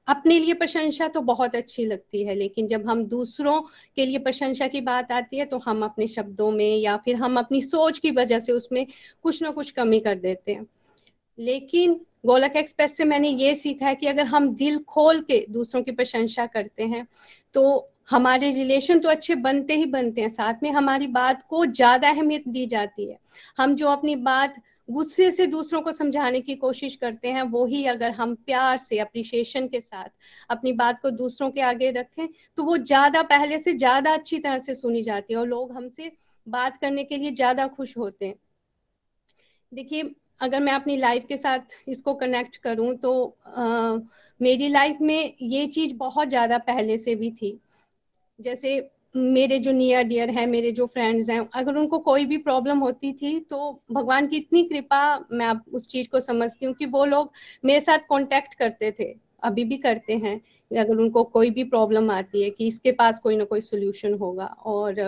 अपने लिए प्रशंसा तो बहुत अच्छी लगती है, लेकिन जब हम दूसरों के लिए प्रशंसा की बात आती है तो हम अपने शब्दों में या फिर हम अपनी सोच की वजह से उसमें कुछ ना कुछ कमी कर देते हैं। लेकिन गोलक एक्सप्रेस से मैंने ये सीखा है कि अगर हम दिल खोल के दूसरों की प्रशंसा करते हैं तो हमारे रिलेशन तो अच्छे बनते ही बनते हैं। साथ में हमारी बात को ज़्यादा अहमियत दी जाती है। हम जो अपनी बात गुस्से से दूसरों को समझाने की कोशिश करते हैं, वो ही अगर हम प्यार से अप्रिशिएशन के साथ अपनी बात को दूसरों के आगे रखें तो वो ज़्यादा पहले से ज़्यादा अच्छी तरह से सुनी जाती है और लोग हमसे बात करने के लिए ज़्यादा खुश होते हैं। देखिए अगर मैं अपनी लाइफ के साथ इसको कनेक्ट करूँ तो आ, मेरी लाइफ में ये चीज़ बहुत ज़्यादा पहले से भी थी। जैसे मेरे जो नियर डियर हैं मेरे जो फ्रेंड्स हैं अगर उनको कोई भी प्रॉब्लम होती थी तो भगवान की इतनी कृपा मैं अब उस चीज़ को समझती हूँ कि वो लोग मेरे साथ कांटेक्ट करते थे अभी भी करते हैं। अगर उनको कोई भी प्रॉब्लम आती है कि इसके पास कोई ना कोई सोल्यूशन होगा और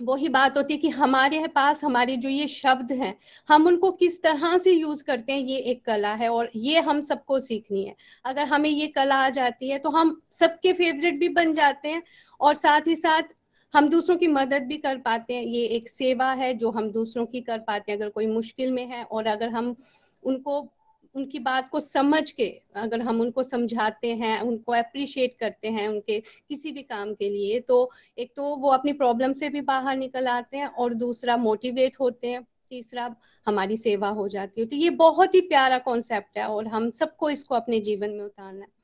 वही बात होती है कि हमारे पास हमारे जो ये शब्द हैं, हम उनको किस तरह से यूज़ करते हैं, ये एक कला है और ये हम सबको सीखनी है। अगर हमें ये कला आ जाती है तो हम सबके फेवरेट भी बन जाते हैं और साथ ही साथ हम दूसरों की मदद भी कर पाते हैं। ये एक सेवा है जो हम दूसरों की कर पाते हैं, अगर कोई मुश्किल में है और अगर हम उनको उनकी बात को समझ के अगर हम उनको समझाते हैं, उनको अप्रिशिएट करते हैं उनके किसी भी काम के लिए तो एक तो वो अपनी प्रॉब्लम से भी बाहर निकल आते हैं और दूसरा मोटिवेट होते हैं, तीसरा हमारी सेवा हो जाती है। तो ये बहुत ही प्यारा कॉन्सेप्ट है और हम सबको इसको अपने जीवन में उतारना है।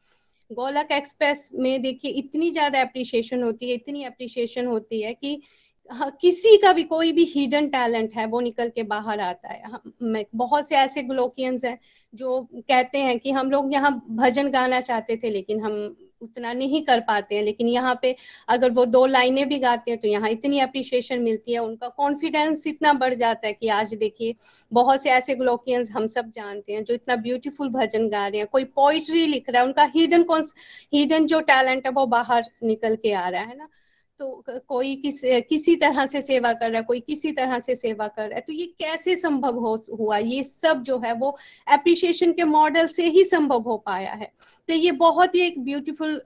गोलक एक्सप्रेस में देखिए इतनी ज़्यादा अप्रिशिएशन होती है, इतनी अप्रिशिएशन होती है कि किसी का भी कोई भी हिडन टैलेंट है, वो निकल के बाहर आता है। हम बहुत से ऐसे ग्लोकियंस हैं जो कहते हैं कि हम लोग यहाँ भजन गाना चाहते थे, लेकिन हम उतना नहीं कर पाते हैं। लेकिन यहाँ पे अगर वो दो लाइनें भी गाते हैं तो यहाँ इतनी अप्रिशिएशन मिलती है, उनका कॉन्फिडेंस इतना बढ़ जाता है कि आज देखिए, बहुत से ऐसे ग्लोकियंस हम सब जानते हैं जो इतना ब्यूटीफुल भजन गा रहे हैं। कोई पोइट्री लिख रहा है, उनका हिडन हिडन जो टैलेंट है, वो बाहर निकल के आ रहा है ना। तो कोई किस, किसी तरह से सेवा कर रहा है, कोई किसी तरह से सेवा कर रहा है तो ये कैसे संभव हो, हुआ? ये सब जो है वो एप्रिशिएशन के मॉडल से ही संभव हो पाया है। तो ये बहुत ही एक ब्यूटीफुल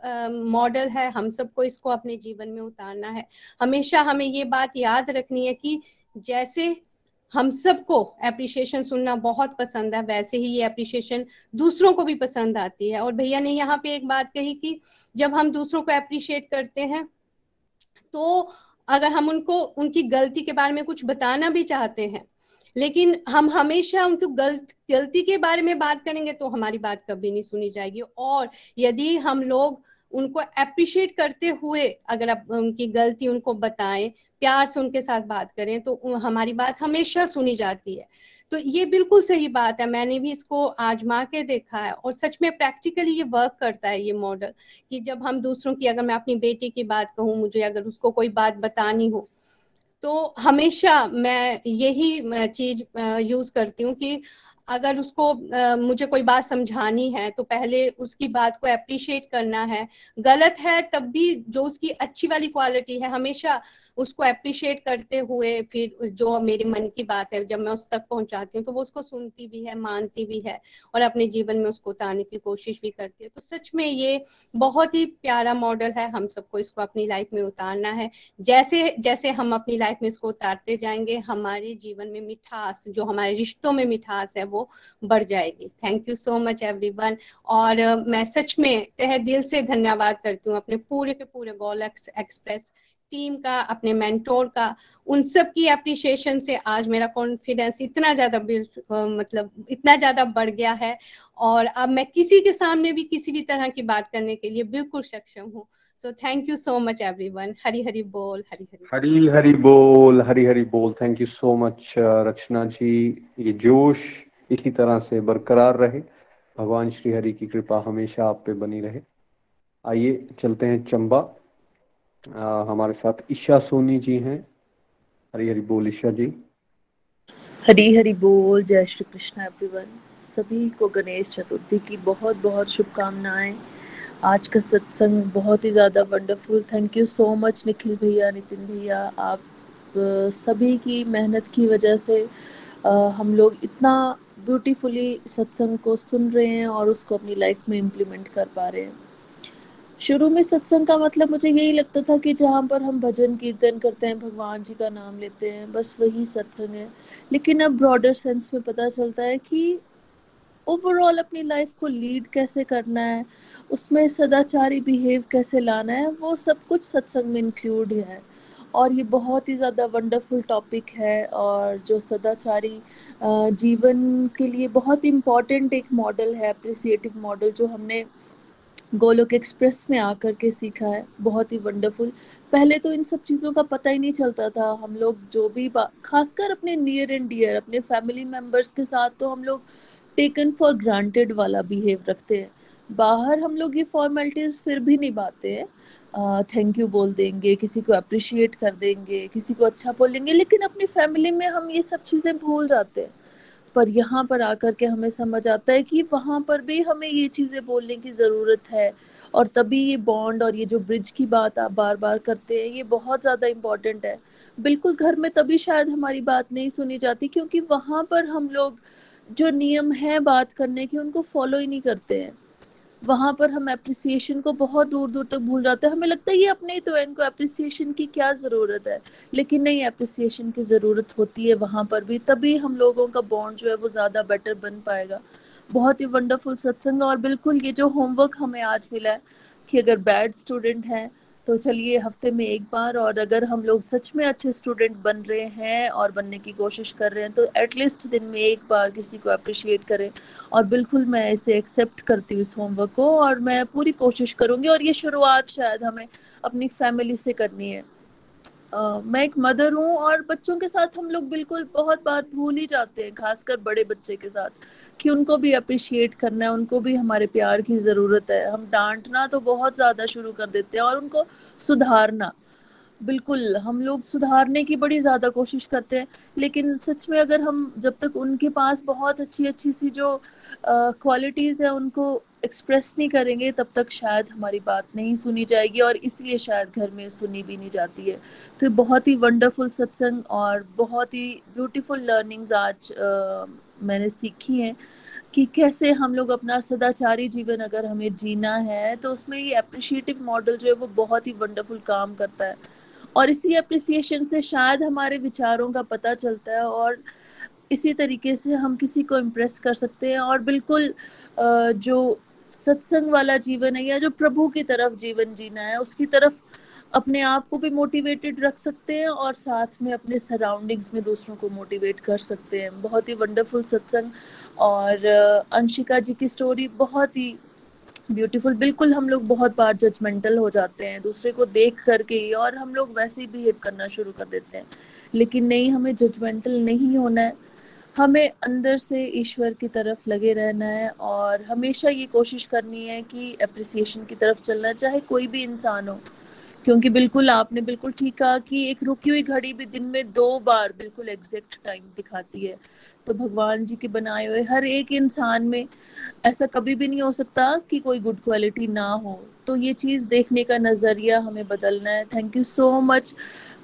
मॉडल है। हम सबको इसको अपने जीवन में उतारना है। हमेशा हमें ये बात याद रखनी है कि जैसे हम सबको एप्रिशिएशन सुनना बहुत पसंद है, वैसे ही ये अप्रिशिएशन दूसरों को भी पसंद आती है। और भैया ने यहाँ पे एक बात कही कि जब हम दूसरों को अप्रिशिएट करते हैं तो अगर हम उनको, उनकी गलती के बारे में कुछ बताना भी चाहते हैं, लेकिन हम हमेशा उनको गलत, गलती के बारे में बात करेंगे तो हमारी बात कभी नहीं सुनी जाएगी। और यदि हम लोग उनको अप्रिशिएट करते हुए अगर आप उनकी गलती उनको बताएँ, प्यार से उनके साथ बात करें तो हमारी बात हमेशा सुनी जाती है। तो ये बिल्कुल सही बात है। मैंने भी इसको आजमा के देखा है और सच में प्रैक्टिकली ये वर्क करता है ये मॉडल कि जब हम दूसरों की अगर मैं अपनी बेटी की बात कहूँ, मुझे अगर उसको कोई बात बतानी हो तो हमेशा मैं यही चीज़ यूज़ करती हूँ कि अगर उसको आ, मुझे कोई बात समझानी है तो पहले उसकी बात को अप्रिशिएट करना है। गलत है तब भी जो उसकी अच्छी वाली क्वालिटी है हमेशा उसको अप्रिशिएट करते हुए फिर जो मेरे मन की बात है जब मैं उस तक पहुंचाती हूँ तो वो उसको सुनती भी है मानती भी है और अपने जीवन में उसको उतारने की कोशिश भी करती है। तो सच में ये बहुत ही प्यारा मॉडल है हम सबको इसको अपनी लाइफ में उतारना है। जैसे जैसे हम अपनी लाइफ में इसको उतारते जाएँगे हमारे जीवन में मिठास जो हमारे रिश्तों में मिठास है वो बढ़ जाएगी। Thank you so much everyone और मैं सच में तह दिल से धन्यवाद करती हूँ अपने पूरे के पूरे गोलक्स एक्सप्रेस टीम का, अपने मेंटोर का, उन सब की अप्रिशिएशन से आज मेरा कॉन्फिडेंस इतना ज़्यादा मतलब इतना ज़्यादा बढ़ गया है। और अब मैं किसी के सामने भी किसी भी तरह की बात करने के लिए बिल्कुल सक्षम हूँ। So thank you so much everyone Hari Hari बोल, हरी हरी हरी हरी बोल, हरी हरी बोल। Thank you so much Rachna ji. ये जोश इसी तरह से बरकरार रहे। भगवान श्री हरि की कृपा हमेशा आप पे बनी रहे। आइए चलते हैं चंबा। आ, हमारे साथ ईशा सोनी जी हैं। हरी हरी बोल ईशा जी। हरी हरी बोल जय श्री कृष्ण एवरीवन सभी को गणेश चतुर्थी की बहुत बहुत शुभकामनाएँ। आज का सत्संग बहुत ही ज़्यादा wonderful thank you so much Nikhil भैया नितिन भैया। आप सभी की मेहनत की वजह से हम लोग इतना ब्यूटीफुली सत्संग को सुन रहे हैं और उसको अपनी लाइफ में इम्प्लीमेंट कर पा रहे हैं शुरू में सत्संग का मतलब मुझे यही लगता था कि जहाँ पर हम भजन कीर्तन करते हैं भगवान जी का नाम लेते हैं बस वही सत्संग है लेकिन अब ब्रॉडर सेंस में पता चलता है कि ओवरऑल अपनी लाइफ को लीड कैसे करना है उसमें सदाचारी बिहेव कैसे लाना है वो सब कुछ सत्संग में इंक्लूड है और ये बहुत ही ज़्यादा वंडरफुल टॉपिक है और जो सदाचारी जीवन के लिए बहुत इंपॉर्टेंट एक मॉडल है अप्रिसिएटिव मॉडल जो हमने गोलोक एक्सप्रेस में आकर के सीखा है। बहुत ही वंडरफुल पहले तो इन सब चीज़ों का पता ही नहीं चलता था। हम लोग जो भी खासकर अपने नियर एंड डियर अपने फैमिली मेंबर्स के साथ तो हम लोग टेकन फॉर ग्रांटेड वाला बिहेव रखते हैं। बाहर हम लोग ये फॉर्मेलिटीज फिर भी निभाते हैं। थैंक यू बोल देंगे, किसी को अप्रिशिएट कर देंगे, किसी को अच्छा बोलेंगे लेकिन अपनी फैमिली में हम ये सब चीज़ें भूल जाते हैं। पर यहाँ पर आकर के हमें समझ आता है कि वहाँ पर भी हमें ये चीज़ें बोलने की ज़रूरत है। और तभी ये बॉन्ड और ये जो ब्रिज की बात आप बार बार करते हैं, ये बहुत ज़्यादा इंपॉर्टेंट है। बिल्कुल घर में तभी शायद हमारी बात नहीं सुनी जाती, क्योंकि वहाँ पर हम लोग जो नियम है बात करने के, उनको फॉलो ही नहीं करते हैं। वहाँ पर हम अप्रिसिएशन को बहुत दूर दूर तक भूल जाते हैं। हमें लगता है ये अपने ही तो इनको अप्रिसिएशन की क्या ज़रूरत है? लेकिन नहीं अप्रिसिएशन की ज़रूरत होती है वहाँ पर भी। तभी हम लोगों का बॉन्ड जो है वो ज़्यादा बेटर बन पाएगा। बहुत ही वंडरफुल सत्संग और बिल्कुल ये जो होमवर्क हमें आज मिला है कि अगर बैड स्टूडेंट हैं तो चलिए हफ़्ते में एक बार और अगर हम लोग सच में अच्छे स्टूडेंट बन रहे हैं और बनने की कोशिश कर रहे हैं तो एटलीस्ट दिन में एक बार किसी को अप्रिशिएट करें। और बिल्कुल मैं इसे एक्सेप्ट करती हूँ इस होमवर्क को और मैं पूरी कोशिश करूँगी और ये शुरुआत शायद हमें अपनी फैमिली से करनी है। मैं एक मदर हूँ और बच्चों के साथ हम लोग बिल्कुल बहुत बार भूल ही जाते हैं, खासकर बड़े बच्चे के साथ, कि उनको भी अप्रिशिएट करना है, उनको भी हमारे प्यार की ज़रूरत है। हम डांटना तो बहुत ज़्यादा शुरू कर देते हैं और उनको सुधारना। बिल्कुल हम लोग सुधारने की बड़ी ज़्यादा कोशिश करते हैं लेकिन सच में अगर हम जब तक उनके पास बहुत अच्छी अच्छी सी जो क्वालिटीज़ है उनको एक्सप्रेस नहीं करेंगे तब तक शायद हमारी बात नहीं सुनी जाएगी और इसलिए शायद घर में सुनी भी नहीं जाती है। तो बहुत ही वंडरफुल सत्संग और बहुत ही ब्यूटीफुल लर्निंग्स आज आ, मैंने सीखी हैं कि कैसे हम लोग अपना सदाचारी जीवन अगर हमें जीना है तो उसमें ये अप्रिशिएटिव मॉडल जो है वो बहुत ही वंडरफुल काम करता है। और इसी अप्रिसिएशन से शायद हमारे विचारों का पता चलता है और इसी तरीके से हम किसी को इम्प्रेस कर सकते हैं और बिल्कुल जो सत्संग वाला जीवन है या जो प्रभु की तरफ़ जीवन जीना है, उसकी तरफ़ अपने आप को भी मोटिवेटेड रख सकते हैं और साथ में अपने सराउंडिंग्स में दूसरों को मोटिवेट कर सकते हैं। बहुत ही वंडरफुल सत्संग और अंशिका जी की स्टोरी बहुत ही ब्यूटीफुल बिल्कुल हम लोग बहुत बार जजमेंटल हो जाते हैं, दूसरे को देख करके ही और हम लोग वैसे ही बिहेव करना शुरू कर देते हैं। लेकिन नहीं, हमें जजमेंटल नहीं होना है। हमें अंदर से ईश्वर की तरफ़ लगे रहना है और हमेशा ये कोशिश करनी है कि अप्रिसिएशन की तरफ़ चलना चाहे कोई भी इंसान हो। क्योंकि बिल्कुल आपने बिल्कुल ठीक कहा कि एक रुकी हुई घड़ी भी दिन में दो बार बिल्कुल एग्जैक्ट टाइम दिखाती है। तो भगवान जी के बनाए हुए हर एक इंसान में ऐसा कभी भी नहीं हो सकता कि कोई गुड क्वालिटी ना हो। तो ये चीज़ देखने का नज़रिया हमें बदलना है। थैंक यू सो मच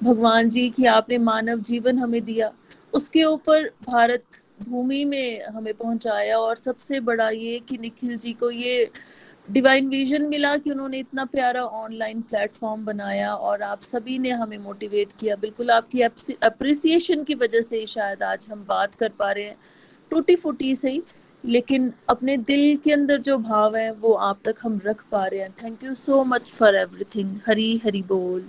भगवान जी कि आपने मानव जीवन हमें दिया। उसके ऊपर भारत भूमि में हमें पहुँचाया और सबसे बड़ा ये कि निखिल जी को ये डिवाइन विजन मिला कि उन्होंने इतना प्यारा ऑनलाइन प्लेटफॉर्म बनाया और आप सभी ने हमें मोटिवेट किया। बिल्कुल आपकी अप्रिसिएशन की वजह से ही शायद आज हम बात कर पा रहे हैं। टूटी फूटी से ही, लेकिन अपने दिल के अंदर जो भाव है, वो आप तक हम रख पा रहे हैं। Thank you so much for everything Hari Hari बोल।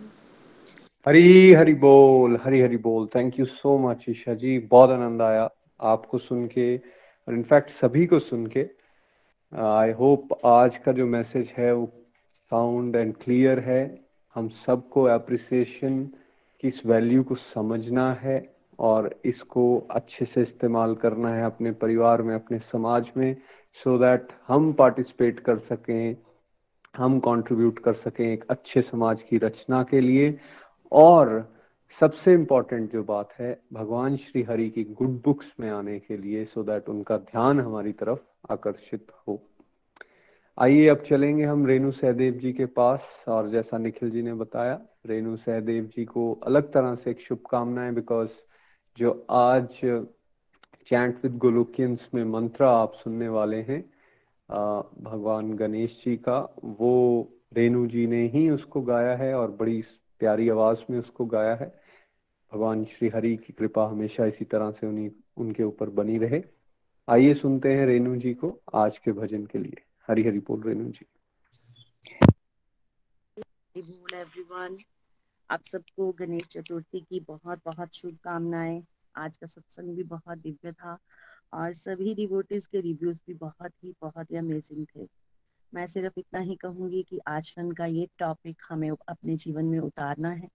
हरी हरी बोल, हरी हरी बोल। Thank you so much Isha ji. बहुत आनंद आया आपको सुन के और इनफैक्ट सभी को सुन के। आई होप आज का जो मैसेज है वो साउंड एंड क्लियर है। हम सबको अप्रिसिएशन की इस वैल्यू को समझना है और इसको अच्छे से इस्तेमाल करना है अपने परिवार में, अपने समाज में सो so दैट हम पार्टिसिपेट कर सकें, हम कंट्रीब्यूट कर सकें एक अच्छे समाज की रचना के लिए। और सबसे इंपॉर्टेंट जो बात है, भगवान श्री हरि की गुड बुक्स में आने के लिए सो so दैट उनका ध्यान हमारी तरफ़ आकर्षित हो। आइए अब चलेंगे हम रेणु सहदेव जी के पास और जैसा निखिल जी ने बताया, रेणु सहदेव जी को अलग तरह से एक शुभकामनाएँ बिकॉज़ जो आज चैंट विद गोलोकियंस में मंत्र आप सुनने वाले हैं भगवान गणेश जी का, वो रेणु जी ने ही उसको गाया है और बड़ी प्यारी आवाज़ में उसको गाया है। भगवान श्री हरि की कृपा हमेशा इसी तरह से उन्हीं, उनके ऊपर बनी रहे। आइए सुनते हैं रेणु जी को आज के भजन के लिए। हरी हरी बोल रेणु जी। बोल एवरीवन आप सबको गणेश चतुर्थी की बहुत बहुत शुभकामनाएँ। आज का सत्संग भी बहुत दिव्य था और सभी डिवोटीज के रिव्यूज़ भी बहुत ही बहुत ही अमेजिंग थे। मैं सिर्फ़ इतना ही कहूँगी कि आचरण का ये टॉपिक हमें अपने जीवन में उतारना है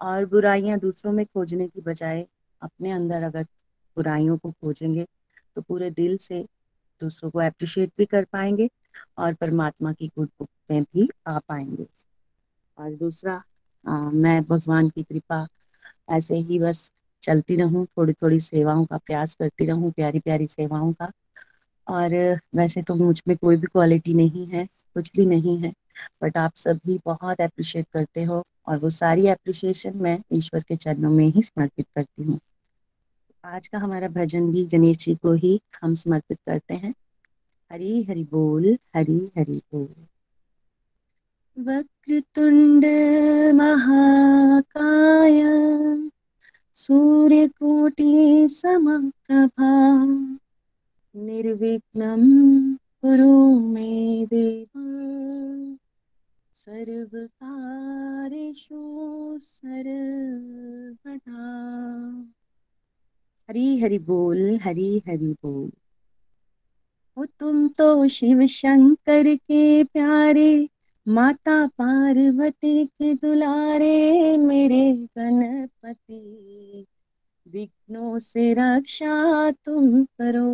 और बुराइयाँ दूसरों में खोजने की बजाय अपने अंदर अगर बुराइयों को खोजेंगे तो पूरे दिल से दूसरों को अप्रिशिएट भी कर पाएँगे और परमात्मा की गुड बुक में भी आ पाएँगे। और दूसरा आ, मैं भगवान की कृपा ऐसे ही बस चलती रहूँ थोड़ी थोड़ी सेवाओं का प्रयास करती रहूँ प्यारी प्यारी सेवाओं का। और वैसे तो मुझमें कोई भी क्वालिटी नहीं है कुछ भी नहीं है बट आप सभी बहुत अप्रिशिएट करते हो और वो सारी अप्रिशिएशन मैं ईश्वर के चरणों में ही समर्पित करती हूँ। आज का हमारा भजन भी गणेश जी को ही हम समर्पित करते हैं। हरी हरि बोल, हरी हरि बोल। वक्रतुंड महाकाय, सूर्यकोटि समप्रभा, निर्विघ्नं कुरु मे देव। सर्वकारेषु सर्वदा। हरी हरि बोल, हरी हरि बोल। ओ तुम तो शिव शंकर के प्यारे, माता पार्वती के दुलारे, मेरे गणपति। विघ्नों से रक्षा तुम करो।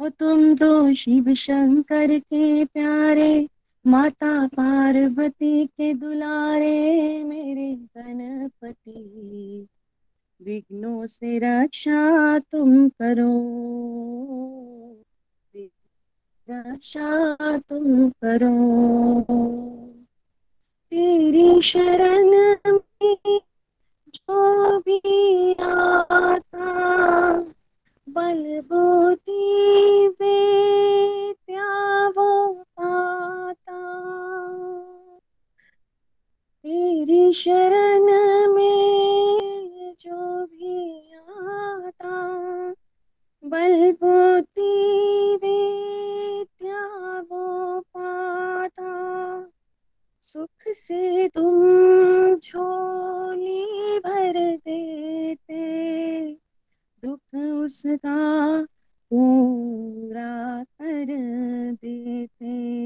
ओ तुम तो शिव शंकर के प्यारे, माता पार्वती के दुलारे, मेरे गणपति। विघ्नों से रक्षा तुम करो। रक्षा तुम करो। तेरी शरण में जो भी आता बल बुद्धि विद्या वो पाता। तेरी शरण में जो भी आता बल बुद्धि विद्या वो पाता। सुख से तुम झोली भर देते, दुख उसका पूरा कर देते।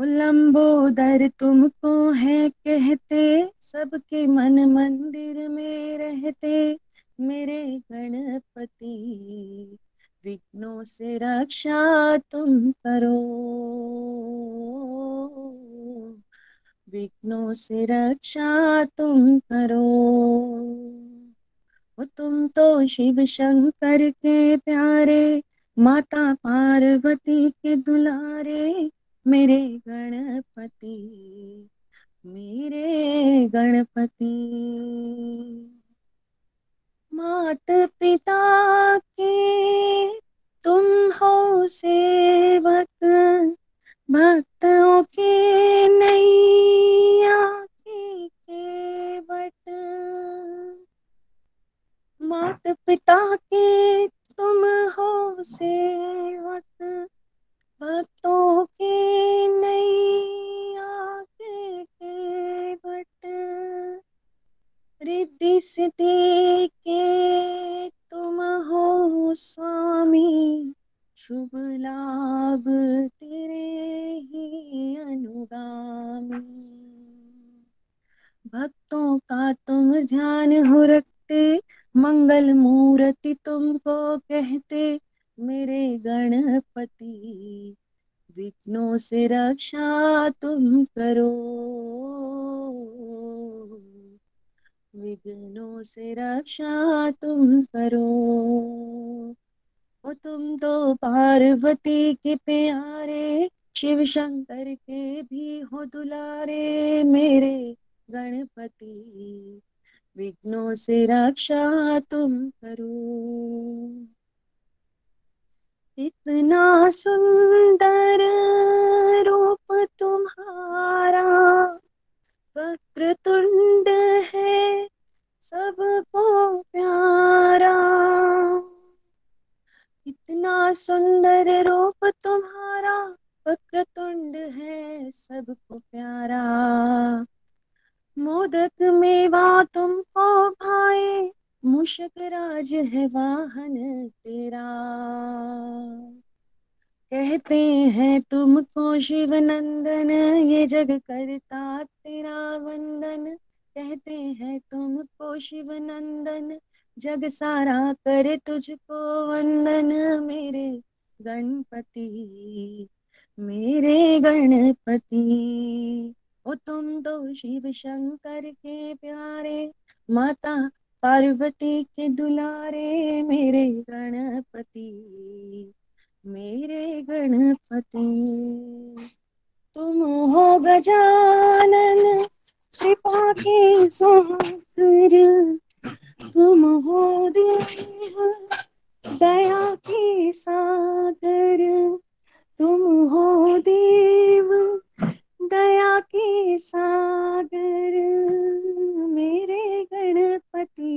लंबोदर तुमको है कहते, सबके मन मंदिर में रहते। मेरे गणपति, विघ्नों से रक्षा तुम करो। विघ्नों से रक्षा तुम करो। वो तुम तो शिव शंकर के प्यारे, माता पार्वती के दुलारे मेरे गणपति मेरे गणपति। मात पिता के तुम हो सेवक, भक्तों के नैया के केवट। मात पिता के तुम हो सेवक भक्तों के नैया के केवट रिद्धि सिद्धि के तुम हो स्वामी, शुभ लाभ तेरे ही अनुगामी। भक्तों का तुम ध्यान हो रखते, मंगल मूर्ति तुमको कहते मेरे गणपति, विघ्नों से रक्षा तुम करो। विघ्नों से रक्षा तुम करो। ओ तुम तो पार्वती के प्यारे, शिव शंकर के भी हो दुलारे मेरे गणपति। विघ्नों से रक्षा तुम करो। इतना सुंदर रूप तुम्हारा वक्र तुंड है सबको प्यारा। इतना सुंदर रूप तुम्हारा वक्र तुंड है सबको प्यारा। मोदक मेवा तुमको भाई मुशक राज है वाहन तेरा। कहते हैं तुमको शिव नंदन ये जग करता तेरा वंदन। कहते हैं तुमको शिव नंदन जग सारा करे तुझको वंदन। मेरे गणपति मेरे गणपति, ओ तुम तो शिव शंकर के प्यारे। माता पार्वती के दुलारे मेरे गणपति मेरे गणपति। तुम हो गजानन, कृपा के सागर। तुम हो देव, दया के सागर। तुम हो देव दया के सागर, मेरे गणपति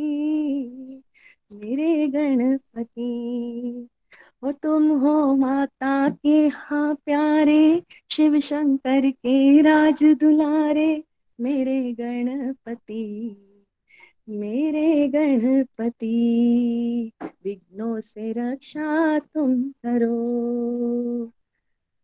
मेरे गणपति। ओ तुम हो माता के हाँ प्यारे, शिव शंकर के राज दुलारे, मेरे गणपति मेरे गणपति। विघ्नों से रक्षा तुम करो।